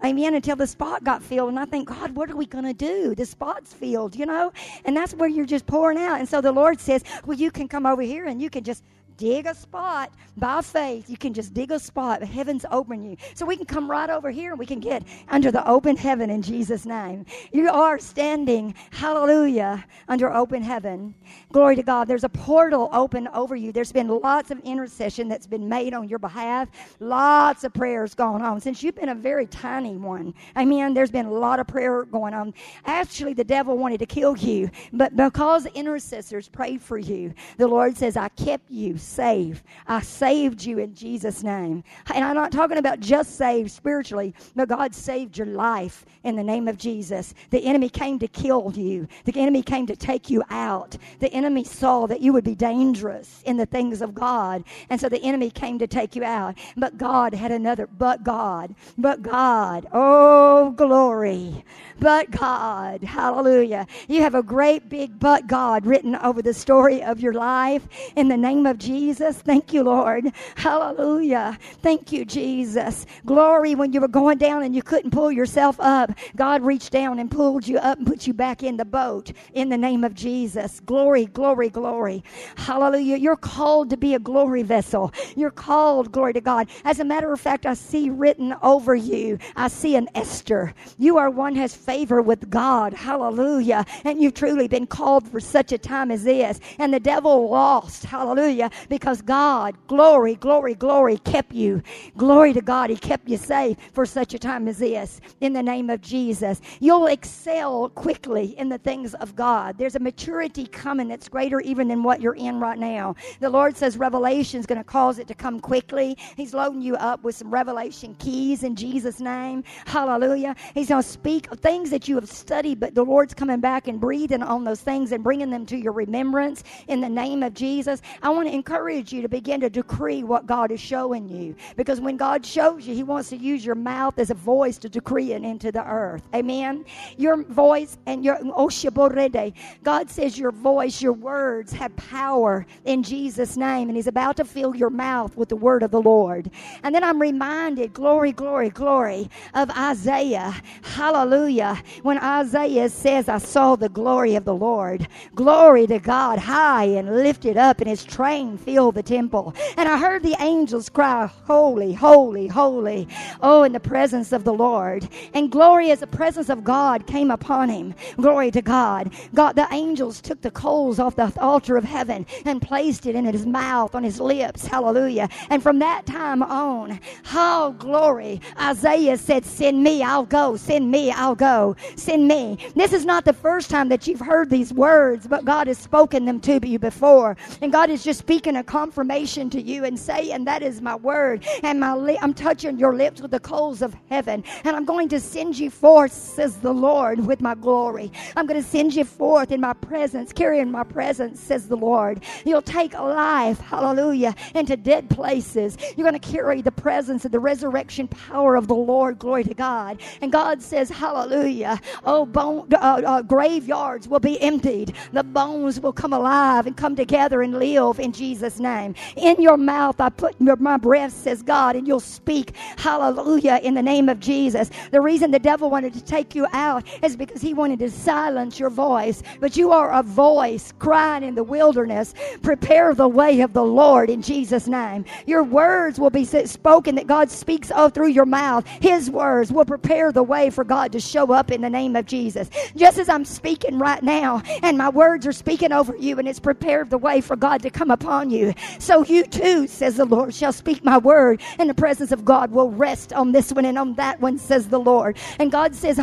Amen. Until the spot got filled. And I think, God, what are we going to do? The spot's filled, you know? And that's where you're just pouring out. And so the Lord says, well, you can come over here and you can just dig a spot by faith. You can just dig a spot. The heaven's open you. So we can come right over here and we can get under the open heaven in Jesus' name. You are standing, hallelujah, under open heaven. Glory to God. There's a portal open over you. There's been lots of intercession that's been made on your behalf, lots of prayers going on. Since you've been a very tiny one, I mean, there's been a lot of prayer going on. Actually, the devil wanted to kill you, but because intercessors prayed for you, the Lord says, I kept you saved. I saved you in Jesus' name. And I'm not talking about just saved spiritually, but God saved your life in the name of Jesus. The enemy came to kill you, the enemy came to take you out. The enemy saw that you would be dangerous in the things of God. And so the enemy came to take you out. But God had another, but God, but God. Oh, glory. But God. Hallelujah. You have a great big but God written over the story of your life in the name of Jesus. Thank you, Lord. Hallelujah. Thank you, Jesus. Glory when you were going down and you couldn't pull yourself up. God reached down and pulled you up and put you back in the boat in the name of Jesus. Glory, glory, glory. Hallelujah. You're called to be a glory vessel. You're called, glory to God. As a matter of fact, I see written over you, I see an Esther. You are one has favor with God. Hallelujah. And you've truly been called for such a time as this. And the devil lost. Hallelujah. Because God, glory, glory, glory, kept you. Glory to God. He kept you safe for such a time as this. In the name of Jesus. You'll excel quickly in the things of God. There's a maturity coming that's greater even than what you're in right now. The Lord says revelation is going to cause it to come quickly. He's loading you up with some revelation keys in Jesus' name. Hallelujah. He's going to speak of things that you have studied, but the Lord's coming back and breathing on those things and bringing them to your remembrance in the name of Jesus. I want to encourage you to begin to decree what God is showing you because when God shows you, He wants to use your mouth as a voice to decree it into the earth. Amen. Your voice and your oh, oshaborede. God says your voice, your words have power in Jesus' name, and He's about to fill your mouth with the word of the Lord. And then I'm reminded, glory, glory, glory, of Isaiah. Hallelujah. When Isaiah says, I saw the glory of the Lord. Glory to God, high and lifted up, and his train filled the temple. And I heard the angels cry, Holy, holy, holy. Oh, in the presence of the Lord. And glory as the presence of God came upon him. Glory to God. God, the angels took the coals off the altar of heaven and placed it in his mouth, on his lips. Hallelujah. And from that time on, oh, glory. Isaiah said, Send me, I'll go. Send me, I'll go. Send me. This is not the first time that you've heard these words, but God has spoken them to you before. And God is just speaking a confirmation to you and saying, That is my word. And my li- I'm touching your lips with the coals of heaven. And I'm going to send you forth, says the Lord, with my glory. I'm going to send you forth in my presence, carrying my presence, says the Lord. You'll take life, hallelujah, into dead places. You're going to carry the presence of the resurrection power of the Lord. Glory to God. And God says, Hallelujah. Oh, bone, uh, uh, graveyards will be emptied. The bones will come alive and come together and live in Jesus' name. In your mouth, I put my breath, says God, and you'll speak, Hallelujah, in the name of Jesus. The reason the devil wanted to take you out is because he wanted to silence your voice. But you are a voice crying in the wilderness. Prepare the way of the Lord in Jesus' name. Your words will be spoken that God speaks oh, through your mouth. His words will prepare the way for God to show up in the name of Jesus. Just as I'm speaking right now, and my words are speaking over you, and it's prepared the way for God to come upon you. So you too, says the Lord, shall speak my word, and the presence of God will rest on this one and on that one, says the Lord. And God says,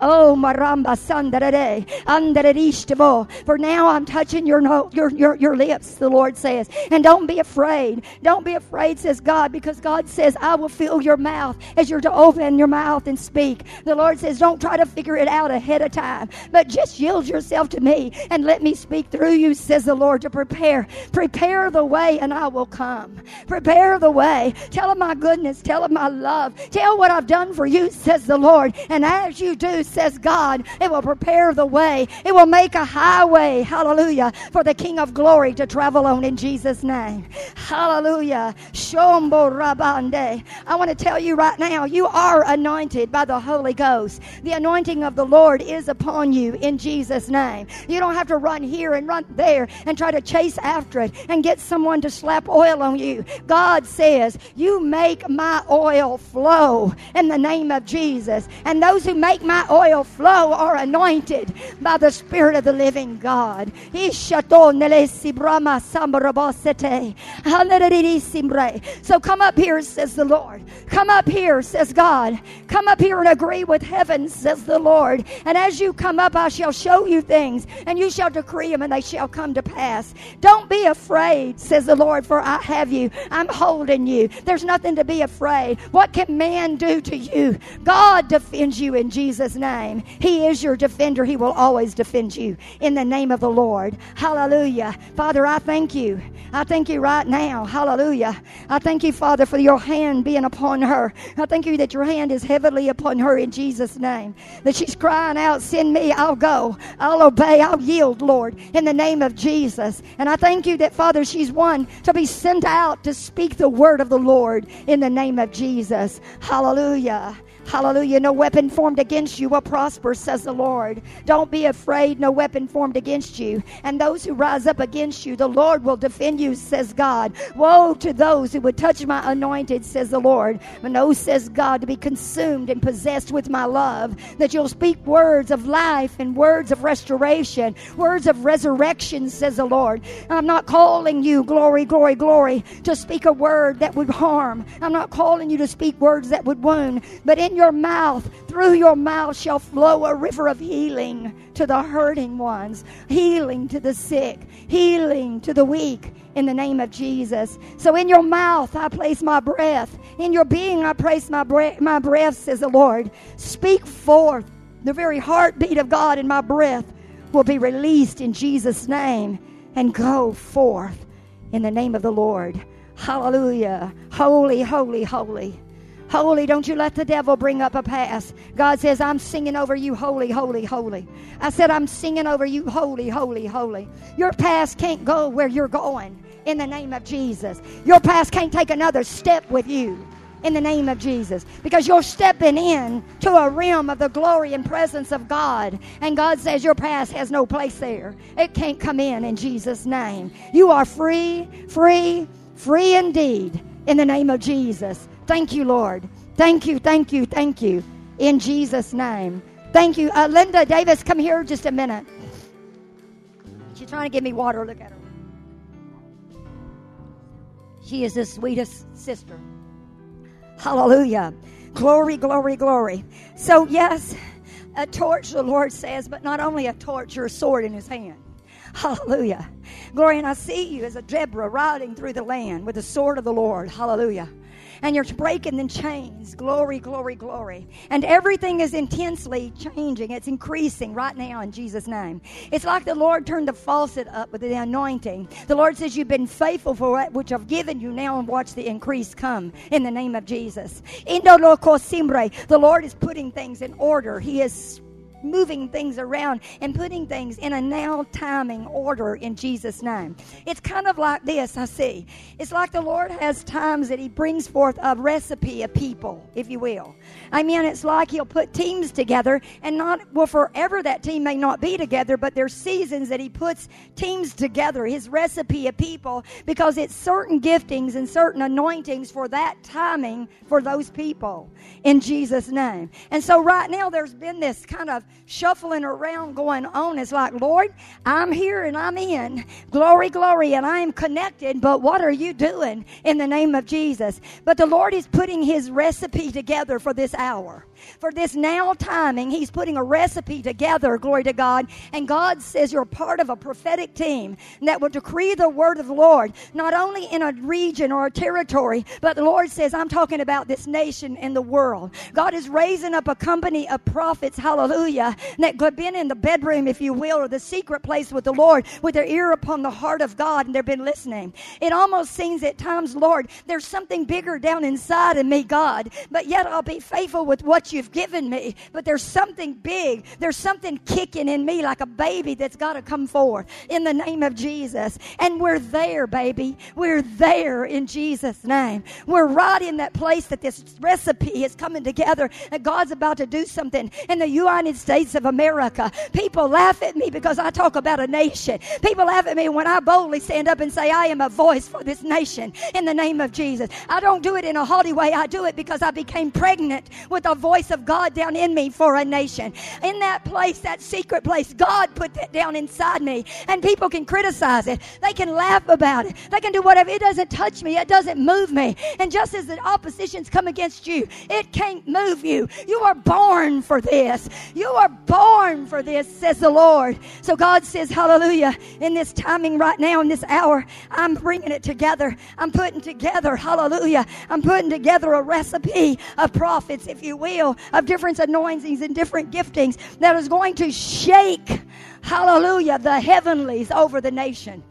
Oh, Maramba For now I'm touching your, your, your, your lips, the Lord says. And don't be afraid. Don't be afraid, says God, because God says, I will fill your mouth as you're to open your mouth and speak. The Lord says, Don't try to figure it out ahead of time, but just yield yourself to me and let me speak through you, says the Lord, to prepare. Prepare the way, and I will come. Prepare the way. Tell him my goodness. Tell him my love. Tell what I've done for you, says the Lord. And as you do, says God, it will prepare the way. It will make a highway, hallelujah, for the King of glory to travel on in Jesus' name. Hallelujah. Shombo Rabande. I want to tell you right now, you are anointed by the Holy Ghost. The anointing of the Lord is upon you in Jesus' name. You don't have to run here and run there and try to chase after it and get someone to slap oil on you. God says, You make my oil flow in the name of Jesus. And those who make my oil flow are anointed by the Spirit of the living God. So come up here, says the Lord. Come up here, says God. Come up here and agree with heaven, says the Lord. And as you come up, I shall show you things, and you shall decree them, and they shall come to pass. Don't be afraid, says the Lord, for I have you. I'm holding you. There's nothing to be afraid. What can man do to you? God defends you in Jesus' name. He is your defender. He will always defend you in the name of the Lord. Hallelujah. Father, I thank you. I thank you right now. Hallelujah. I thank you, Father, for your hand being upon her. I thank you that your hand is heavily upon her in Jesus' name. That she's crying out, Send me, I'll go. I'll obey, I'll yield, Lord, in the name of Jesus. And I thank you that, Father, she's one to be sent out to speak the word of the Lord in the name of Jesus. Hallelujah. Hallelujah. No weapon formed against you will prosper, says the Lord. Don't be afraid. No weapon formed against you. And those who rise up against you, the Lord will defend you, says God. Woe to those who would touch my anointed, says the Lord. But no, says God, to be consumed and possessed with my love. That you'll speak words of life and words of restoration, words of resurrection, says the Lord. I'm not calling you, glory, glory, glory, to speak a word that would harm. I'm not calling you to speak words that would wound. But in your mouth, through your mouth shall flow a river of healing to the hurting ones, healing to the sick, healing to the weak in the name of Jesus. So in your mouth I place my breath. In your being I place my breath, my breath, says the Lord. Speak forth. The very heartbeat of God in my breath will be released in Jesus' name and go forth in the name of the Lord. Hallelujah. Holy, holy, holy. Holy, don't you let the devil bring up a past. God says, I'm singing over you, holy, holy, holy. I said, I'm singing over you, holy, holy, holy. Your past can't go where you're going in the name of Jesus. Your past can't take another step with you in the name of Jesus because you're stepping in to a realm of the glory and presence of God. And God says your past has no place there. It can't come in in Jesus' name. You are free, free, free indeed in the name of Jesus. Thank you, Lord. Thank you, thank you, thank you. In Jesus' name. Thank you. Uh, Linda Davis, come here just a minute. She's trying to give me water. Look at her. She is the sweetest sister. Hallelujah. Glory, glory, glory. So, yes, a torch, the Lord says, but not only a torch, or a sword in his hand. Hallelujah. Glory, and I see you as a Deborah riding through the land with the sword of the Lord. Hallelujah and you're breaking the chains. Glory, glory, glory. And everything is intensely changing. It's increasing right now in Jesus' name. It's like the Lord turned the faucet up with the anointing. The Lord says, You've been faithful for what which I've given you now, and watch the increase come in the name of Jesus. The Lord is putting things in order. He is moving things around and putting things in a now timing order in Jesus' name. It's kind of like this, I see. It's like the Lord has times that He brings forth a recipe of people, if you will. I mean, it's like He'll put teams together and not, well, forever that team may not be together, but there's seasons that He puts teams together, His recipe of people, because it's certain giftings and certain anointings for that timing for those people in Jesus' name. And so right now there's been this kind of shuffling around going on. It's like, Lord, I'm here and I'm in. Glory, glory, and I am connected, but what are you doing in the name of Jesus? But the Lord is putting his recipe together for this hour. For this now timing, he's putting a recipe together, glory to God. And God says you're part of a prophetic team that will decree the word of the Lord, not only in a region or a territory, but the Lord says, I'm talking about this nation and the world. God is raising up a company of prophets, hallelujah, that have been in the bedroom, if you will, or the secret place with the Lord, with their ear upon the heart of God, and they've been listening. It almost seems at times, Lord, there's something bigger down inside of me, God, but yet I'll be faithful with what you've given me. But there's something big, there's something kicking in me like a baby that's got to come forth in the name of Jesus. And we're there, baby. We're there in Jesus' name. We're right in that place that this recipe is coming together, and God's about to do something in the United States of America. People laugh at me because I talk about a nation. People laugh at me when I boldly stand up and say, I am a voice for this nation in the name of Jesus. I don't do it in a haughty way. I do it because I became pregnant with a voice of God down in me for a nation. In that place, that secret place, God put that down inside me. And people can criticize it. They can laugh about it. They can do whatever. It doesn't touch me. It doesn't move me. And just as the oppositions come against you, it can't move you. You are born for this. You are born for this, says the Lord. So God says, hallelujah, in this timing right now, in this hour, I'm bringing it together. I'm putting together, hallelujah, I'm putting together a recipe of prophets, if you will, of different anointings and different giftings that is going to shake, hallelujah, the heavenlies over the nation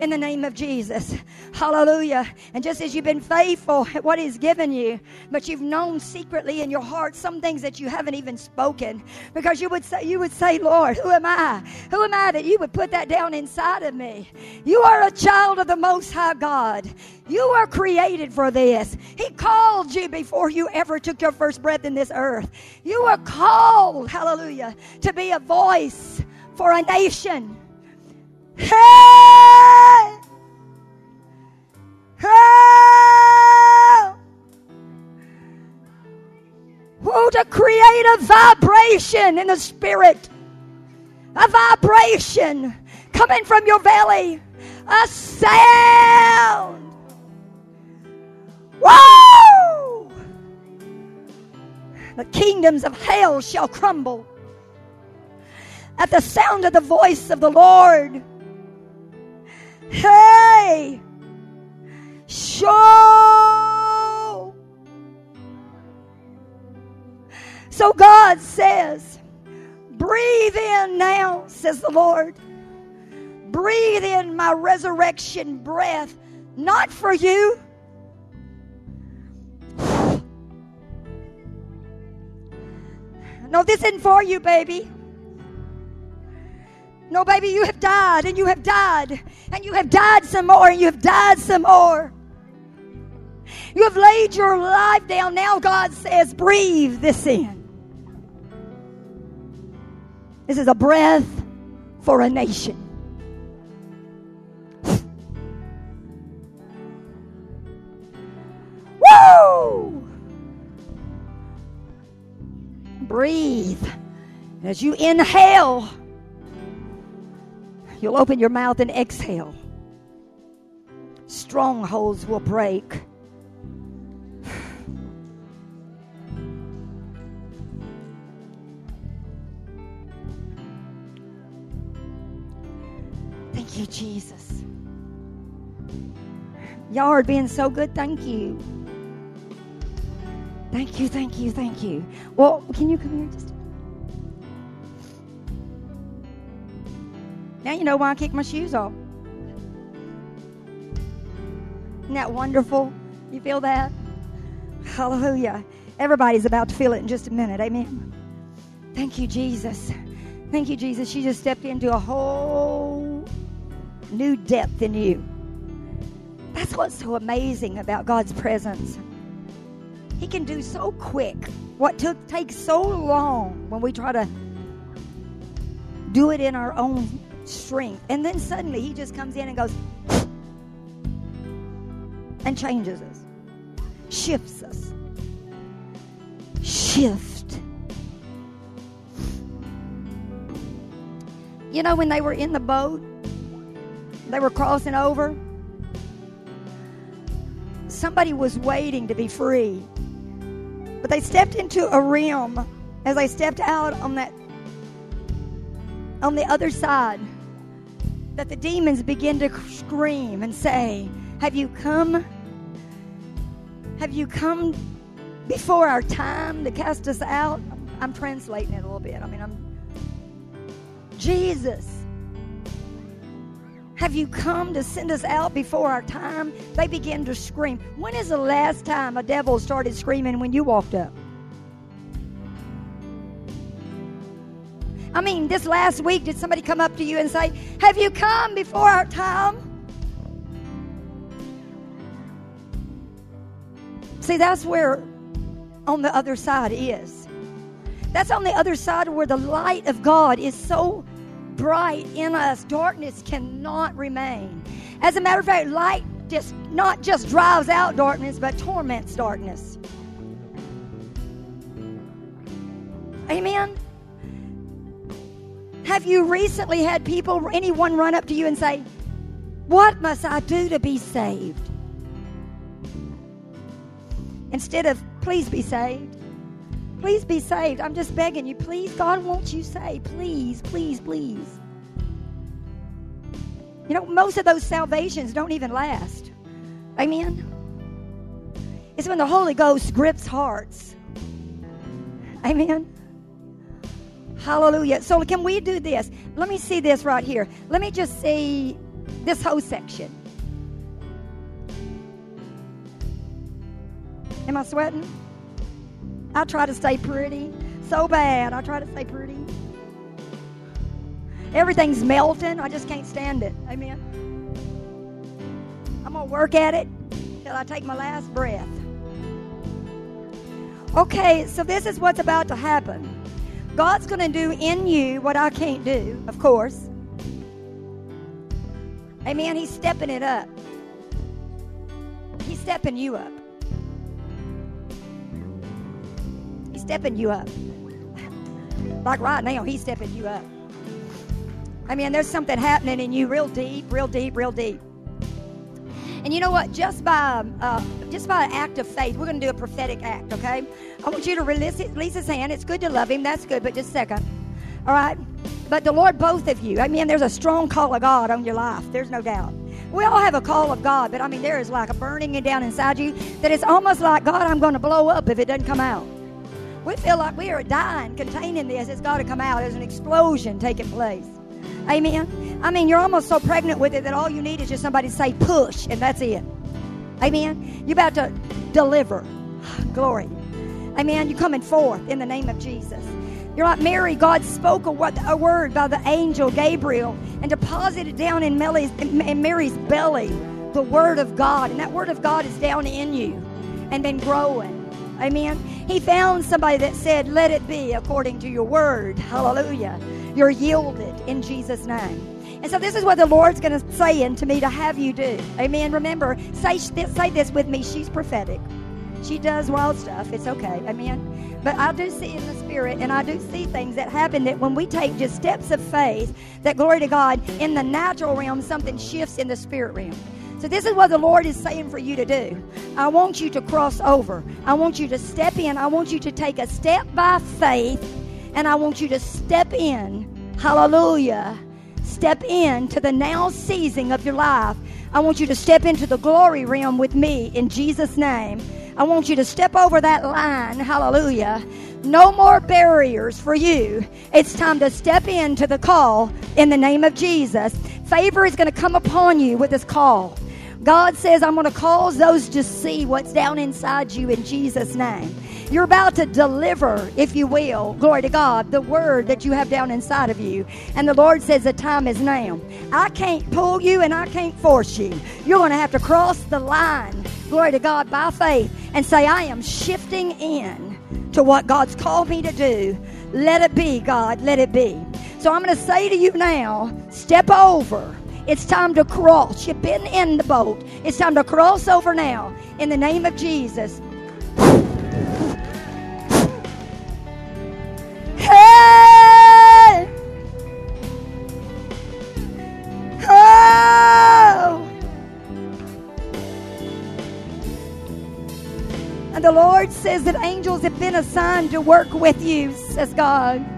in the name of Jesus. Hallelujah. And just as you've been faithful at what He's given you, but you've known secretly in your heart some things that you haven't even spoken, because you would say, you would say, Lord, who am I? Who am I that you would put that down inside of me? You are a child of the Most High God. You are created for this. He called you before you ever took your first breath in this earth. You were called, hallelujah, to be a voice for a nation. Hey! Hey! Oh, to create a vibration in the spirit. A vibration coming from your belly. A sound. Whoa! The kingdoms of hell shall crumble at the sound of the voice of the Lord. Hey! Show! So God says, breathe in now, says the Lord. Breathe in my resurrection breath, not for you. [sighs] No, this isn't for you, baby. No, baby, you have died and you have died and you have died some more and you have died some more. You have laid your life down. Now God says, breathe this in. This is a breath for a nation. [laughs] Woo! Breathe. As you inhale, You'll open your mouth and exhale. Strongholds will break. Thank you, Jesus. Y'all are being so good. Thank you. Thank you, thank you, thank you. Well, can you come here just? Now you know why I kicked my shoes off. Isn't that wonderful? You feel that? Hallelujah. Everybody's about to feel it in just a minute. Amen. Thank you, Jesus. Thank you, Jesus. She just stepped into a whole new depth in you. That's what's so amazing about God's presence. He can do so quick what took takes so long when we try to do it in our own strength. And then suddenly he just comes in and goes and changes us, shifts us. Shift. You know, when they were in the boat, they were crossing over, somebody was waiting to be free. But they stepped into a realm as they stepped out on that on the other side that the demons begin to scream and say, "Have you come? Have you come before our time to cast us out?" I'm translating it a little bit. I mean, I'm Jesus. Have you come to send us out before our time? They begin to scream. When is the last time a devil started screaming when you walked up? I mean, this last week, did somebody come up to you and say, Have you come before our time? See, that's where on the other side is. That's on the other side where the light of God is so bright in us, darkness cannot remain. As a matter of fact, light just not just drives out darkness, but torments darkness. Amen. Have you recently had people, anyone run up to you and say, What must I do to be saved? Instead of, Please be saved. Please be saved. I'm just begging you. Please, God wants you saved. Please, please, please. You know, most of those salvations don't even last. Amen. It's when the Holy Ghost grips hearts. Amen. Hallelujah. So, can we do this? Let me see this right here. Let me just see this whole section. Am I sweating? I try to stay pretty. So bad. I try to stay pretty. Everything's melting. I just can't stand it. Amen. I'm going to work at it till I take my last breath. Okay, so this is what's about to happen. God's going to do in you what I can't do, of course. Amen. He's stepping it up. He's stepping you up. He's stepping you up. Like right now, he's stepping you up. I mean, there's something happening in you real deep, real deep, real deep. And you know what? Just by uh, just by an act of faith, we're going to do a prophetic act. Okay? I want you to release, release his hand. It's good to love him. That's good. But just a second. All right. But the Lord, both of you. I mean, there's a strong call of God on your life. There's no doubt. We all have a call of God, but I mean, there is like a burning down inside you that it's almost like God, I'm going to blow up if it doesn't come out. We feel like we are dying, containing this. It's got to come out. There's an explosion taking place. Amen. I mean, you're almost so pregnant with it that all you need is just somebody to say push, and that's it. Amen. You're about to deliver. [sighs] Glory. Amen. You're coming forth in the name of Jesus. You're like Mary. God spoke a, word by the angel Gabriel and deposited down in, Mary's, in Mary's belly the word of God, and that word of God is down in you and been growing. Amen. He found somebody that said, Let it be according to your word. Hallelujah. You're yielded in Jesus' name. And so this is what the Lord's going to say to me to have you do. Amen. Remember, say, say this with me. She's prophetic. She does wild stuff. It's okay. Amen. But I do see in the spirit, and I do see things that happen that when we take just steps of faith, that glory to God, in the natural realm, something shifts in the spirit realm. So, this is what the Lord is saying for you to do. I want you to cross over. I want you to step in. I want you to take a step by faith, and I want you to step in. Hallelujah. step in to the now season of your life. I want you to step into the glory realm with me in Jesus' name. I want you to step over that line. Hallelujah. No more barriers for you. It's time to step into the call in the name of Jesus. Favor is going to come upon you with this call. God says, I'm going to cause those to see what's down inside you in Jesus' name. You're about to deliver, if you will, glory to God, the word that you have down inside of you. And the Lord says the time is now. I can't pull you and I can't force you. You're going to have to cross the line, glory to God, by faith and say, I am shifting in to what God's called me to do. Let it be, God, let it be. So I'm going to say to you now, step over. It's time to cross. You've been in the boat. It's time to cross over now in the name of Jesus. Hey! Oh! And the Lord says that angels have been assigned to work with you, says God.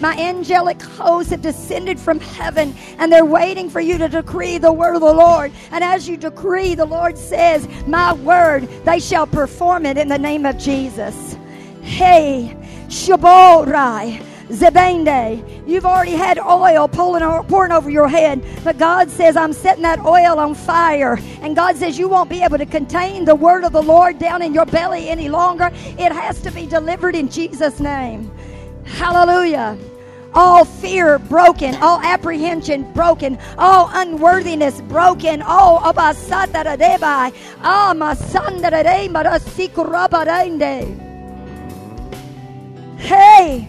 My angelic hosts have descended from heaven and they're waiting for you to decree the word of the Lord. And as you decree, the Lord says, My word, they shall perform it in the name of Jesus. Hey, Shaborai. Zebende, you've already had oil pulling, pouring over your head, but God says, I'm setting that oil on fire. And God says, You won't be able to contain the word of the Lord down in your belly any longer. It has to be delivered in Jesus' name. Hallelujah. All fear broken, all apprehension broken, all unworthiness broken, all abasataradebai, ah masandarade marasikurabarainde. Hey!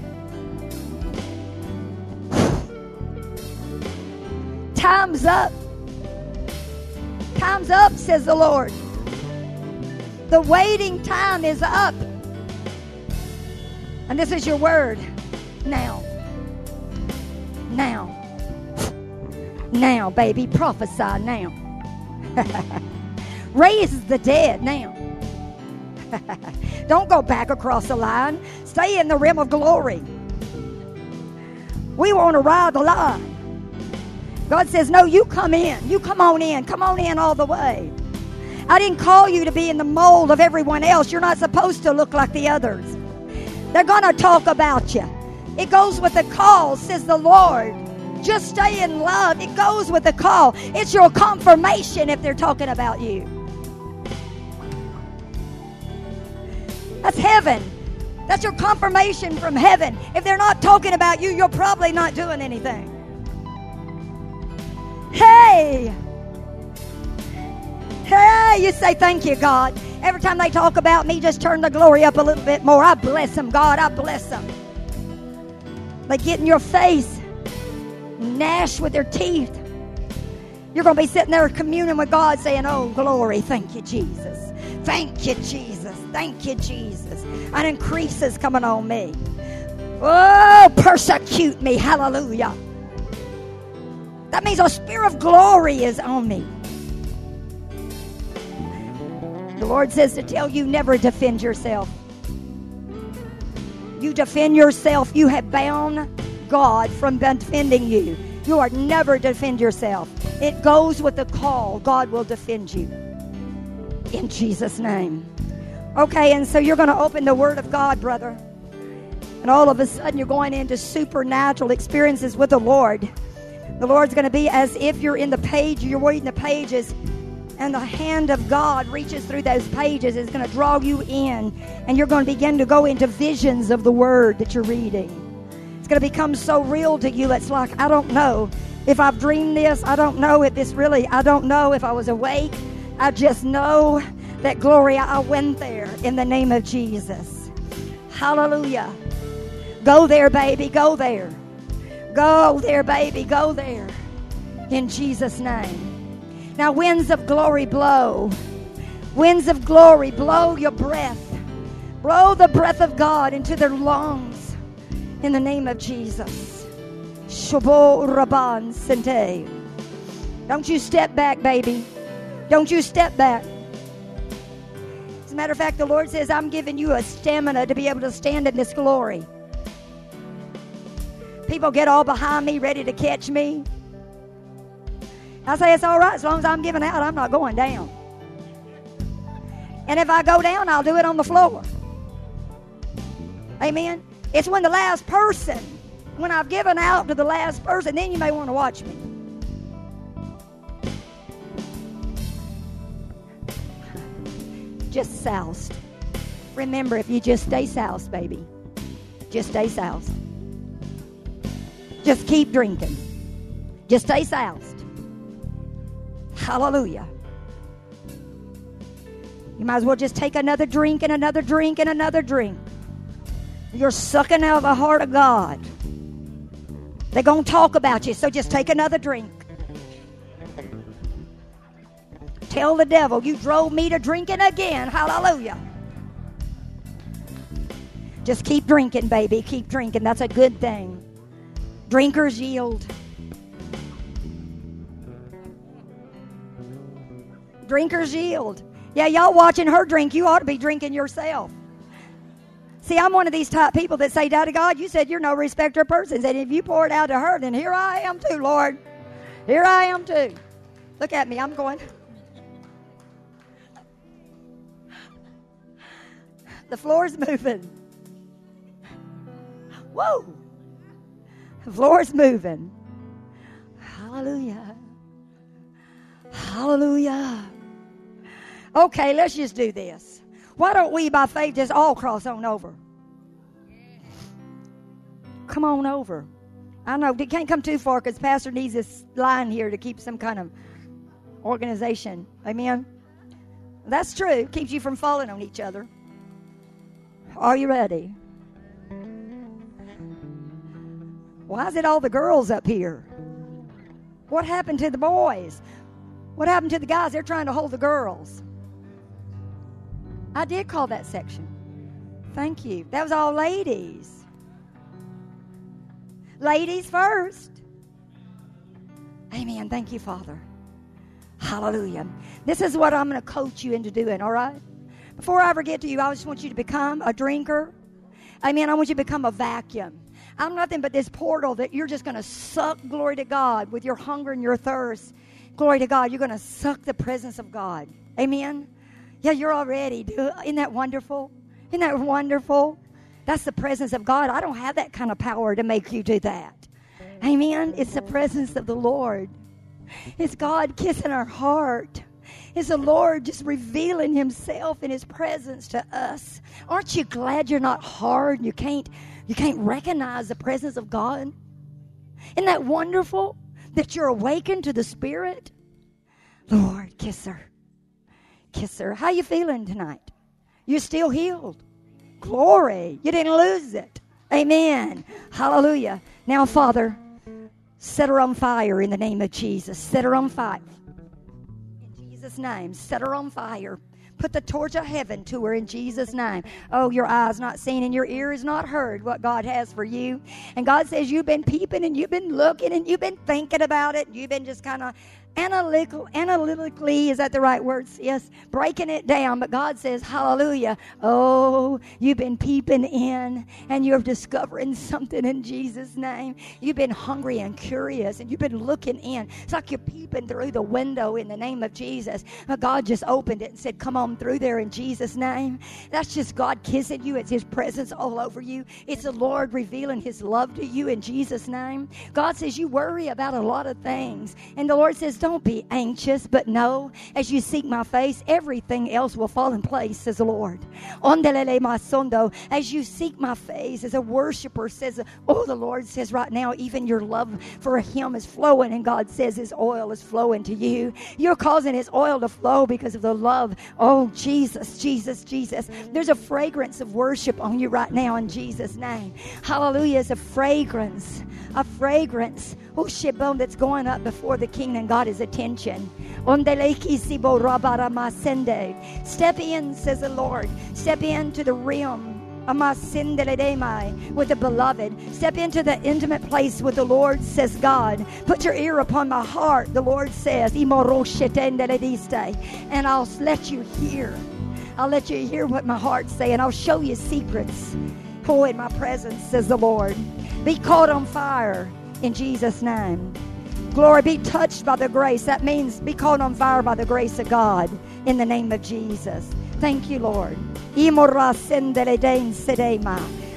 Time's up. Time's up, says the Lord. The waiting time is up. And this is your word now. Now. Now, baby. Prophesy now. [laughs] Raise the dead now. [laughs] Don't go back across the line. Stay in the rim of glory. We want to ride the line. God says, No, you come in. You come on in. Come on in all the way. I didn't call you to be in the mold of everyone else. You're not supposed to look like the others. They're going to talk about you. It goes with the call, says the Lord. Just stay in love. It goes with the call. It's your confirmation if they're talking about you. That's heaven. That's your confirmation from heaven. If they're not talking about you, you're probably not doing anything. Hey! Hey, you say thank you, God. Every time they talk about me, just turn the glory up a little bit more. I bless them, God. I bless them. They get in your face, gnash with their teeth. You're going to be sitting there communing with God saying, Oh, glory. Thank you, Jesus. Thank you, Jesus. Thank you, Jesus. An increase is coming on me. Oh, persecute me. Hallelujah. That means a spirit of glory is on me. The Lord says to tell you never defend yourself. You defend yourself, you have bound God from defending you. You are never defend yourself. It goes with the call. God will defend you. In Jesus' name. Okay, and so you're going to open the Word of God, brother. And all of a sudden, you're going into supernatural experiences with the Lord. The Lord's going to be as if you're in the page, you're reading the pages, and the hand of God reaches through those pages. It's going to draw you in, and you're going to begin to go into visions of the Word that you're reading. It's going to become so real to you. It's like, I don't know if I've dreamed this. I don't know if this really, I don't know if I was awake. I just know that glory, I went there in the name of Jesus. Hallelujah. Go there, baby. Go there. Go there, baby. Go there. In Jesus' name. Now, winds of glory blow. Winds of glory, blow your breath. Blow the breath of God into their lungs in the name of Jesus. Rabban Sente. Don't you step back, baby. Don't you step back. As a matter of fact, the Lord says, I'm giving you a stamina to be able to stand in this glory. People get all behind me, ready to catch me. I say it's all right as long as I'm giving out, I'm not going down. And if I go down, I'll do it on the floor. Amen. It's when the last person, when I've given out to the last person, then you may want to watch me. Just soused. Remember, if you just stay soused, baby, just stay soused. Just keep drinking. Just stay soused. Hallelujah. You might as well just take another drink and another drink and another drink. You're sucking out the heart of God. They're going to talk about you, so just take another drink. Tell the devil, you drove me to drinking again. Hallelujah. Just keep drinking, baby. Keep drinking. That's a good thing. Drinkers yield. Drinkers yield. Yeah, y'all watching her drink, you ought to be drinking yourself. See, I'm one of these type people that say, Daddy God, you said you're no respecter of persons. And if you pour it out to her, then here I am too, Lord. Here I am too. Look at me. I'm going. The floor's moving. Whoa. The floor's moving. Hallelujah. Hallelujah. Okay, let's just do this. Why don't we, by faith, just all cross on over? Come on over. I know it can't come too far because Pastor needs this line here to keep some kind of organization. Amen. That's true. Keeps you from falling on each other. Are you ready? Why is it all the girls up here? What happened to the boys? What happened to the guys? They're trying to hold the girls. I did call that section. Thank you. That was all ladies. Ladies first. Amen. Thank you, Father. Hallelujah. This is what I'm going to coach you into doing, all right? Before I ever get to you, I just want you to become a drinker. Amen. I want you to become a vacuum. I'm nothing but this portal that you're just going to suck glory to God with your hunger and your thirst. Glory to God. You're going to suck the presence of God. Amen. Yeah, you're already. Isn't that wonderful? Isn't that wonderful? That's the presence of God. I don't have that kind of power to make you do that. Amen. It's the presence of the Lord. It's God kissing our heart. It's the Lord just revealing Himself in His presence to us. Aren't you glad you're not hard? You can't you can't recognize the presence of God. Isn't that wonderful that you're awakened to the Spirit? Lord, kiss her. Kiss her. How you feeling tonight? You're still healed. Glory. You didn't lose it. Amen. Hallelujah. Now, Father, set her on fire in the name of Jesus. Set her on fire. In Jesus' name, set her on fire. Put the torch of heaven to her in Jesus' name. Oh, your eyes not seen and your ears not heard what God has for you. And God says you've been peeping and you've been looking and you've been thinking about it. You've been just kind of analytical, analytically, is that the right words? Yes, breaking it down. But God says, Hallelujah. Oh, you've been peeping in and you're discovering something in Jesus' name. You've been hungry and curious and you've been looking in. It's like you're peeping through the window in the name of Jesus. But God just opened it and said, Come on through there in Jesus' name. That's just God kissing you. It's His presence all over you. It's the Lord revealing His love to you in Jesus' name. God says, You worry about a lot of things. And the Lord says, don't be anxious, but know as you seek my face, everything else will fall in place, says the Lord. As you seek my face, as a worshiper says, oh, the Lord says right now, even your love for him is flowing, and God says his oil is flowing to you. You're causing his oil to flow because of the love. Oh, Jesus, Jesus, Jesus. There's a fragrance of worship on you right now in Jesus' name. Hallelujah. It's a fragrance, a fragrance, oh, shibon that's going up before the king, and God is his attention. Step in, says the Lord. Step into the realm with the beloved. Step into the intimate place with the Lord, says God. Put your ear upon my heart, the Lord says. And I'll let you hear. I'll let you hear what my heart's saying. I'll show you secrets. Oh, in my presence, says the Lord. Be caught on fire in Jesus' name. Glory, be touched by the grace. That means be caught on fire by the grace of God in the name of Jesus. Thank you, Lord.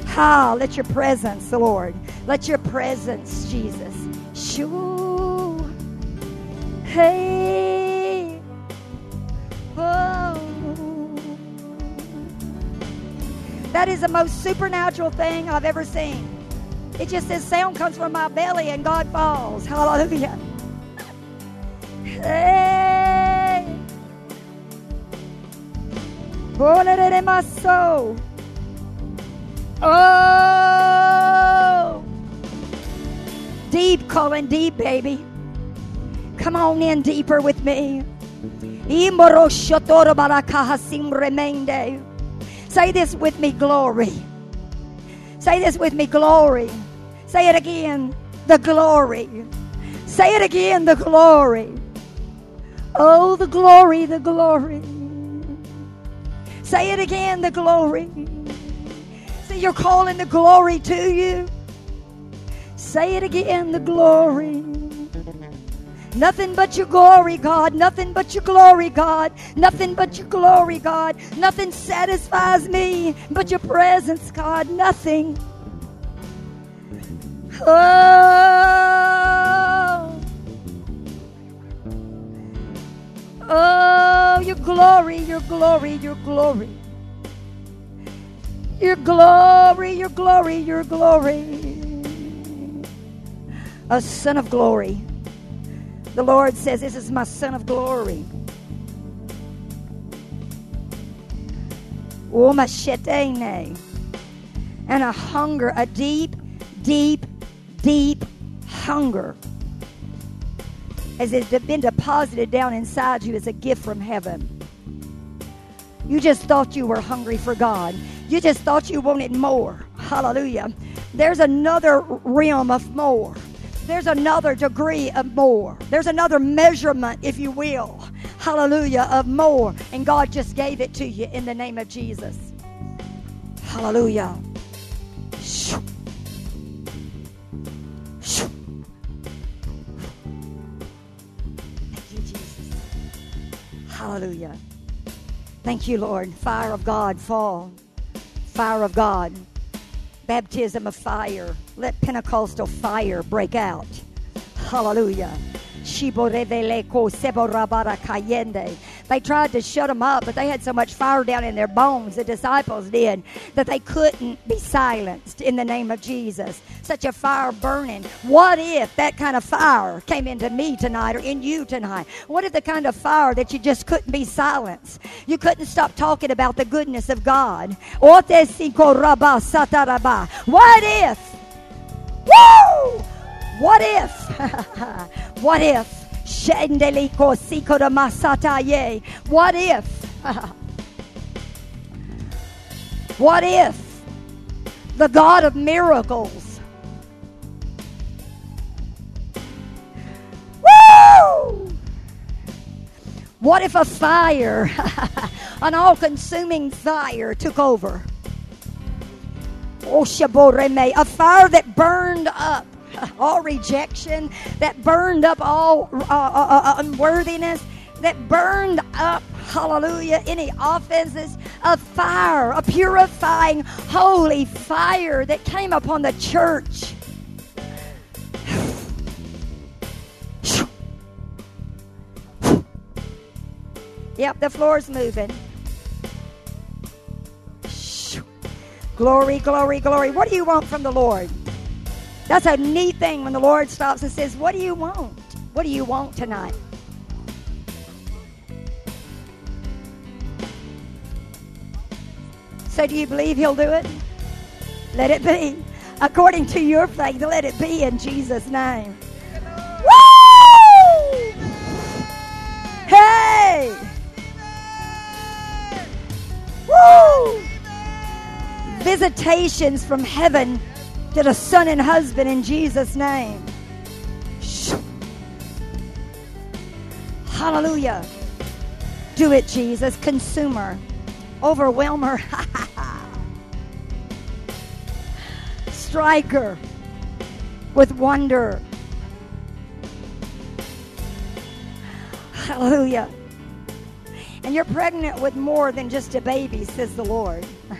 Ha, let your presence, Lord. Let your presence, Jesus. Shoo. Hey. Oh. That is the most supernatural thing I've ever seen. It just says sound comes from my belly and God falls. Hallelujah. Hey. Volere my soul. Oh. Deep calling deep, baby. Come on in deeper with me. Say this with me, glory. Say this with me, glory. Say it again, the glory. Say it again, the glory. Oh, the glory, the glory. Say it again, the glory. See, you're calling the glory to you. Say it again, the glory. Nothing but your glory, God. Nothing but your glory, God. Nothing but your glory, God. Nothing satisfies me but your presence, God. Nothing. Oh. Oh, your glory, your glory, your glory. Your glory, your glory, your glory. A son of glory. The Lord says, This is my son of glory. Oh, and a hunger, a deep, deep, deep hunger as it had been deposited down inside you as a gift from heaven. You just thought you were hungry for God. You just thought you wanted more. Hallelujah. There's another realm of more. There's another degree of more. There's another measurement, if you will. Hallelujah, of more. And God just gave it to you in the name of Jesus. Hallelujah. Shoo. Shoo. Thank you, Jesus. Hallelujah. Thank you, Lord. Fire of God fall. Fire of God. Baptism of fire. Let Pentecostal fire break out. Hallelujah. They tried to shut them up, but they had so much fire down in their bones, the disciples did, that they couldn't be silenced in the name of Jesus. Such a fire burning. What if that kind of fire came into me tonight or in you tonight? What if the kind of fire that you just couldn't be silenced? You couldn't stop talking about the goodness of God. What if? Woo! What if? [laughs] what if? What if? [laughs] what if the God of miracles? Woo! What if a fire, [laughs] an all consuming fire, took over? Oh, a fire that burned up [laughs] all rejection, that burned up all uh, uh, uh, unworthiness, that burned up, hallelujah, any offenses, a fire, a purifying, holy fire that came upon the church. [sighs] Yep, the floor's moving. [sighs] Glory, glory, glory. What do you want from the Lord? That's a neat thing when the Lord stops and says, What do you want? What do you want tonight? So, do you believe He'll do it? Let it be. According to your faith, let it be in Jesus' name. Woo! Hey! Woo! Visitations from heaven to the son and husband in Jesus' name. Hallelujah. Do it, Jesus. Consumer, overwhelmer, [laughs] striker with wonder. Hallelujah. And you're pregnant with more than just a baby, says the Lord. [laughs]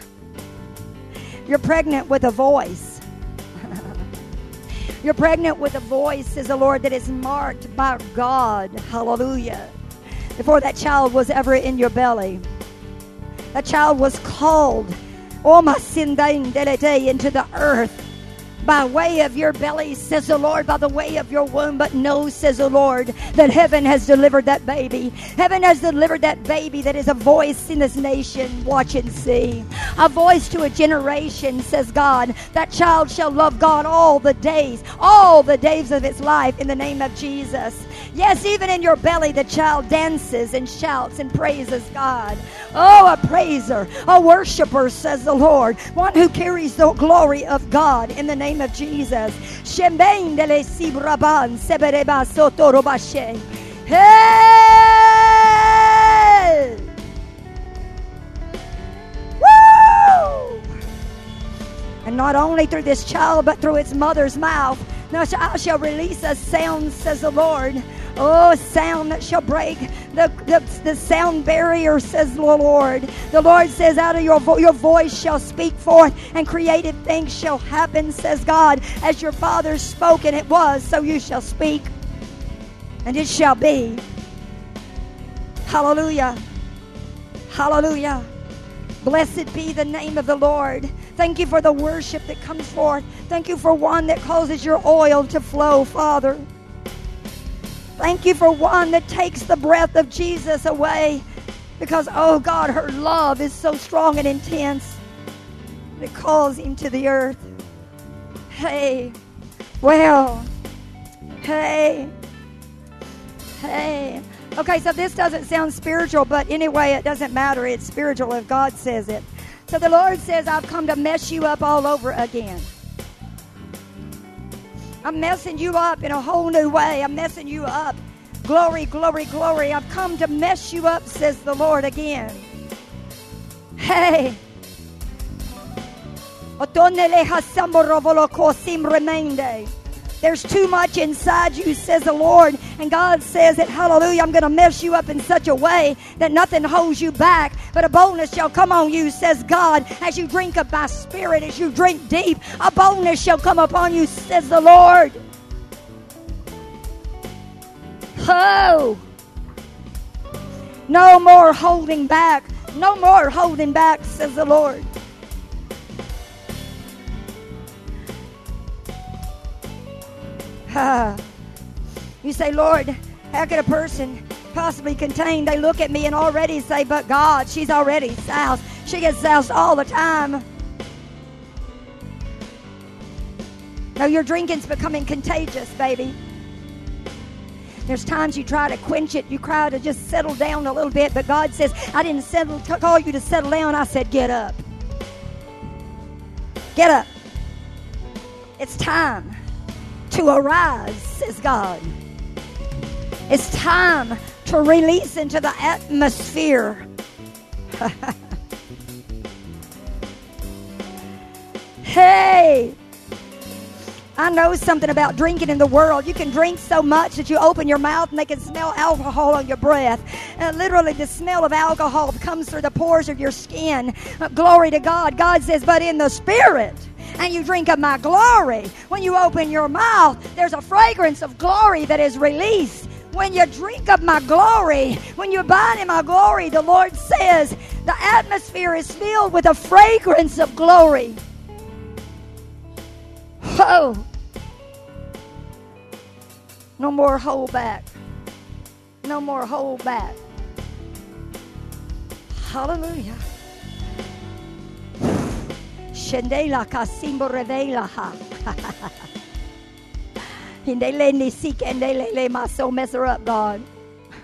You're pregnant with a voice. You're pregnant with a voice, says the Lord, that is marked by God. Hallelujah. Before that child was ever in your belly, that child was called, oh into the earth by way of your belly, says the Lord, by the way of your womb. But no, says the Lord, that heaven has delivered that baby. Heaven has delivered that baby that is a voice in this nation. Watch and see. A voice to a generation, says God. That child shall love God all the days, all the days of its life in the name of Jesus. Yes, even in your belly, the child dances and shouts and praises God. Oh, a praiser, a worshiper, says the Lord. One who carries the glory of God in the name of Jesus. Hey! And not only through this child, but through its mother's mouth. Now I shall release a sound, says the Lord Oh, sound that shall break the, the, the sound barrier, says the Lord. The Lord says, out of your, vo- your voice shall speak forth, and creative things shall happen, says God. As your father spoke, and it was, so you shall speak, and it shall be. Hallelujah. Hallelujah. Blessed be the name of the Lord. Thank you for the worship that comes forth. Thank you for one that causes your oil to flow, Father. Thank you for one that takes the breath of Jesus away because, oh God, her love is so strong and intense. It calls him to the earth. Hey, well, hey, hey. Okay, so this doesn't sound spiritual, but anyway, it doesn't matter. It's spiritual if God says it. So the Lord says, I've come to mess you up all over again. I'm messing you up in a whole new way. I'm messing you up. Glory, glory, glory. I've come to mess you up, says the Lord again. Hey. There's too much inside you, says the Lord. And God says that, hallelujah, I'm going to mess you up in such a way that nothing holds you back, but a boldness shall come on you, says God, as you drink of my spirit, as you drink deep. A boldness shall come upon you, says the Lord. Oh! No more holding back. No more holding back, says the Lord. [laughs] you say, Lord, how could a person possibly contain? They look at me and already say, but God, she's already soused. She gets soused all the time. No, your drinking's becoming contagious, baby. There's times you try to quench it, you try to just settle down a little bit, but God says, I didn't settle, call you to settle down. I said, get up. Get up. It's time to arise, says God. It's time to release into the atmosphere. [laughs] hey! I know something about drinking in the world. You can drink so much that you open your mouth and they can smell alcohol on your breath. Literally, the smell of alcohol comes through the pores of your skin. Glory to God. God says, but in the spirit and you drink of my glory. When you open your mouth, there's a fragrance of glory that is released. When you drink of my glory, when you abide in my glory, the Lord says the atmosphere is filled with a fragrance of glory. Oh, no more hold back. No more hold back. Hallelujah. Shendela kasimbo revela ha. [laughs] Hindeleni seek and let my soul mess her up, God.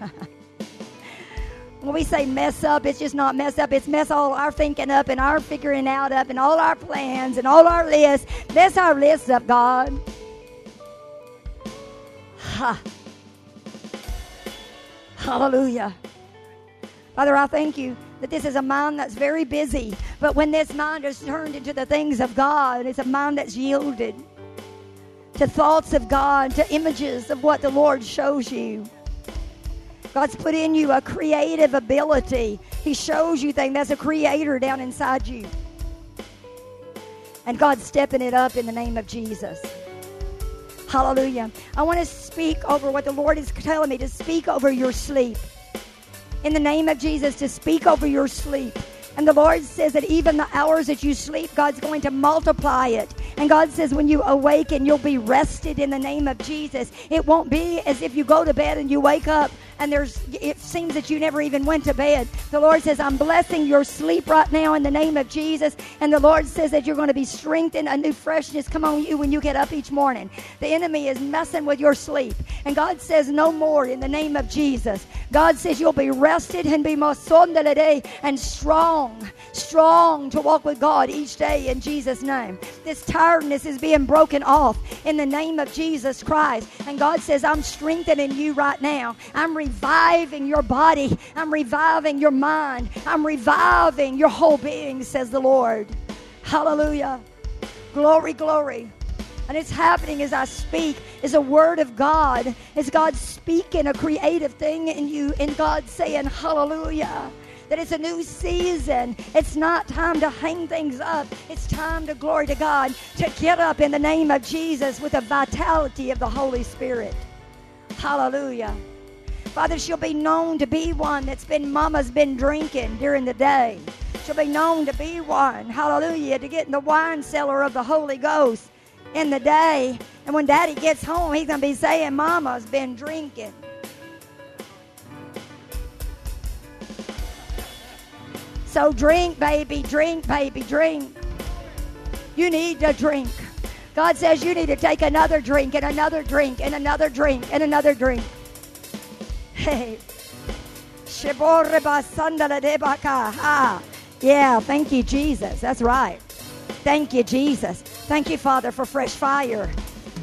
[laughs] when we say mess up, it's just not mess up. It's mess all our thinking up and our figuring out up and all our plans and all our lists. Mess our lists up, God. Ha. Hallelujah. Father, I thank you that this is a mind that's very busy. But when this mind is turned into the things of God, it's a mind that's yielded to thoughts of God, to images of what the Lord shows you. God's put in you a creative ability. He shows you things. There's a creator down inside you. And God's stepping it up in the name of Jesus. Hallelujah. I want to speak over what the Lord is telling me to speak over your sleep. In the name of Jesus, to speak over your sleep. And the Lord says that even the hours that you sleep, God's going to multiply it. And God says when you awaken, you'll be rested in the name of Jesus. It won't be as if you go to bed and you wake up and there's it seems that you never even went to bed. The Lord says, I'm blessing your sleep right now in the name of Jesus. And the Lord says that you're going to be strengthened, a new freshness come on you when you get up each morning. The enemy is messing with your sleep. And God says, No more in the name of Jesus. God says you'll be rested and be more so in the day and strong, strong to walk with God each day in Jesus' name. This tiredness is being broken off in the name of Jesus Christ. And God says, I'm strengthening you right now. I'm reviving your body. I'm reviving your mind. I'm reviving your whole being, says the Lord. Hallelujah. Glory, glory. And it's happening as I speak, is a word of God. Is God speaking a creative thing in you, and God saying, Hallelujah. That it's a new season. It's not time to hang things up. It's time to glory to God, to get up in the name of Jesus with the vitality of the Holy Spirit. Hallelujah. Father, she'll be known to be one that's been, mama's been drinking during the day. She'll be known to be one, hallelujah, to get in the wine cellar of the Holy Ghost in the day. And when daddy gets home, he's going to be saying, Mama's been drinking. So drink, baby, drink, baby, drink. You need to drink. God says you need to take another drink and another drink and another drink and another drink. Hey. Yeah, thank you, Jesus. That's right. Thank you, Jesus. Thank you, Father, for fresh fire.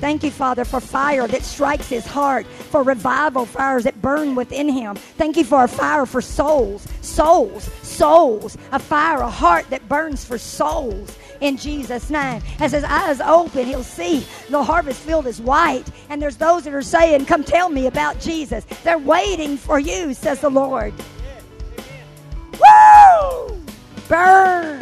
Thank you, Father, for fire that strikes his heart, for revival fires that burn within him. Thank you for a fire for souls, souls, souls, a fire, a heart that burns for souls in Jesus' name. As his eyes open, he'll see the harvest field is white. And there's those that are saying, Come tell me about Jesus. They're waiting for you, says the Lord. Woo! Burn!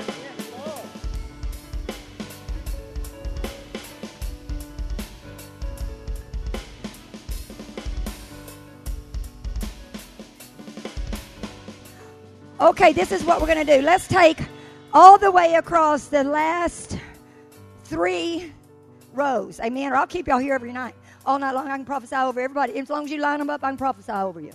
Okay, this is what we're going to do. Let's take all the way across the last three rows. Amen. Or I'll keep y'all here every night. All night long, I can prophesy over everybody. As long as you line them up, I can prophesy over you.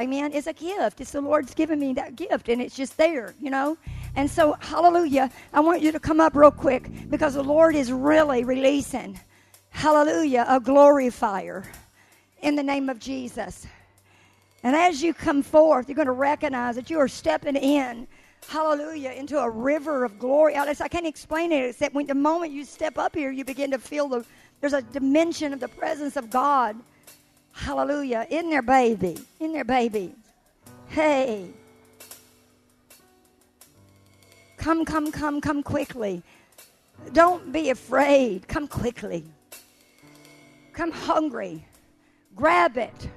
Amen. It's a gift. It's the Lord's given me that gift, and it's just there, you know. And so, hallelujah. I want you to come up real quick because the Lord is really releasing, hallelujah, a glory fire in the name of Jesus. And as you come forth, you're going to recognize that you are stepping in hallelujah, into a river of glory. I can't explain it except when the moment you step up here, you begin to feel the there's a dimension of the presence of God. Hallelujah. In there, baby. In there, baby. Hey. Come, come, come, come quickly. Don't be afraid. Come quickly. Come hungry. Grab it.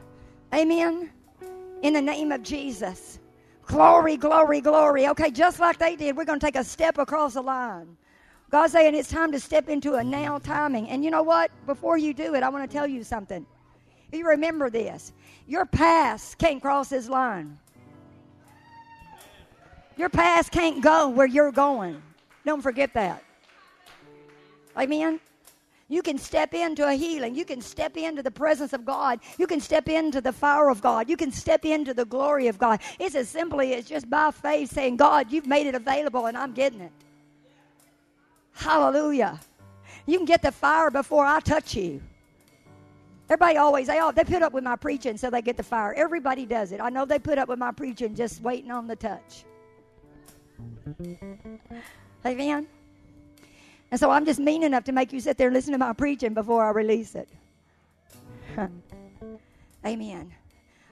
Amen. In the name of Jesus. Glory, glory, glory. Okay, just like they did, we're going to take a step across the line. God's saying it's time to step into a now timing. And you know what? Before you do it, I want to tell you something. You remember this. Your past can't cross this line. Your past can't go where you're going. Don't forget that. Amen. You can step into a healing. You can step into the presence of God. You can step into the fire of God. You can step into the glory of God. It's as simply as just by faith saying, God, you've made it available and I'm getting it. Hallelujah. You can get the fire before I touch you. Everybody always, they, all, they put up with my preaching so they get the fire. Everybody does it. I know they put up with my preaching just waiting on the touch. Amen. And so I'm just mean enough to make you sit there and listen to my preaching before I release it. [laughs] Amen.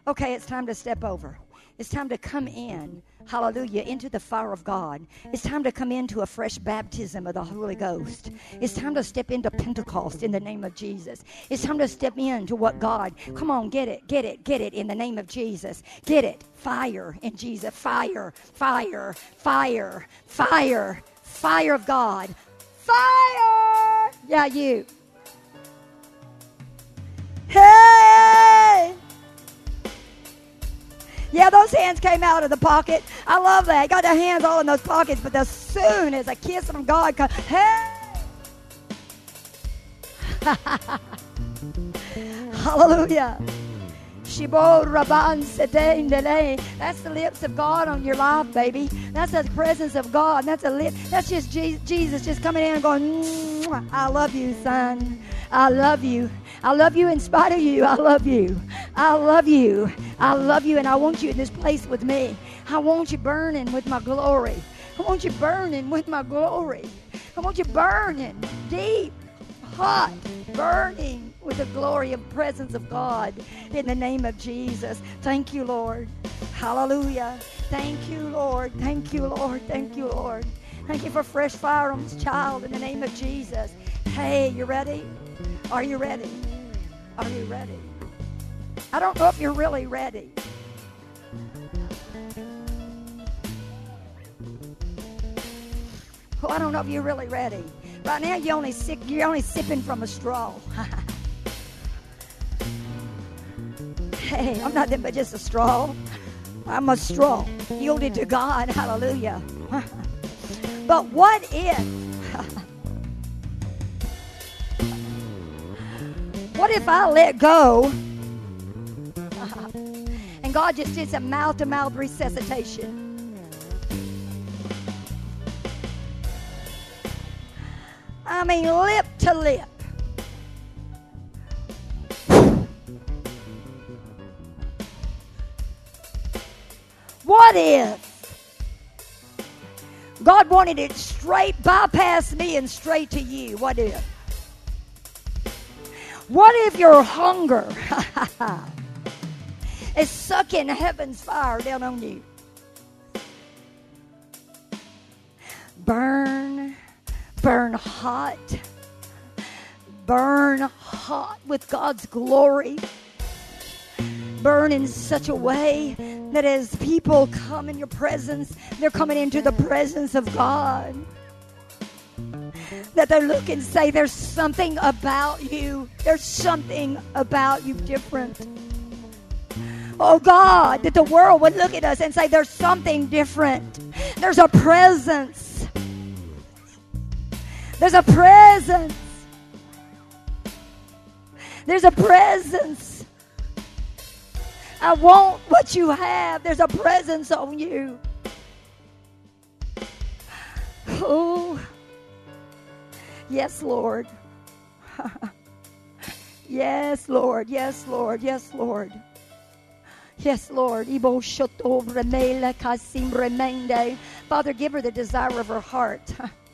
Okay, it's time to step over. It's time to come in, hallelujah, into the fire of God. It's time to come into a fresh baptism of the Holy Ghost. It's time to step into Pentecost in the name of Jesus. It's time to step into what God, come on, get it, get it, get it in the name of Jesus. Get it. Fire in Jesus. Fire, fire, fire, fire, fire of God. Fire! Yeah, you. Hey! Yeah, those hands came out of the pocket. I love that. Got their hands all in those pockets, but as soon as a kiss from God comes, hey! [laughs] Hallelujah. That's the lips of God on your life, baby. That's the presence of God. That's a lip. That's just Jesus just coming in and going, I love you, son. I love you. I love you in spite of you. I love you. I love you. I love you, and I want you in this place with me. I want you burning with my glory. I want you burning with my glory. I want you burning deep, hot, burning with the glory and presence of God in the name of Jesus. Thank you, Lord. Hallelujah. Thank you, Lord. Thank you, Lord. Thank you, Lord. Thank you for fresh fire on this child in the name of Jesus. Hey, you ready? Are you ready? Are you ready? I don't know if you're really ready. Oh, I don't know if you're really ready. Right now, you only sick, you're only sipping from a straw. [laughs] hey, I'm nothing but just a straw. I'm a straw, yielded to God. Hallelujah. [laughs] but what if? [laughs] what if I let go? and God just did some mouth to mouth resuscitation. I mean, lip to lip. What if God wanted it straight, bypass me and straight to you? What if? What if your hunger [laughs] is sucking heaven's fire down on you? Burn burn hot. Burn hot with God's glory. Burn in such a way that as people come in your presence, they're coming into the presence of God. That they look and say, There's something about you. There's something about you different. Oh God, that the world would look at us and say, There's something different. There's a presence there's a presence. There's a presence. I want what you have. There's a presence on you. Oh, [laughs] yes, Lord. yes, Lord. Yes, Lord. Yes, Lord. Yes, Lord. Father, give her the desire of her heart. [laughs]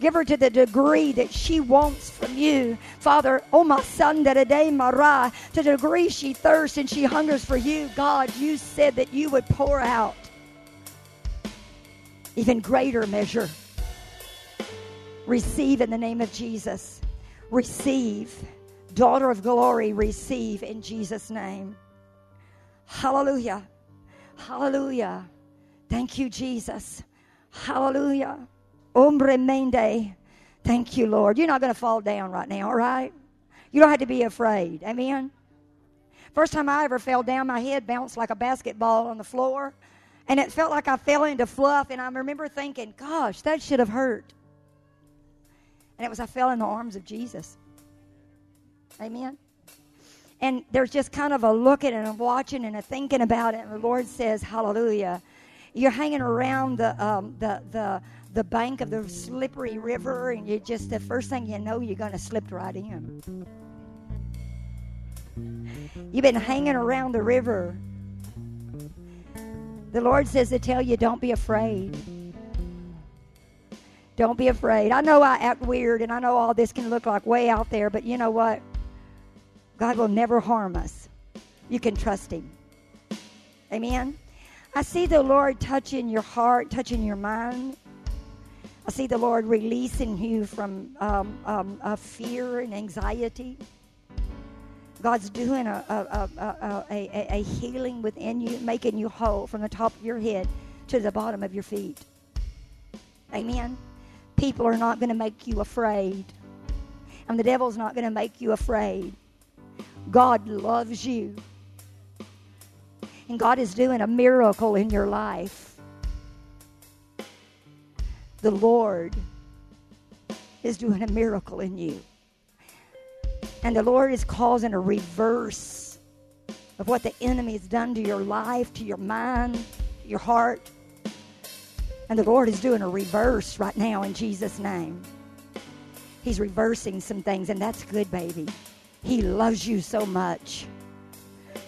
Give her to the degree that she wants from you. Father, oh my son, that a day Mara, to the degree she thirsts and she hungers for you, God, you said that you would pour out even greater measure. Receive in the name of Jesus. Receive. Daughter of glory, receive in Jesus' name. Hallelujah. Hallelujah. Thank you, Jesus. Hallelujah. Hombre. Thank you, Lord. You're not going to fall down right now, all right? You don't have to be afraid. Amen? First time I ever fell down, my head bounced like a basketball on the floor. And it felt like I fell into fluff. And I remember thinking, gosh, that should have hurt. And it was I fell in the arms of Jesus. Amen? And there's just kind of a looking and a watching and a thinking about it. And the Lord says, Hallelujah. You're hanging around the, um, the, the, the bank of the slippery river, and you just, the first thing you know, you're going to slip right in. You've been hanging around the river. The Lord says to tell you, don't be afraid. Don't be afraid. I know I act weird, and I know all this can look like way out there, but you know what? God will never harm us. You can trust Him. Amen. I see the Lord touching your heart, touching your mind. I see the Lord releasing you from um, um, fear and anxiety. God's doing a, a, a, a, a healing within you, making you whole from the top of your head to the bottom of your feet. Amen. People are not going to make you afraid, and the devil's not going to make you afraid. God loves you, and God is doing a miracle in your life. The Lord is doing a miracle in you. And the Lord is causing a reverse of what the enemy has done to your life, to your mind, your heart. And the Lord is doing a reverse right now in Jesus' name. He's reversing some things, and that's good, baby. He loves you so much.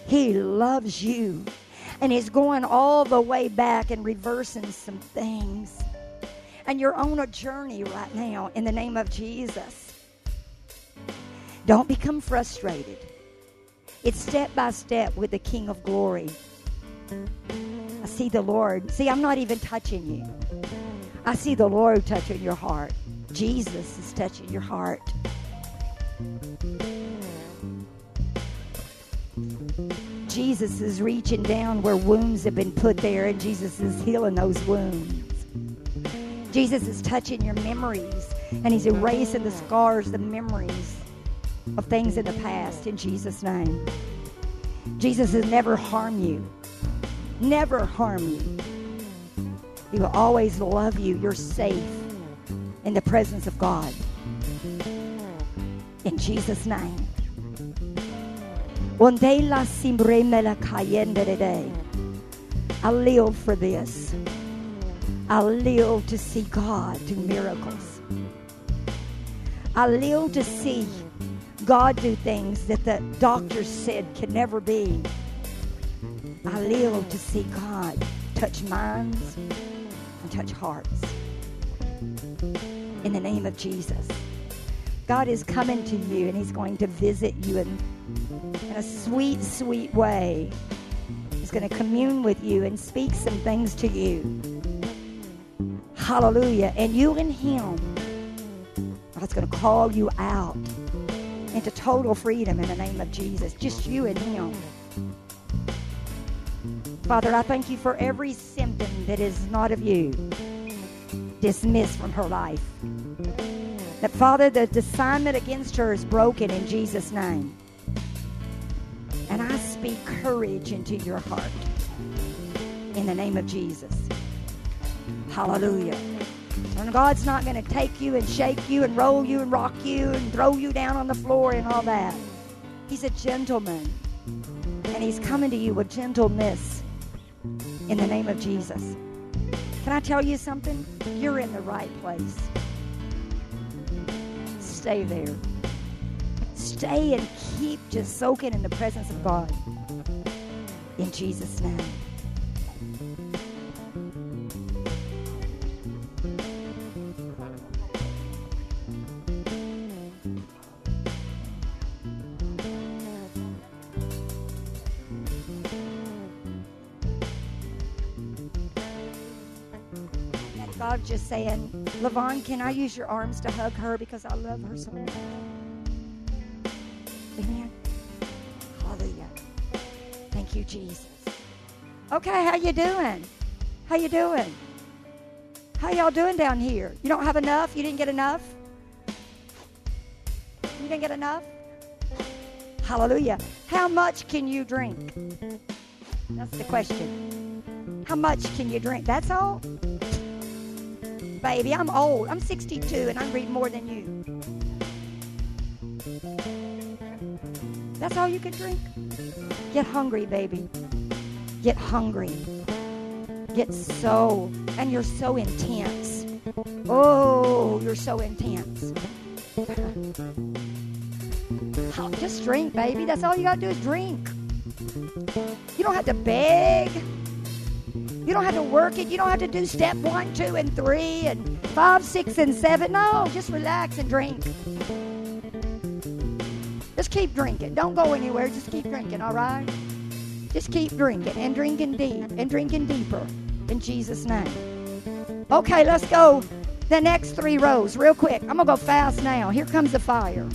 He loves you. And He's going all the way back and reversing some things. And you're on a journey right now in the name of Jesus. Don't become frustrated. It's step by step with the King of Glory. I see the Lord. See, I'm not even touching you. I see the Lord touching your heart. Jesus is touching your heart. Jesus is reaching down where wounds have been put there, and Jesus is healing those wounds. Jesus is touching your memories, and He's erasing the scars, the memories of things in the past in Jesus' name. Jesus has never harmed you, never harm you. He will always love you. You're safe in the presence of God. In Jesus' name. One day me la. I live for this. I live to see God do miracles. I live to see God do things that the doctors said can never be. I live to see God touch minds and touch hearts. In the name of Jesus. God is coming to you and He's going to visit you in, in a sweet, sweet way. He's going to commune with you and speak some things to you. Hallelujah. And you and Him, God's going to call you out into total freedom in the name of Jesus. Just you and Him. Father, I thank you for every symptom that is not of you dismissed from her life. That, Father, the assignment against her is broken in Jesus' name. And I speak courage into your heart in the name of Jesus. Hallelujah. And God's not going to take you and shake you and roll you and rock you and throw you down on the floor and all that. He's a gentleman. And He's coming to you with gentleness in the name of Jesus. Can I tell you something? You're in the right place. Stay there. Stay and keep just soaking in the presence of God. In Jesus' name. Just saying, Levon, can I use your arms to hug her because I love her so much? Amen. Hallelujah. Thank you, Jesus. Okay, how you doing? How you doing? How y'all doing down here? You don't have enough? You didn't get enough? You didn't get enough? Hallelujah. How much can you drink? That's the question. How much can you drink? That's all? Baby, I'm old. I'm 62 and I read more than you. That's all you can drink? Get hungry, baby. Get hungry. Get so, and you're so intense. Oh, you're so intense. [laughs] Just drink, baby. That's all you got to do is drink. You don't have to beg. You don't have to work it. You don't have to do step one, two, and three, and five, six, and seven. No, just relax and drink. Just keep drinking. Don't go anywhere. Just keep drinking, all right? Just keep drinking and drinking deep and drinking deeper in Jesus' name. Okay, let's go the next three rows real quick. I'm going to go fast now. Here comes the fire.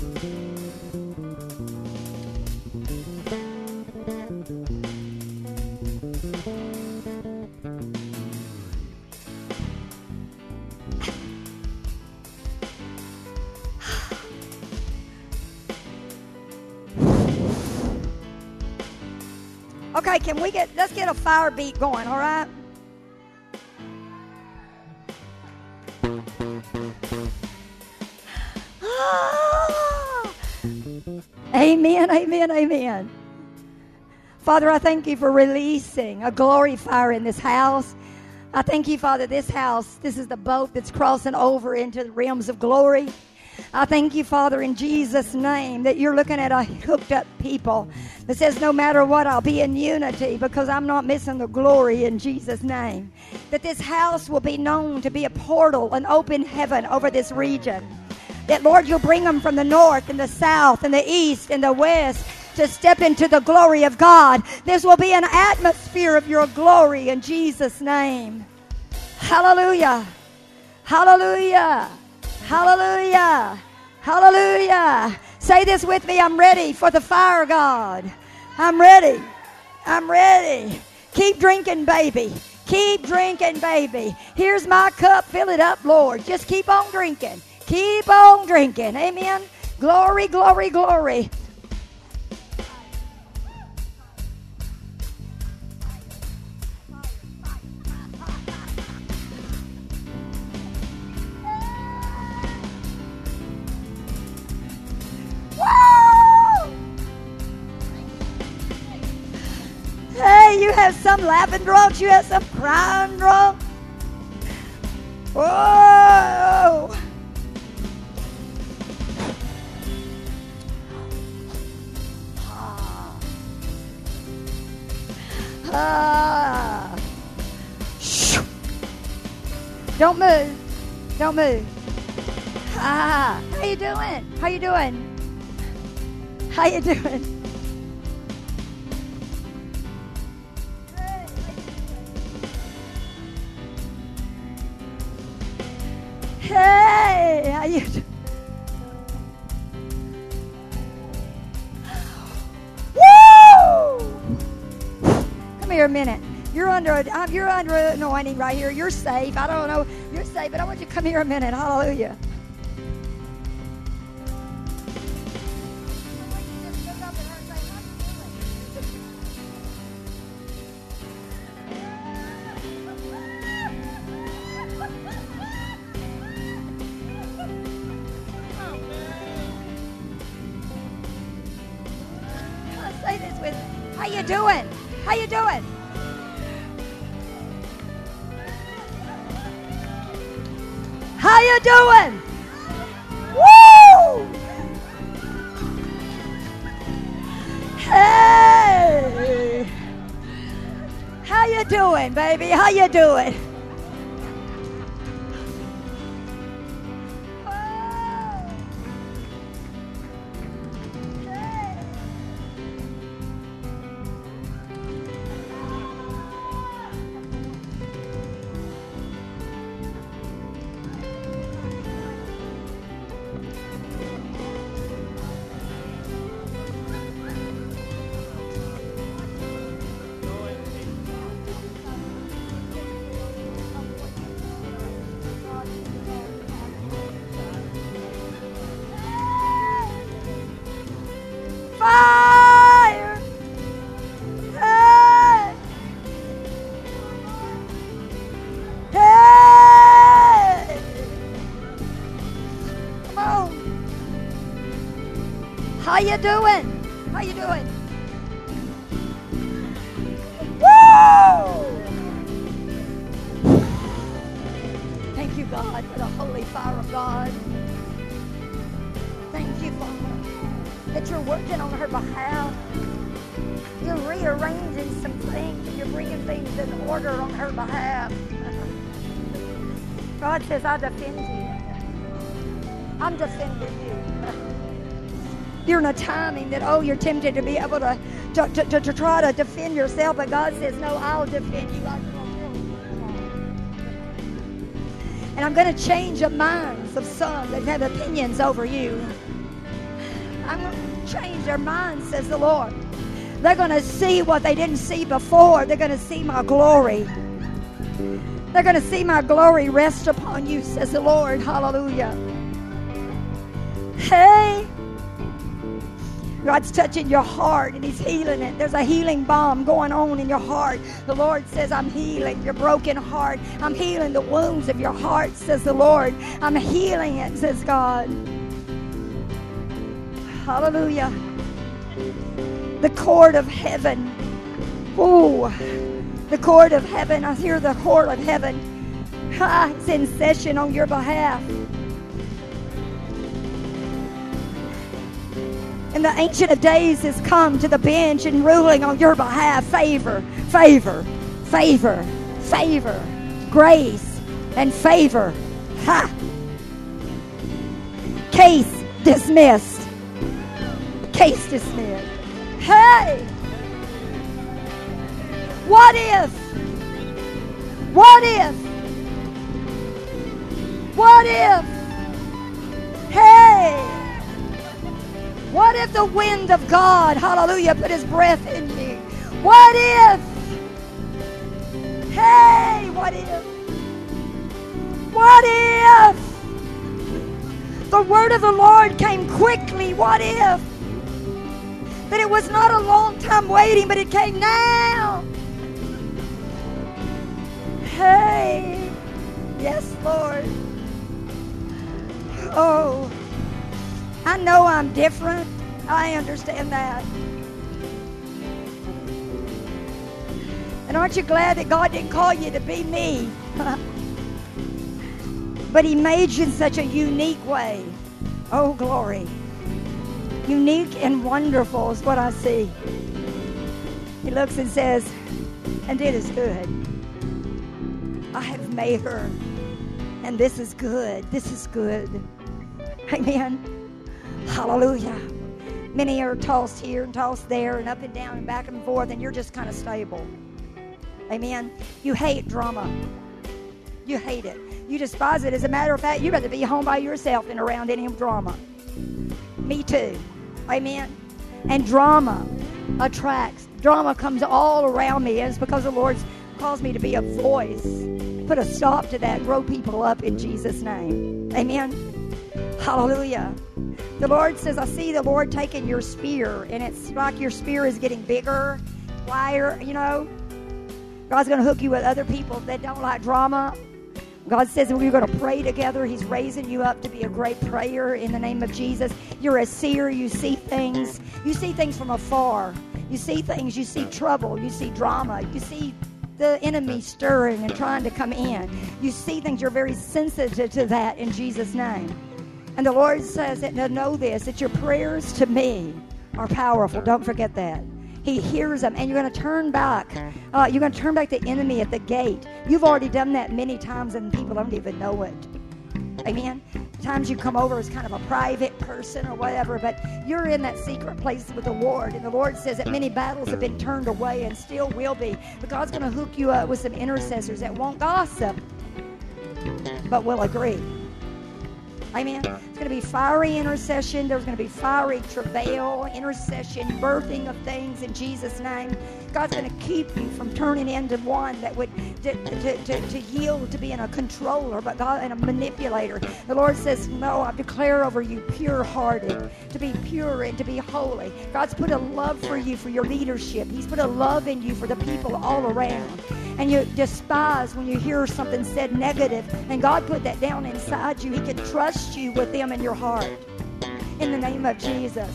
Can we get let's get a fire beat going, all right? Ah! Amen, amen, amen. Father, I thank you for releasing a glory fire in this house. I thank you, Father, this house, this is the boat that's crossing over into the realms of glory. I thank you, Father, in Jesus' name, that you're looking at a hooked up people that says, no matter what, I'll be in unity because I'm not missing the glory in Jesus' name. That this house will be known to be a portal, an open heaven over this region. That, Lord, you'll bring them from the north and the south and the east and the west to step into the glory of God. This will be an atmosphere of your glory in Jesus' name. Hallelujah. Hallelujah. Hallelujah. Hallelujah. Say this with me I'm ready for the fire, God. I'm ready. I'm ready. Keep drinking, baby. Keep drinking, baby. Here's my cup. Fill it up, Lord. Just keep on drinking. Keep on drinking. Amen. Glory, glory, glory. Hey, you have some laughing drunks, you have some crying drunks. Whoa! Ah. Shoo. Don't move. Don't move. Ah, how you doing? How you doing? How you doing? Hey, how you doing? Come here a minute. You're under a, um, you're under anointing right here. You're safe. I don't know. You're safe, but I want you to come here a minute. Hallelujah. Doing, baby? How you doing? Doing? How you doing? Woo! Thank you, God, for the holy fire of God. Thank you, Father that you're working on her behalf. You're rearranging some things you're bringing things in order on her behalf. God says, I defend you. I'm defending you. You're in a timing that, oh, you're tempted to be able to to, to, to, to try to defend yourself, but God says, No, I'll defend you. And I'm going to change the minds of some that have opinions over you. I'm going to change their minds, says the Lord. They're going to see what they didn't see before. They're going to see my glory. They're going to see my glory rest upon you, says the Lord. Hallelujah. Hey. God's touching your heart and He's healing it. There's a healing balm going on in your heart. The Lord says, I'm healing your broken heart. I'm healing the wounds of your heart, says the Lord. I'm healing it, says God. Hallelujah. The court of heaven. Ooh, the court of heaven. I hear the court of heaven. it's in session on your behalf. And the Ancient of Days has come to the bench and ruling on your behalf. Favor, favor, favor, favor, grace, and favor. Ha! Case dismissed. Case dismissed. Hey! What if? What if? What if? Hey! What if the wind of God, hallelujah, put his breath in me? What if? Hey, what if? What if? The word of the Lord came quickly. What if? That it was not a long time waiting, but it came now. Hey, yes, Lord. Oh. I know I'm different. I understand that. And aren't you glad that God didn't call you to be me? [laughs] but He made you in such a unique way. Oh, glory. Unique and wonderful is what I see. He looks and says, And it is good. I have made her. And this is good. This is good. [laughs] Amen. Hallelujah. Many are tossed here and tossed there and up and down and back and forth, and you're just kind of stable. Amen. You hate drama. You hate it. You despise it. As a matter of fact, you'd rather be home by yourself than around any drama. Me too. Amen. And drama attracts. Drama comes all around me, and it's because the Lord's caused me to be a voice. Put a stop to that. Grow people up in Jesus' name. Amen. Hallelujah. The Lord says, I see the Lord taking your spear, and it's like your spear is getting bigger, wider, you know. God's going to hook you with other people that don't like drama. God says we're going to pray together. He's raising you up to be a great prayer in the name of Jesus. You're a seer. You see things. You see things from afar. You see things. You see trouble. You see drama. You see the enemy stirring and trying to come in. You see things. You're very sensitive to that in Jesus' name. And the Lord says that to know this, that your prayers to me are powerful. Don't forget that. He hears them, and you're going to turn back. Uh, you're going to turn back the enemy at the gate. You've already done that many times, and people don't even know it. Amen. Times you come over as kind of a private person or whatever, but you're in that secret place with the Lord. And the Lord says that many battles have been turned away and still will be. But God's going to hook you up with some intercessors that won't gossip, but will agree. Amen. It's going to be fiery intercession. There's going to be fiery travail, intercession, birthing of things in Jesus' name. God's going to keep you from turning into one that would to, to, to, to yield to being a controller, but God and a manipulator. The Lord says, No, I declare over you pure hearted, to be pure and to be holy. God's put a love for you for your leadership. He's put a love in you for the people all around and you despise when you hear something said negative, and God put that down inside you, He can trust you with them in your heart. In the name of Jesus.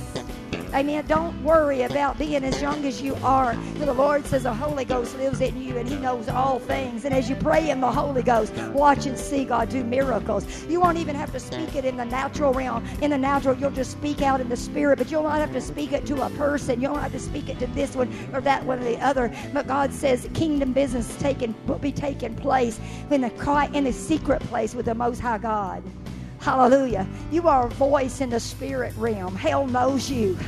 Amen. Don't worry about being as young as you are. For the Lord says the Holy Ghost lives in you and He knows all things. And as you pray in the Holy Ghost, watch and see God do miracles. You won't even have to speak it in the natural realm. In the natural, you'll just speak out in the spirit, but you'll not have to speak it to a person. You don't have to speak it to this one or that one or the other. But God says kingdom business taking will be taking place in the in the secret place with the Most High God. Hallelujah. You are a voice in the spirit realm. Hell knows you, [laughs]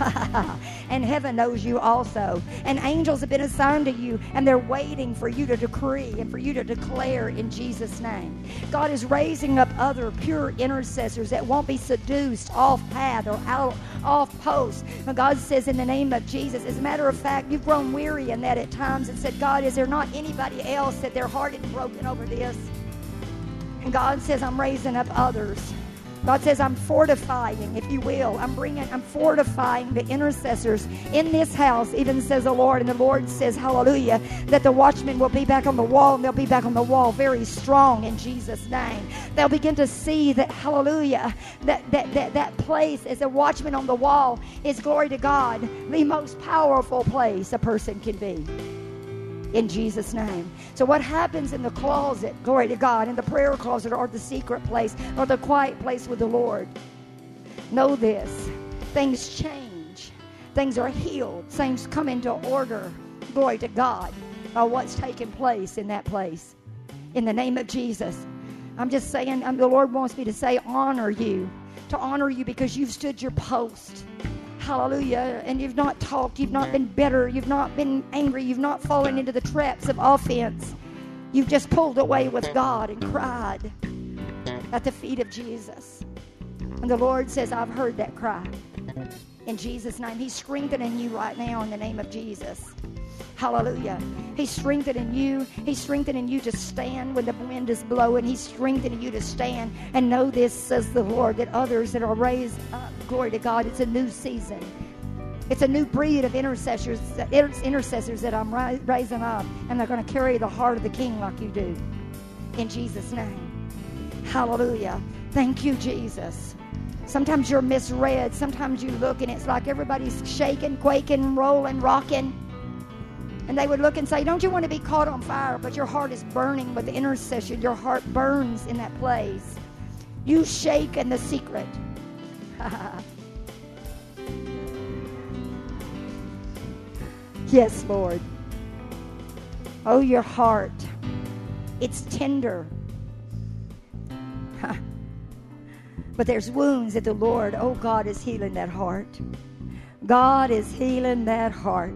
and heaven knows you also. And angels have been assigned to you, and they're waiting for you to decree and for you to declare in Jesus' name. God is raising up other pure intercessors that won't be seduced off path or out off post. But God says, in the name of Jesus, as a matter of fact, you've grown weary in that at times and said, God, is there not anybody else that their heart is broken over this? And God says, I'm raising up others God says, I'm fortifying, if you will. I'm bringing, I'm fortifying the intercessors in this house, even says the Lord. And the Lord says, Hallelujah, that the watchmen will be back on the wall and they'll be back on the wall very strong in Jesus' name. They'll begin to see that, Hallelujah, that, that, that, that place as a watchman on the wall is, glory to God, the most powerful place a person can be in Jesus' name. So, what happens in the closet, glory to God, in the prayer closet or the secret place or the quiet place with the Lord? Know this things change, things are healed, things come into order, glory to God, by what's taking place in that place. In the name of Jesus. I'm just saying, um, the Lord wants me to say, honor you, to honor you because you've stood your post. Hallelujah. And you've not talked, you've not been bitter, you've not been angry, you've not fallen into the traps of offense. You've just pulled away with God and cried at the feet of Jesus. And the Lord says, I've heard that cry. In Jesus' name. He's strengthening you right now in the name of Jesus. Hallelujah. He's strengthening you. He's strengthening you to stand when the wind is blowing. He's strengthening you to stand and know this, says the Lord, that others that are raised up, glory to God, it's a new season. It's a new breed of intercessors, intercessors that I'm raising up, and they're going to carry the heart of the King like you do. In Jesus' name. Hallelujah. Thank you, Jesus. Sometimes you're misread. Sometimes you look and it's like everybody's shaking, quaking, rolling, rocking. And they would look and say, Don't you want to be caught on fire? But your heart is burning with intercession. Your heart burns in that place. You shake in the secret. [laughs] yes, Lord. Oh, your heart. It's tender. [laughs] but there's wounds that the Lord, oh, God is healing that heart. God is healing that heart.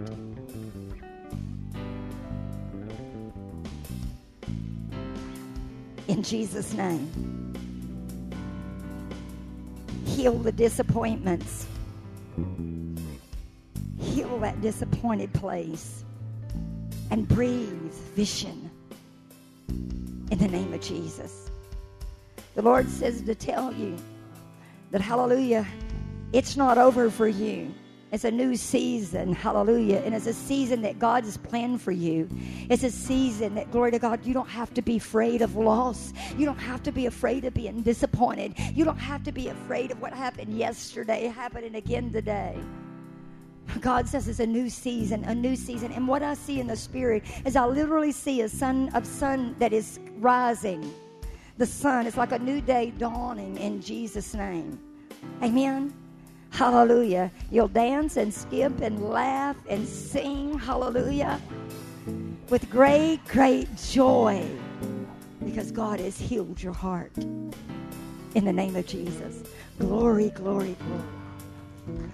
In Jesus' name. Heal the disappointments. Heal that disappointed place and breathe vision in the name of Jesus. The Lord says to tell you that, hallelujah, it's not over for you. It's a new season. Hallelujah. And it's a season that God has planned for you. It's a season that, glory to God, you don't have to be afraid of loss. You don't have to be afraid of being disappointed. You don't have to be afraid of what happened yesterday happening again today. God says it's a new season, a new season. And what I see in the spirit is I literally see a sun of sun that is rising. The sun is like a new day dawning in Jesus' name. Amen. Hallelujah. You'll dance and skip and laugh and sing. Hallelujah. With great, great joy because God has healed your heart. In the name of Jesus. Glory, glory, glory.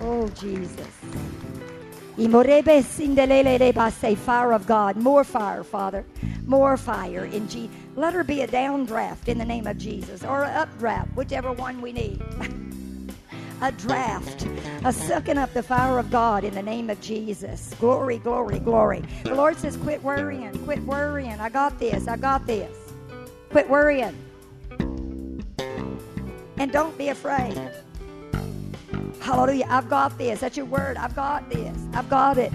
Oh, Jesus. Say fire of God. More fire, Father. More fire in Jesus. Let her be a downdraft in the name of Jesus or an updraft, whichever one we need. [laughs] a draft, a sucking up the fire of God in the name of Jesus. Glory, glory, glory. The Lord says, quit worrying, quit worrying. I got this, I got this. Quit worrying. And don't be afraid. Hallelujah. I've got this. That's your word. I've got this. I've got it.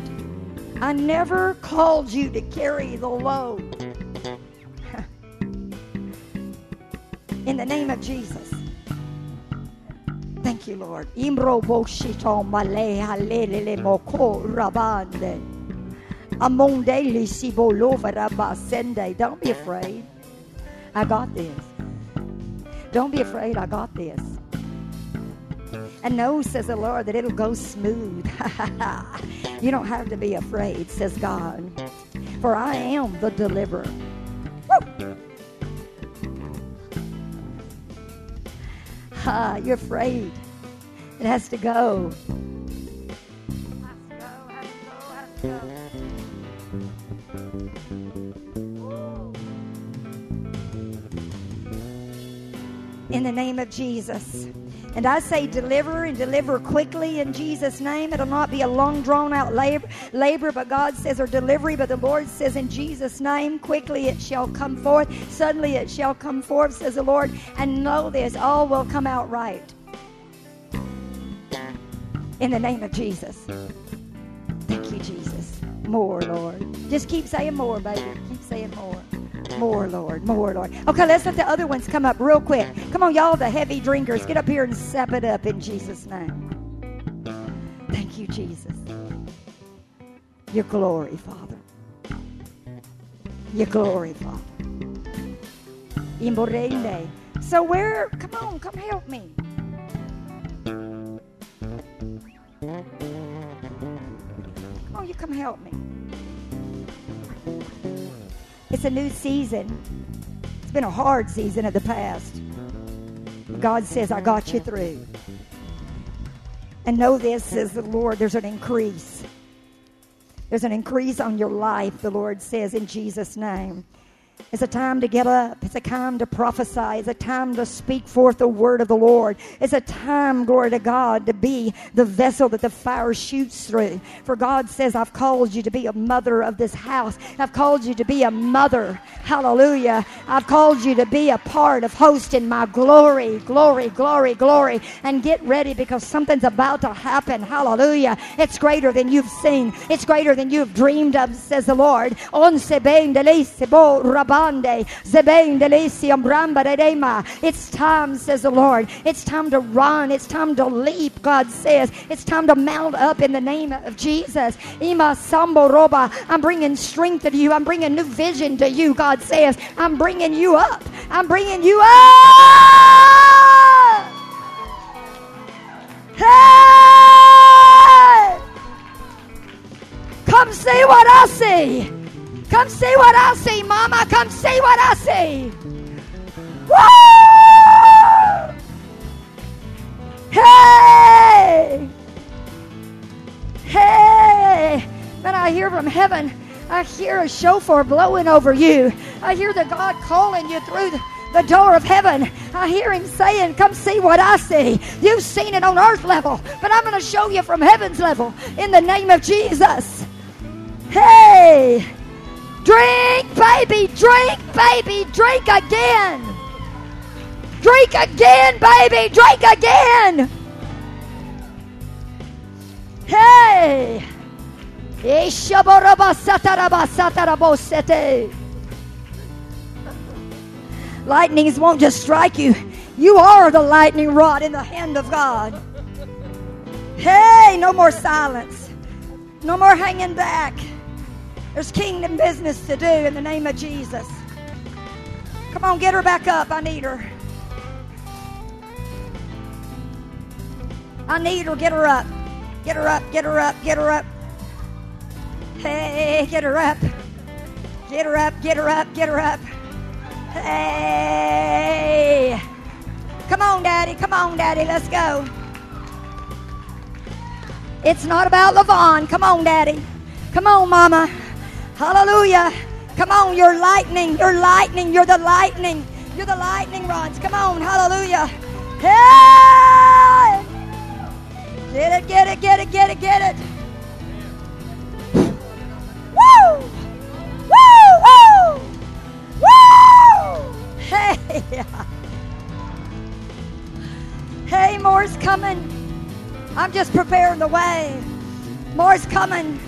I never called you to carry the load. [laughs] In the name of Jesus. Thank you, Lord. Imbro boshito male halele moko rabande. Amondeli sibolova rabasende. Don't be afraid. I got this. Don't be afraid. I got this. And know, says the Lord, that it'll go smooth. [laughs] you don't have to be afraid, says God. For I am the deliverer. Woo! You're afraid. It has to go. In the name of Jesus. And I say deliver and deliver quickly in Jesus' name. It'll not be a long drawn out labor, labor, but God says, or delivery, but the Lord says, in Jesus' name, quickly it shall come forth. Suddenly it shall come forth, says the Lord. And know this, all will come out right. In the name of Jesus. Thank you, Jesus. More, Lord. Just keep saying more, baby. Keep saying more. More, Lord. More, Lord. Okay, let's let the other ones come up real quick. Come on, y'all, the heavy drinkers. Get up here and sap it up in Jesus' name. Thank you, Jesus. Your glory, Father. Your glory, Father. So where? Come on, come help me. Come on, you come help me. It's a new season. It's been a hard season of the past. God says, I got you through. And know this, says the Lord, there's an increase. There's an increase on your life, the Lord says in Jesus' name. It's a time to get up. It's a time to prophesy. It's a time to speak forth the word of the Lord. It's a time, glory to God, to be the vessel that the fire shoots through. For God says, I've called you to be a mother of this house. I've called you to be a mother. Hallelujah. I've called you to be a part of hosting my glory, glory, glory, glory. And get ready because something's about to happen. Hallelujah. It's greater than you've seen. It's greater than you've dreamed of, says the Lord. Rabande. It's time, says the Lord. It's time to run. It's time to leap, God says. It's time to mount up in the name of Jesus. Ima sambo roba. I'm bringing strength to you. I'm bringing new vision to you, God says. I'm bringing you up. I'm bringing you up. Hey! Come see what I see. Come see what I see, Mama. Come see what I see. Woo! Hey! Hey! Then I hear from heaven. I hear a shofar blowing over you. I hear the God calling you through the, the door of heaven. I hear him saying, Come see what I see. You've seen it on earth level, but I'm going to show you from heaven's level in the name of Jesus. Hey! Drink, baby, drink, baby, drink again. Drink again, baby, drink again. Hey! Lightnings won't just strike you. You are the lightning rod in the hand of God. Hey, no more silence. No more hanging back. There's kingdom business to do in the name of Jesus. Come on, get her back up. I need her. I need her. Get her up. Get her up. Get her up. Get her up. Hey, get her up. Get her up. Get her up. Get her up. Hey. Come on, Daddy. Come on, Daddy. Let's go. It's not about Levon. Come on, Daddy. Come on, Mama. Hallelujah. Come on, you're lightning. You're lightning. You're the lightning. You're the lightning rods. Come on. Hallelujah. Hey! Get it, get it, get it, get it, get it. Woo! Woo! Woo! Woo! Hey! Hey, more's coming. I'm just preparing the way. More's coming.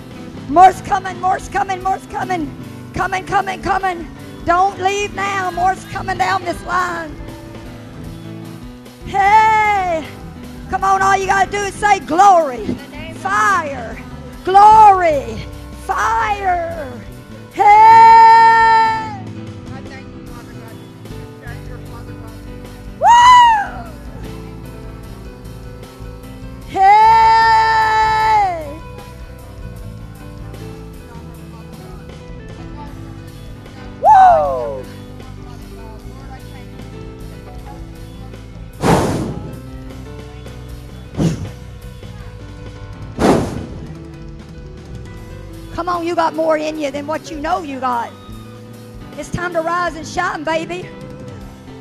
More's coming. More's coming. More's coming. Coming, coming, coming. Don't leave now. More's coming down this line. Hey! Come on, all you got to do is say glory, fire, glory, fire. Hey! Come on, you got more in you than what you know you got. It's time to rise and shine, baby.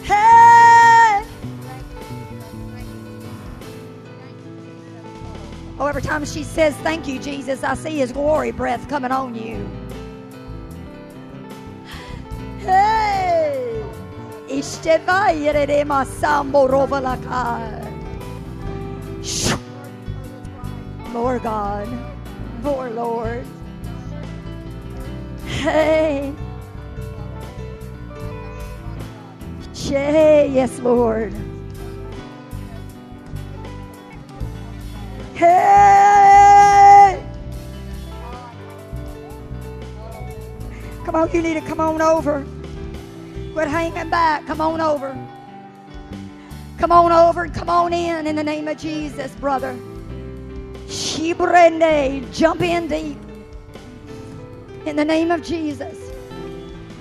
Hey! Oh, every time she says, Thank you, Jesus, I see his glory breath coming on you. Hey! More God. More Lord. Hey. Hey, yes, Lord. Hey! Come on, you need to come on over. Quit hanging back. Come on over. Come on over and come on in in the name of Jesus, brother. Shibrende, jump in deep. In the name of Jesus.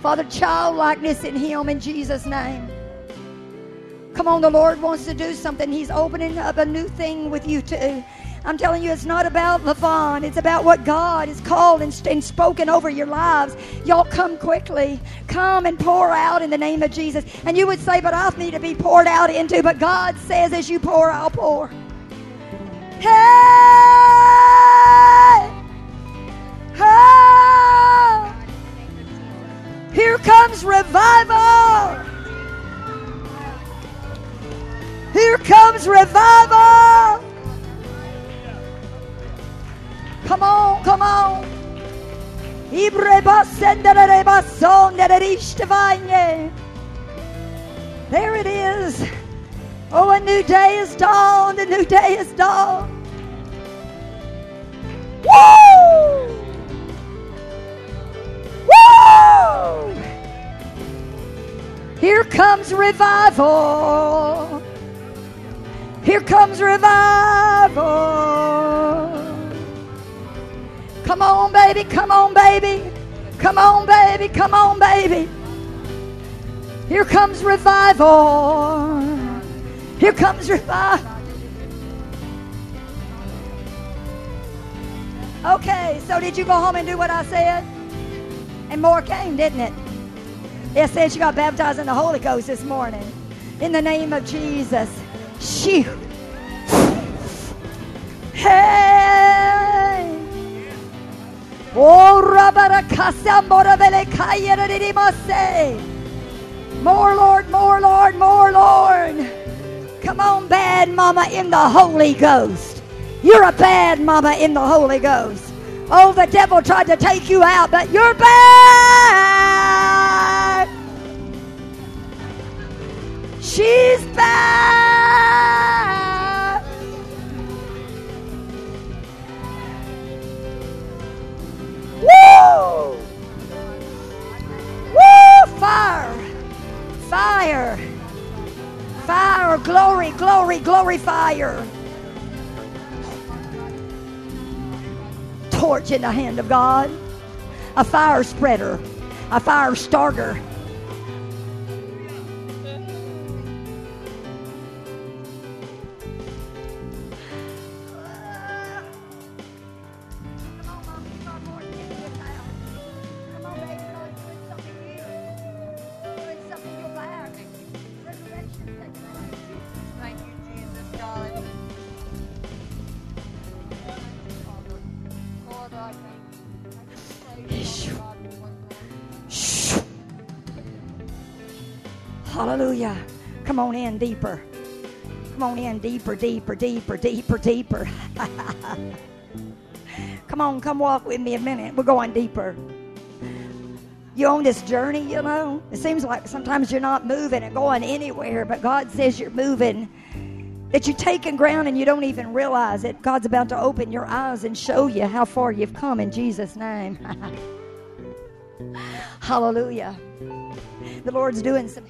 Father, childlikeness in him in Jesus' name. Come on, the Lord wants to do something. He's opening up a new thing with you too. I'm telling you, it's not about Levon. It's about what God has called and, and spoken over your lives. Y'all come quickly. Come and pour out in the name of Jesus. And you would say, but I need to be poured out into. But God says, as you pour, I'll pour. Hey! Here comes revival. Here comes revival. Come on, come on. There it is. Oh, a new day is dawned. A new day is dawned. Woo! Here comes revival. Here comes revival. Come on, baby. Come on, baby. Come on, baby. Come on, baby. Here comes revival. Here comes revival. Okay, so did you go home and do what I said? And more came, didn't it? It said you got baptized in the Holy Ghost this morning. In the name of Jesus. Shoot. Hey. Oh, More, Lord, more, Lord, more, Lord. Come on, bad mama in the Holy Ghost. You're a bad mama in the Holy Ghost. Oh, the devil tried to take you out, but you're back. She's back. Woo! Woo! Fire! Fire! Fire! Glory, glory, glory, fire! Torch in the hand of God. A fire spreader. A fire starter. On in deeper. Come on in deeper, deeper, deeper, deeper, deeper. [laughs] come on, come walk with me a minute. We're going deeper. You on this journey, you know? It seems like sometimes you're not moving and going anywhere, but God says you're moving. That you're taking ground and you don't even realize it. God's about to open your eyes and show you how far you've come in Jesus' name. [laughs] Hallelujah. The Lord's doing some.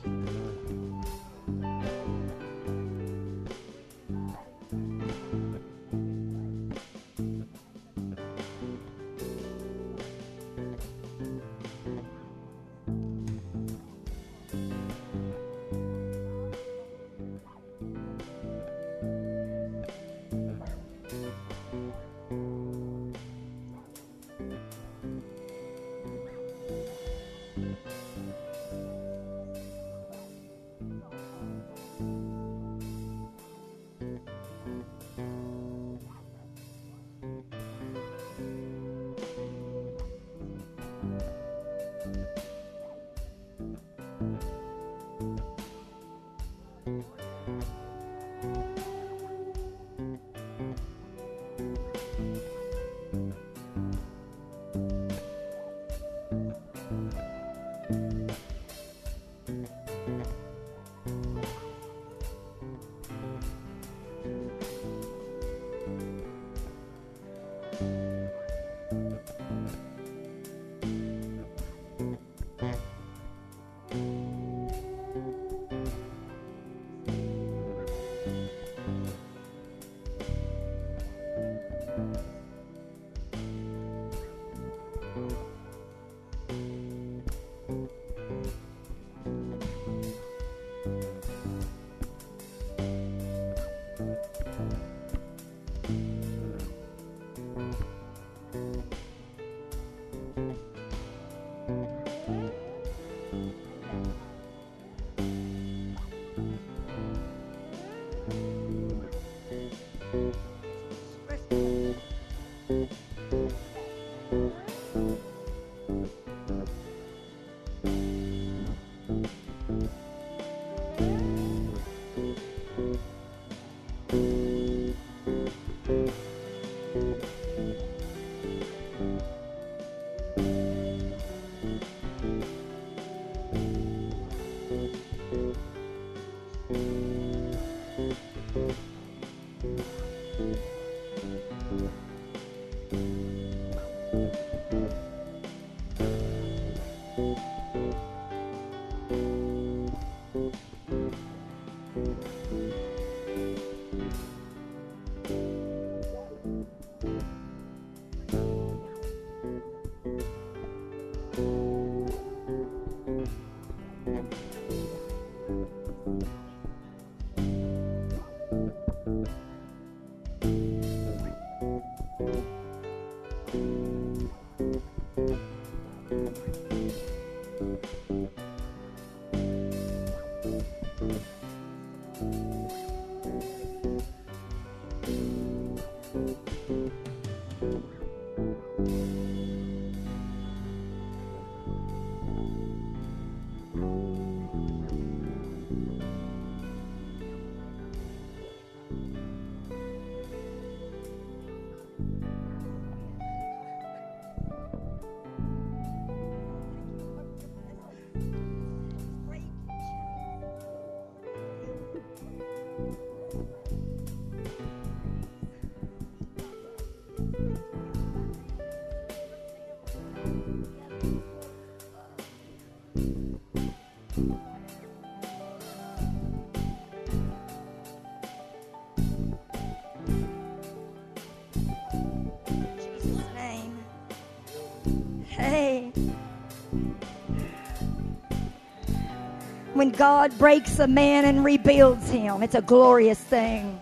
God breaks a man and rebuilds him, it's a glorious thing.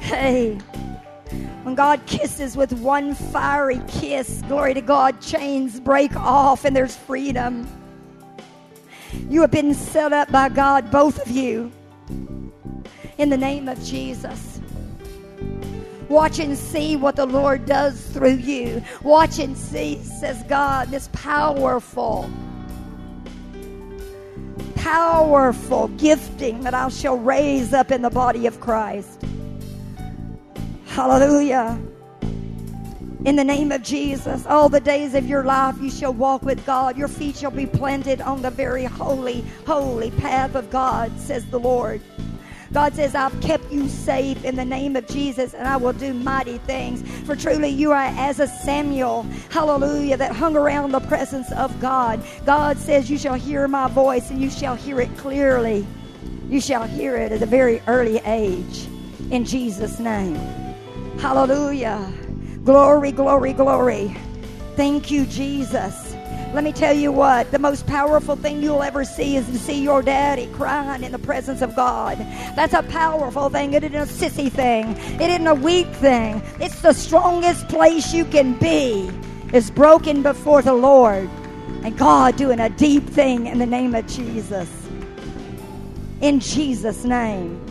Hey. When God kisses with one fiery kiss, glory to God, chains break off and there's freedom. You have been set up by God, both of you, in the name of Jesus. Watch and see what the Lord does through you. Watch and see, says God, this powerful, powerful gifting that I shall raise up in the body of Christ. Hallelujah. In the name of Jesus, all the days of your life you shall walk with God. Your feet shall be planted on the very holy, holy path of God, says the Lord. God says, I've kept you safe in the name of Jesus, and I will do mighty things. For truly, you are as a Samuel, hallelujah, that hung around the presence of God. God says, You shall hear my voice, and you shall hear it clearly. You shall hear it at a very early age. In Jesus' name. Hallelujah. Glory, glory, glory. Thank you, Jesus. Let me tell you what, the most powerful thing you'll ever see is to see your daddy crying in the presence of God. That's a powerful thing. It isn't a sissy thing, it isn't a weak thing. It's the strongest place you can be, is broken before the Lord. And God doing a deep thing in the name of Jesus. In Jesus' name.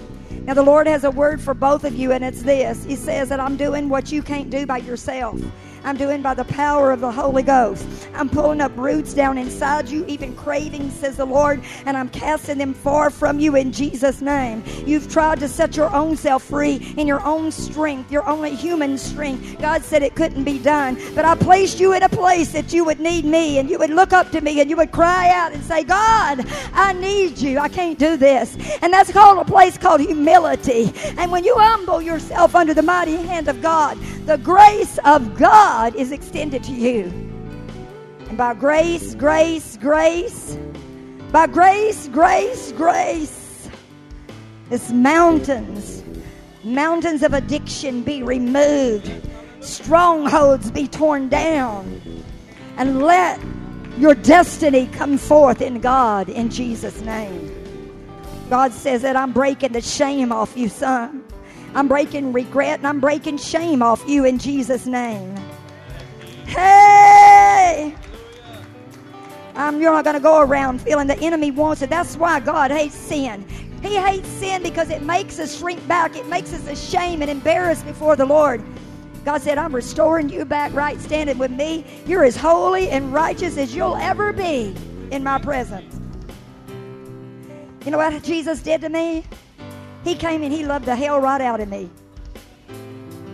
Now, the Lord has a word for both of you, and it's this He says that I'm doing what you can't do by yourself. I'm doing by the power of the Holy Ghost. I'm pulling up roots down inside you, even cravings, says the Lord, and I'm casting them far from you in Jesus' name. You've tried to set your own self free in your own strength, your only human strength. God said it couldn't be done, but I placed you in a place that you would need me and you would look up to me and you would cry out and say, God, I need you. I can't do this. And that's called a place called humility. And when you humble yourself under the mighty hand of God, the grace of God is extended to you. And by grace, grace, grace, by grace, grace, grace, this mountains, mountains of addiction be removed, strongholds be torn down, and let your destiny come forth in God in Jesus' name. God says that I'm breaking the shame off you, son. I'm breaking regret and I'm breaking shame off you in Jesus' name. Hey! Um, you're not going to go around feeling the enemy wants it. That's why God hates sin. He hates sin because it makes us shrink back. It makes us ashamed and embarrassed before the Lord. God said, I'm restoring you back right standing with me. You're as holy and righteous as you'll ever be in my presence. You know what Jesus did to me? He came and he loved the hell right out of me.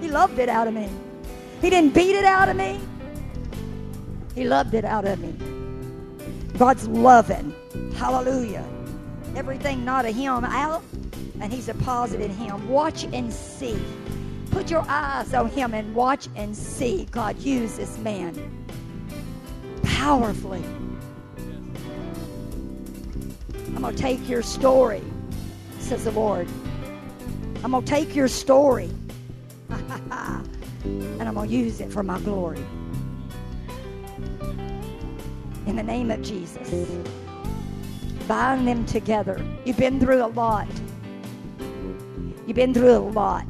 He loved it out of me. He didn't beat it out of me. He loved it out of me. God's loving. Hallelujah. Everything not of him out, and he's deposited him. Watch and see. Put your eyes on him and watch and see God use this man. powerfully. I'm going to take your story, says the Lord. I'm going to take your story [laughs] and I'm going to use it for my glory. In the name of Jesus. Bind them together. You've been through a lot. You've been through a lot.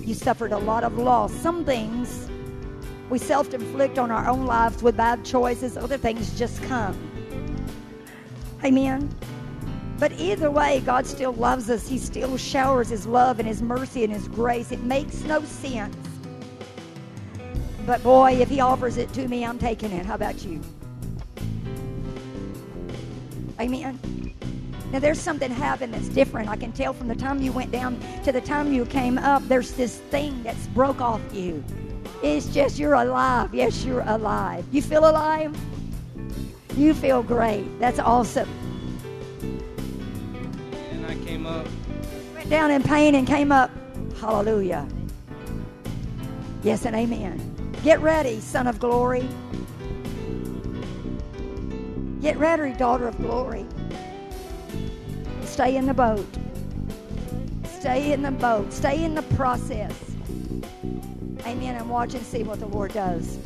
You suffered a lot of loss. Some things we self inflict on our own lives with bad choices, other things just come. Amen. But either way, God still loves us. He still showers His love and His mercy and His grace. It makes no sense. But boy, if He offers it to me, I'm taking it. How about you? Amen. Now, there's something happened that's different. I can tell from the time you went down to the time you came up, there's this thing that's broke off you. It's just you're alive. Yes, you're alive. You feel alive? You feel great. That's awesome. And I came up. Went down in pain and came up. Hallelujah. Yes and amen. Get ready, son of glory. Get ready, daughter of glory. Stay in the boat. Stay in the boat. Stay in the process. Amen. And watch and see what the Lord does.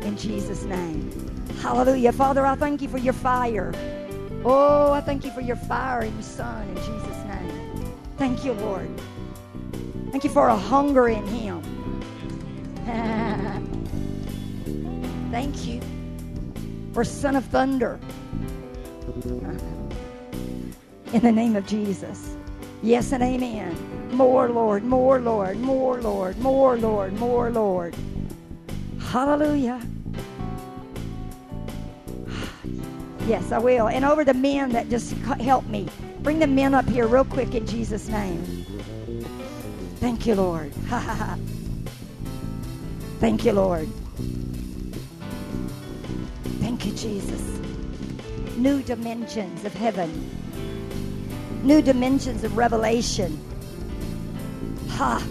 In Jesus' name. Hallelujah. Father, I thank you for your fire. Oh, I thank you for your fire in your Son in Jesus' name. Thank you, Lord. Thank you for a hunger in Him. [laughs] thank you for Son of Thunder. In the name of Jesus. Yes and amen. More, Lord, more, Lord, more, Lord, more, Lord, more, Lord. Hallelujah. Yes, I will. And over the men that just help me. Bring the men up here real quick in Jesus' name. Thank you, Lord. [laughs] Thank you, Lord. Thank you, Jesus. New dimensions of heaven, new dimensions of revelation. Ha!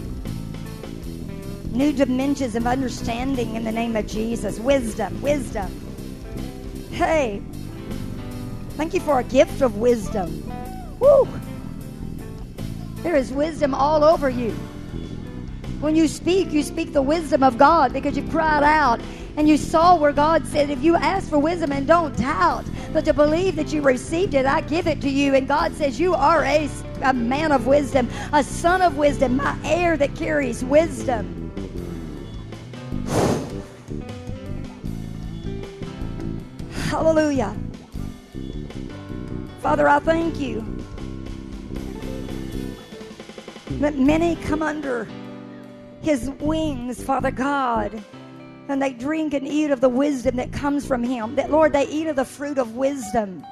New dimensions of understanding in the name of Jesus. Wisdom, wisdom. Hey, thank you for a gift of wisdom. Woo! There is wisdom all over you. When you speak, you speak the wisdom of God because you cried out and you saw where God said, if you ask for wisdom and don't doubt, but to believe that you received it, I give it to you. And God says, You are a, a man of wisdom, a son of wisdom, my heir that carries wisdom. [sighs] Hallelujah. Father, I thank you that many come under his wings, Father God, and they drink and eat of the wisdom that comes from him. That, Lord, they eat of the fruit of wisdom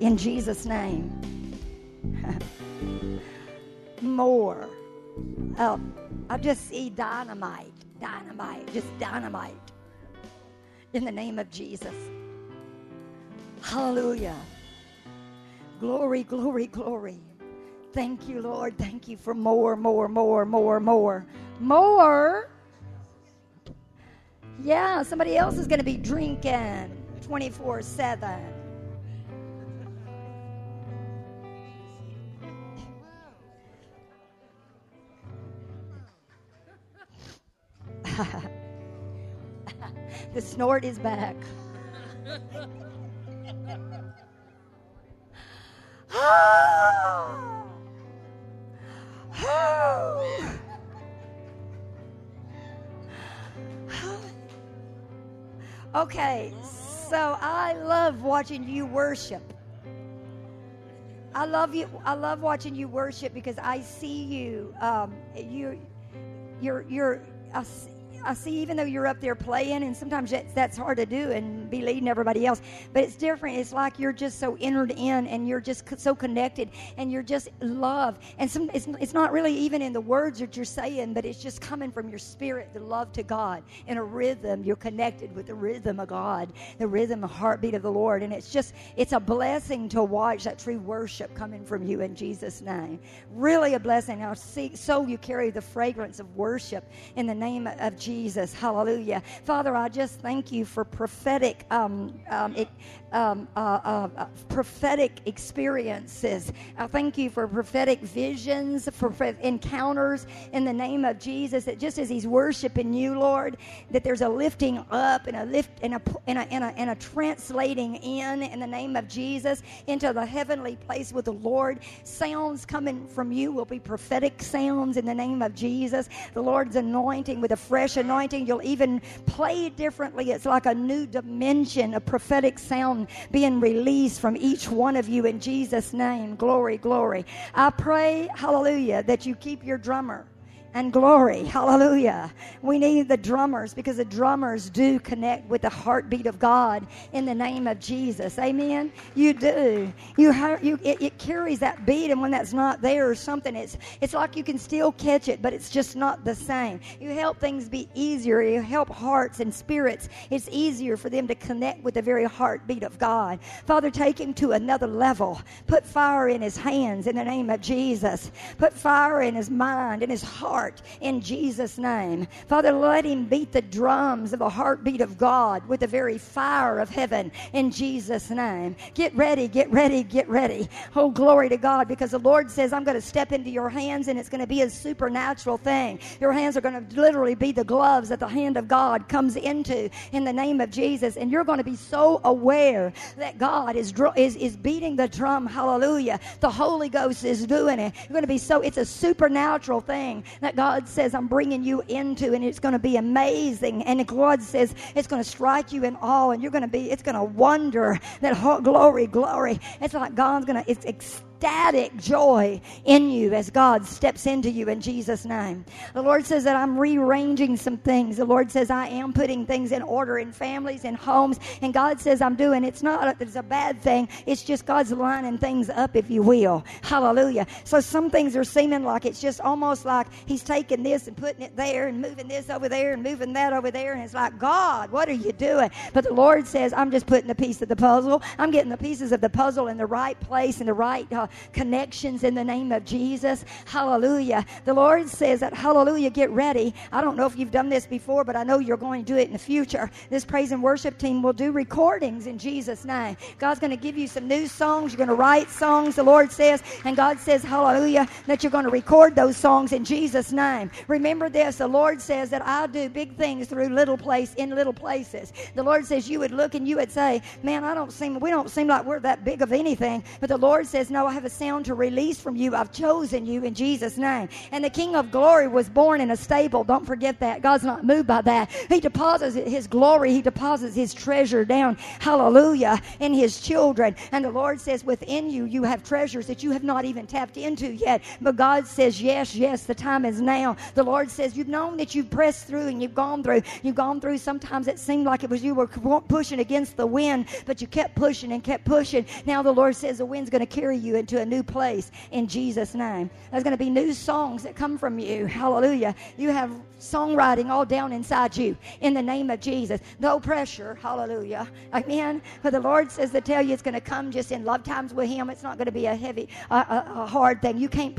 in Jesus' name. [laughs] More. Oh, I just see dynamite, dynamite, just dynamite in the name of Jesus. Hallelujah. Glory, glory, glory. Thank you, Lord. Thank you for more, more, more, more, more. More. Yeah, somebody else is going to be drinking 24 7. [laughs] the snort is back. Ah! [sighs] Oh. [sighs] Okay, so I love watching you worship. I love you. I love watching you worship because I see you. Um, you, you're, you're. I I see, even though you're up there playing, and sometimes that's, hard to do and be leading everybody else, but it's different. It's like you're just so entered in and you're just so connected and you're just love. And some, it's, it's not really even in the words that you're saying, but it's just coming from your spirit, the love to God in a rhythm. You're connected with the rhythm of God, the rhythm, the heartbeat of the Lord. And it's just, it's a blessing to watch that true worship coming from you in Jesus' name. Really a blessing. Now, see, so you carry the fragrance of worship in the name of Jesus. Jesus. Hallelujah. Father, I just thank you for prophetic um, um, it, um, uh, uh, uh, prophetic experiences. I thank you for prophetic visions, for encounters in the name of Jesus. That just as He's worshiping you, Lord, that there's a lifting up and a lift and a and a, and a, and a translating in in the name of Jesus into the heavenly place with the Lord. Sounds coming from you will be prophetic sounds in the name of Jesus. The Lord's anointing with a fresh anointing. You'll even play differently. It's like a new dimension, a prophetic sound being released from each one of you in Jesus' name. Glory, glory. I pray, hallelujah, that you keep your drummer and glory. Hallelujah. We need the drummers because the drummers do connect with the heartbeat of God in the name of Jesus. Amen. You do. You you it, it carries that beat and when that's not there or something it's it's like you can still catch it but it's just not the same. You help things be easier. You help hearts and spirits. It's easier for them to connect with the very heartbeat of God. Father, take him to another level. Put fire in his hands in the name of Jesus. Put fire in his mind in his heart heart in Jesus' name. Father, let him beat the drums of the heartbeat of God with the very fire of heaven in Jesus' name. Get ready, get ready, get ready. Oh, glory to God, because the Lord says, I'm going to step into your hands and it's going to be a supernatural thing. Your hands are going to literally be the gloves that the hand of God comes into in the name of Jesus. And you're going to be so aware that God is, is, is beating the drum. Hallelujah. The Holy Ghost is doing it. You're going to be so, it's a supernatural thing that God says I'm bringing you into, and it's going to be amazing. And God says it's going to strike you in awe, and you're going to be, it's going to wonder that oh, glory, glory. It's like God's going to, it's ecstatic joy in you as God steps into you in Jesus' name. The Lord says that I'm rearranging some things. The Lord says I am putting things in order in families and homes. And God says I'm doing it's not it's a bad thing. It's just God's lining things up, if you will. Hallelujah. So some things are seeming like it's just almost like He's taking this and putting it there and moving this over there and moving that over there. And it's like, God, what are you doing? But the Lord says, I'm just putting a piece of the puzzle. I'm getting the pieces of the puzzle in the right place in the right uh, connections in the name of Jesus. Hallelujah. The Lord says that, hallelujah, get ready. I don't know if you've done this before, but I know you're going to do it in the future. This praise and worship team will do recordings in Jesus' name. God's going to give you some new songs. You're going to write songs, the Lord says, and God says, hallelujah, that you're going to record those songs in Jesus' name. Remember this the Lord says that I'll do big things through little place in little places. The Lord says you would look and you would say, Man, I don't seem we don't seem like we're that big of anything. But the Lord says, No, I have a sound to release from you. I've chosen you in Jesus' name. And the King of glory was born in a stable. Don't forget that. God's not moved by that. He deposits his glory, he deposits his treasure down, hallelujah, in his children. And the Lord says, Within you, you have treasures that you have not even tapped into yet. But God says, Yes, yes, the time is now. The Lord says, You've known that you've pressed through and you've gone through. You've gone through. Sometimes it seemed like it was you were pushing against the wind, but you kept pushing and kept pushing. Now the Lord says the wind's going to carry you into a new place in Jesus' name. There's going to be new songs that come from you. Hallelujah. You have songwriting all down inside you in the name of Jesus. No pressure. Hallelujah. Amen. But the Lord says to tell you it's going to come just in love times with Him. It's not going to be a heavy, a, a, a hard thing. You can't,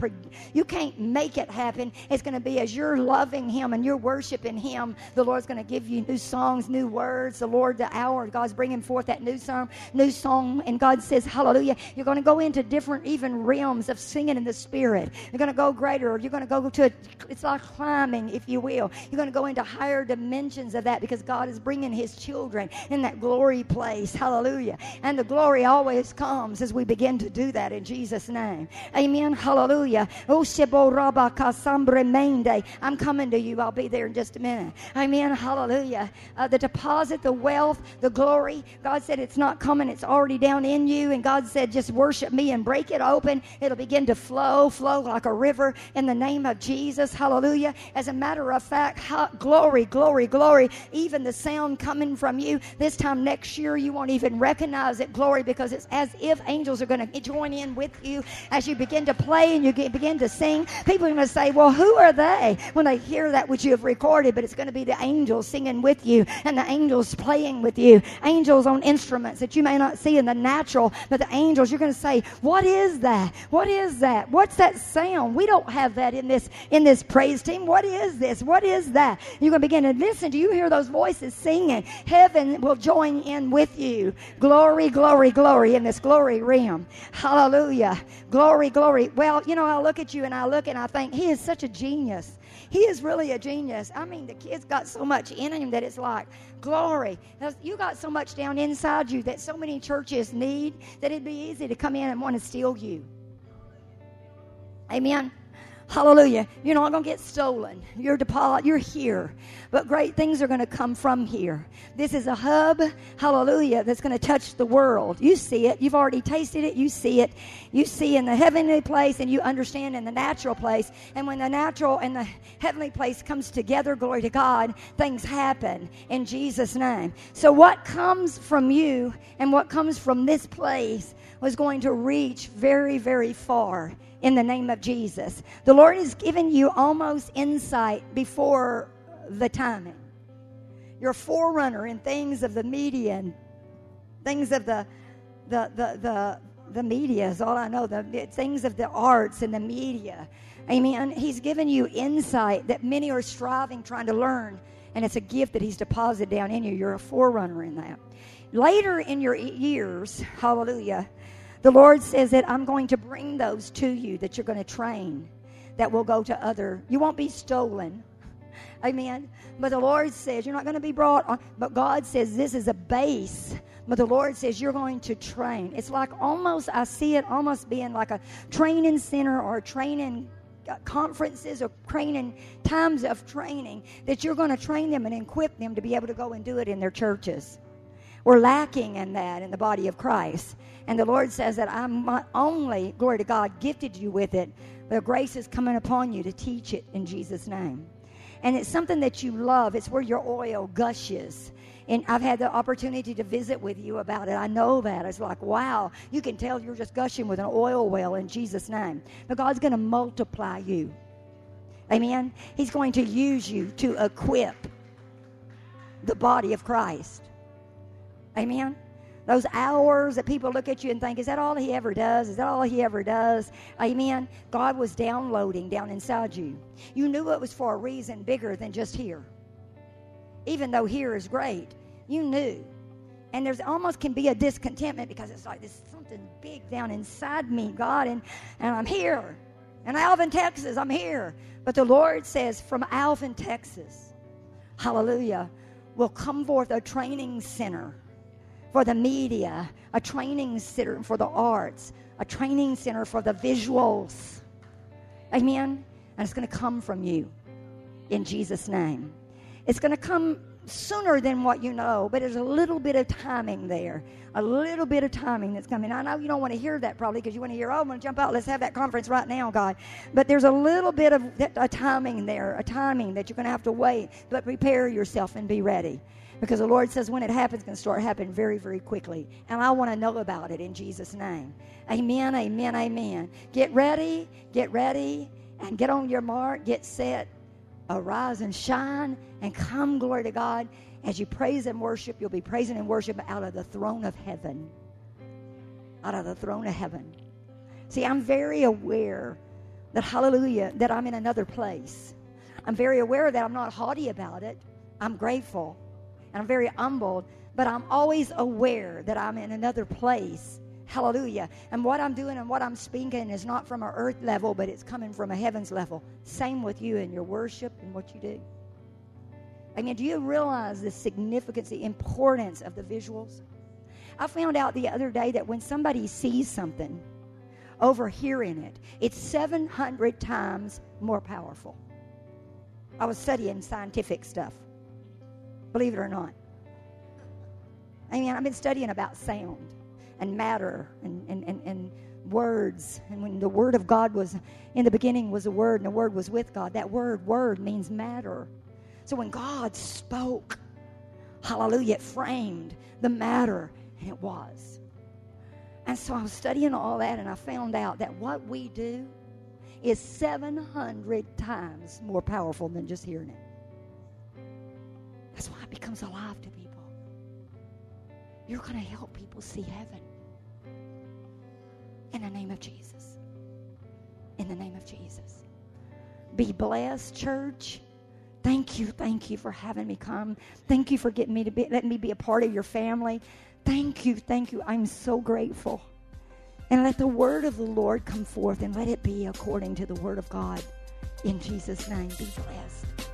you can't make it happen. It's going to be as you're loving Him and you're worshiping Him. The Lord's going to give you new songs, new words. The Lord, the hour, God's bringing forth that new song, new song, and God says, Hallelujah. You're going to go into different, even realms of singing in the Spirit. You're going to go greater. You're going to go to, a, it's like climbing, if you will will. You're going to go into higher dimensions of that because God is bringing His children in that glory place. Hallelujah. And the glory always comes as we begin to do that in Jesus' name. Amen. Hallelujah. Oh, I'm coming to you. I'll be there in just a minute. Amen. Hallelujah. Uh, the deposit, the wealth, the glory. God said it's not coming, it's already down in you. And God said, just worship me and break it open. It'll begin to flow, flow like a river in the name of Jesus. Hallelujah. As a matter of fact, glory, glory, glory. Even the sound coming from you this time next year, you won't even recognize it, glory, because it's as if angels are going to join in with you as you begin to play and you begin to sing. People are going to say, Well, who are they? When they hear that which you have recorded, but it's going to be the angels singing with you and the angels playing with you. Angels on instruments that you may not see in the natural, but the angels, you're going to say, What is that? What is that? What's that sound? We don't have that in this in this praise team. What is this? What is that? You're going to begin to listen. Do you hear those voices singing? Heaven will join in with you. Glory, glory, glory in this glory realm. Hallelujah. Glory, glory. Well, you know, I look at you and I look and I think he is such a genius. He is really a genius. I mean, the kid's got so much in him that it's like, glory. You got so much down inside you that so many churches need that it'd be easy to come in and want to steal you. Amen. Hallelujah. You're not going to get stolen. You're deposit, you're here. But great things are going to come from here. This is a hub, hallelujah, that's going to touch the world. You see it. You've already tasted it. You see it. You see in the heavenly place and you understand in the natural place. And when the natural and the heavenly place comes together, glory to God, things happen in Jesus' name. So what comes from you and what comes from this place was going to reach very, very far in the name of Jesus. The Lord has given you almost insight before the timing. You're a forerunner in things of the media and things of the the the the, the media is all I know. The, things of the arts and the media. Amen. He's given you insight that many are striving, trying to learn, and it's a gift that He's deposited down in you. You're a forerunner in that. Later in your years, hallelujah, the Lord says that I'm going to bring those to you that you're going to train that will go to other. You won't be stolen. [laughs] Amen. But the Lord says you're not going to be brought on. But God says this is a base. But the Lord says you're going to train. It's like almost, I see it almost being like a training center or training uh, conferences or training times of training that you're going to train them and equip them to be able to go and do it in their churches. We're lacking in that in the body of Christ. And the Lord says that I'm not only, glory to God, gifted you with it, but grace is coming upon you to teach it in Jesus' name. And it's something that you love. It's where your oil gushes. And I've had the opportunity to visit with you about it. I know that. It's like, wow, you can tell you're just gushing with an oil well in Jesus' name. But God's going to multiply you. Amen. He's going to use you to equip the body of Christ. Amen. Those hours that people look at you and think, is that all he ever does? Is that all he ever does? Amen. God was downloading down inside you. You knew it was for a reason bigger than just here. Even though here is great, you knew. And there's almost can be a discontentment because it's like there's something big down inside me, God, and, and I'm here. And Alvin, Texas, I'm here. But the Lord says, from Alvin, Texas, hallelujah, will come forth a training center for the media, a training center for the arts, a training center for the visuals. Amen? And it's going to come from you in Jesus' name. It's going to come sooner than what you know, but there's a little bit of timing there. A little bit of timing that's coming. I know you don't want to hear that probably because you want to hear, oh, I'm going to jump out. Let's have that conference right now, God. But there's a little bit of a timing there, a timing that you're going to have to wait, but prepare yourself and be ready. Because the Lord says when it happens, it's going to start happening very, very quickly. And I want to know about it in Jesus' name. Amen, amen, amen. Get ready, get ready, and get on your mark, get set, arise and shine, and come, glory to God. As you praise and worship, you'll be praising and worship out of the throne of heaven. Out of the throne of heaven. See, I'm very aware that, hallelujah, that I'm in another place. I'm very aware that I'm not haughty about it. I'm grateful and I'm very humbled, but I'm always aware that I'm in another place. Hallelujah. And what I'm doing and what I'm speaking is not from an earth level, but it's coming from a heavens level. Same with you and your worship and what you do. I mean, do you realize the significance, the importance of the visuals? I found out the other day that when somebody sees something, overhearing it, it's 700 times more powerful. I was studying scientific stuff believe it or not. I mean, I've been studying about sound and matter and, and, and, and words. And when the Word of God was in the beginning was a word, and the Word was with God, that word, word, means matter. So when God spoke, hallelujah, it framed the matter, and it was. And so I was studying all that, and I found out that what we do is 700 times more powerful than just hearing it. That's why it becomes alive to people. You're going to help people see heaven. In the name of Jesus. In the name of Jesus. Be blessed, church. Thank you, thank you for having me come. Thank you for getting me to be letting me be a part of your family. Thank you, thank you. I'm so grateful. And let the word of the Lord come forth and let it be according to the word of God. In Jesus' name, be blessed.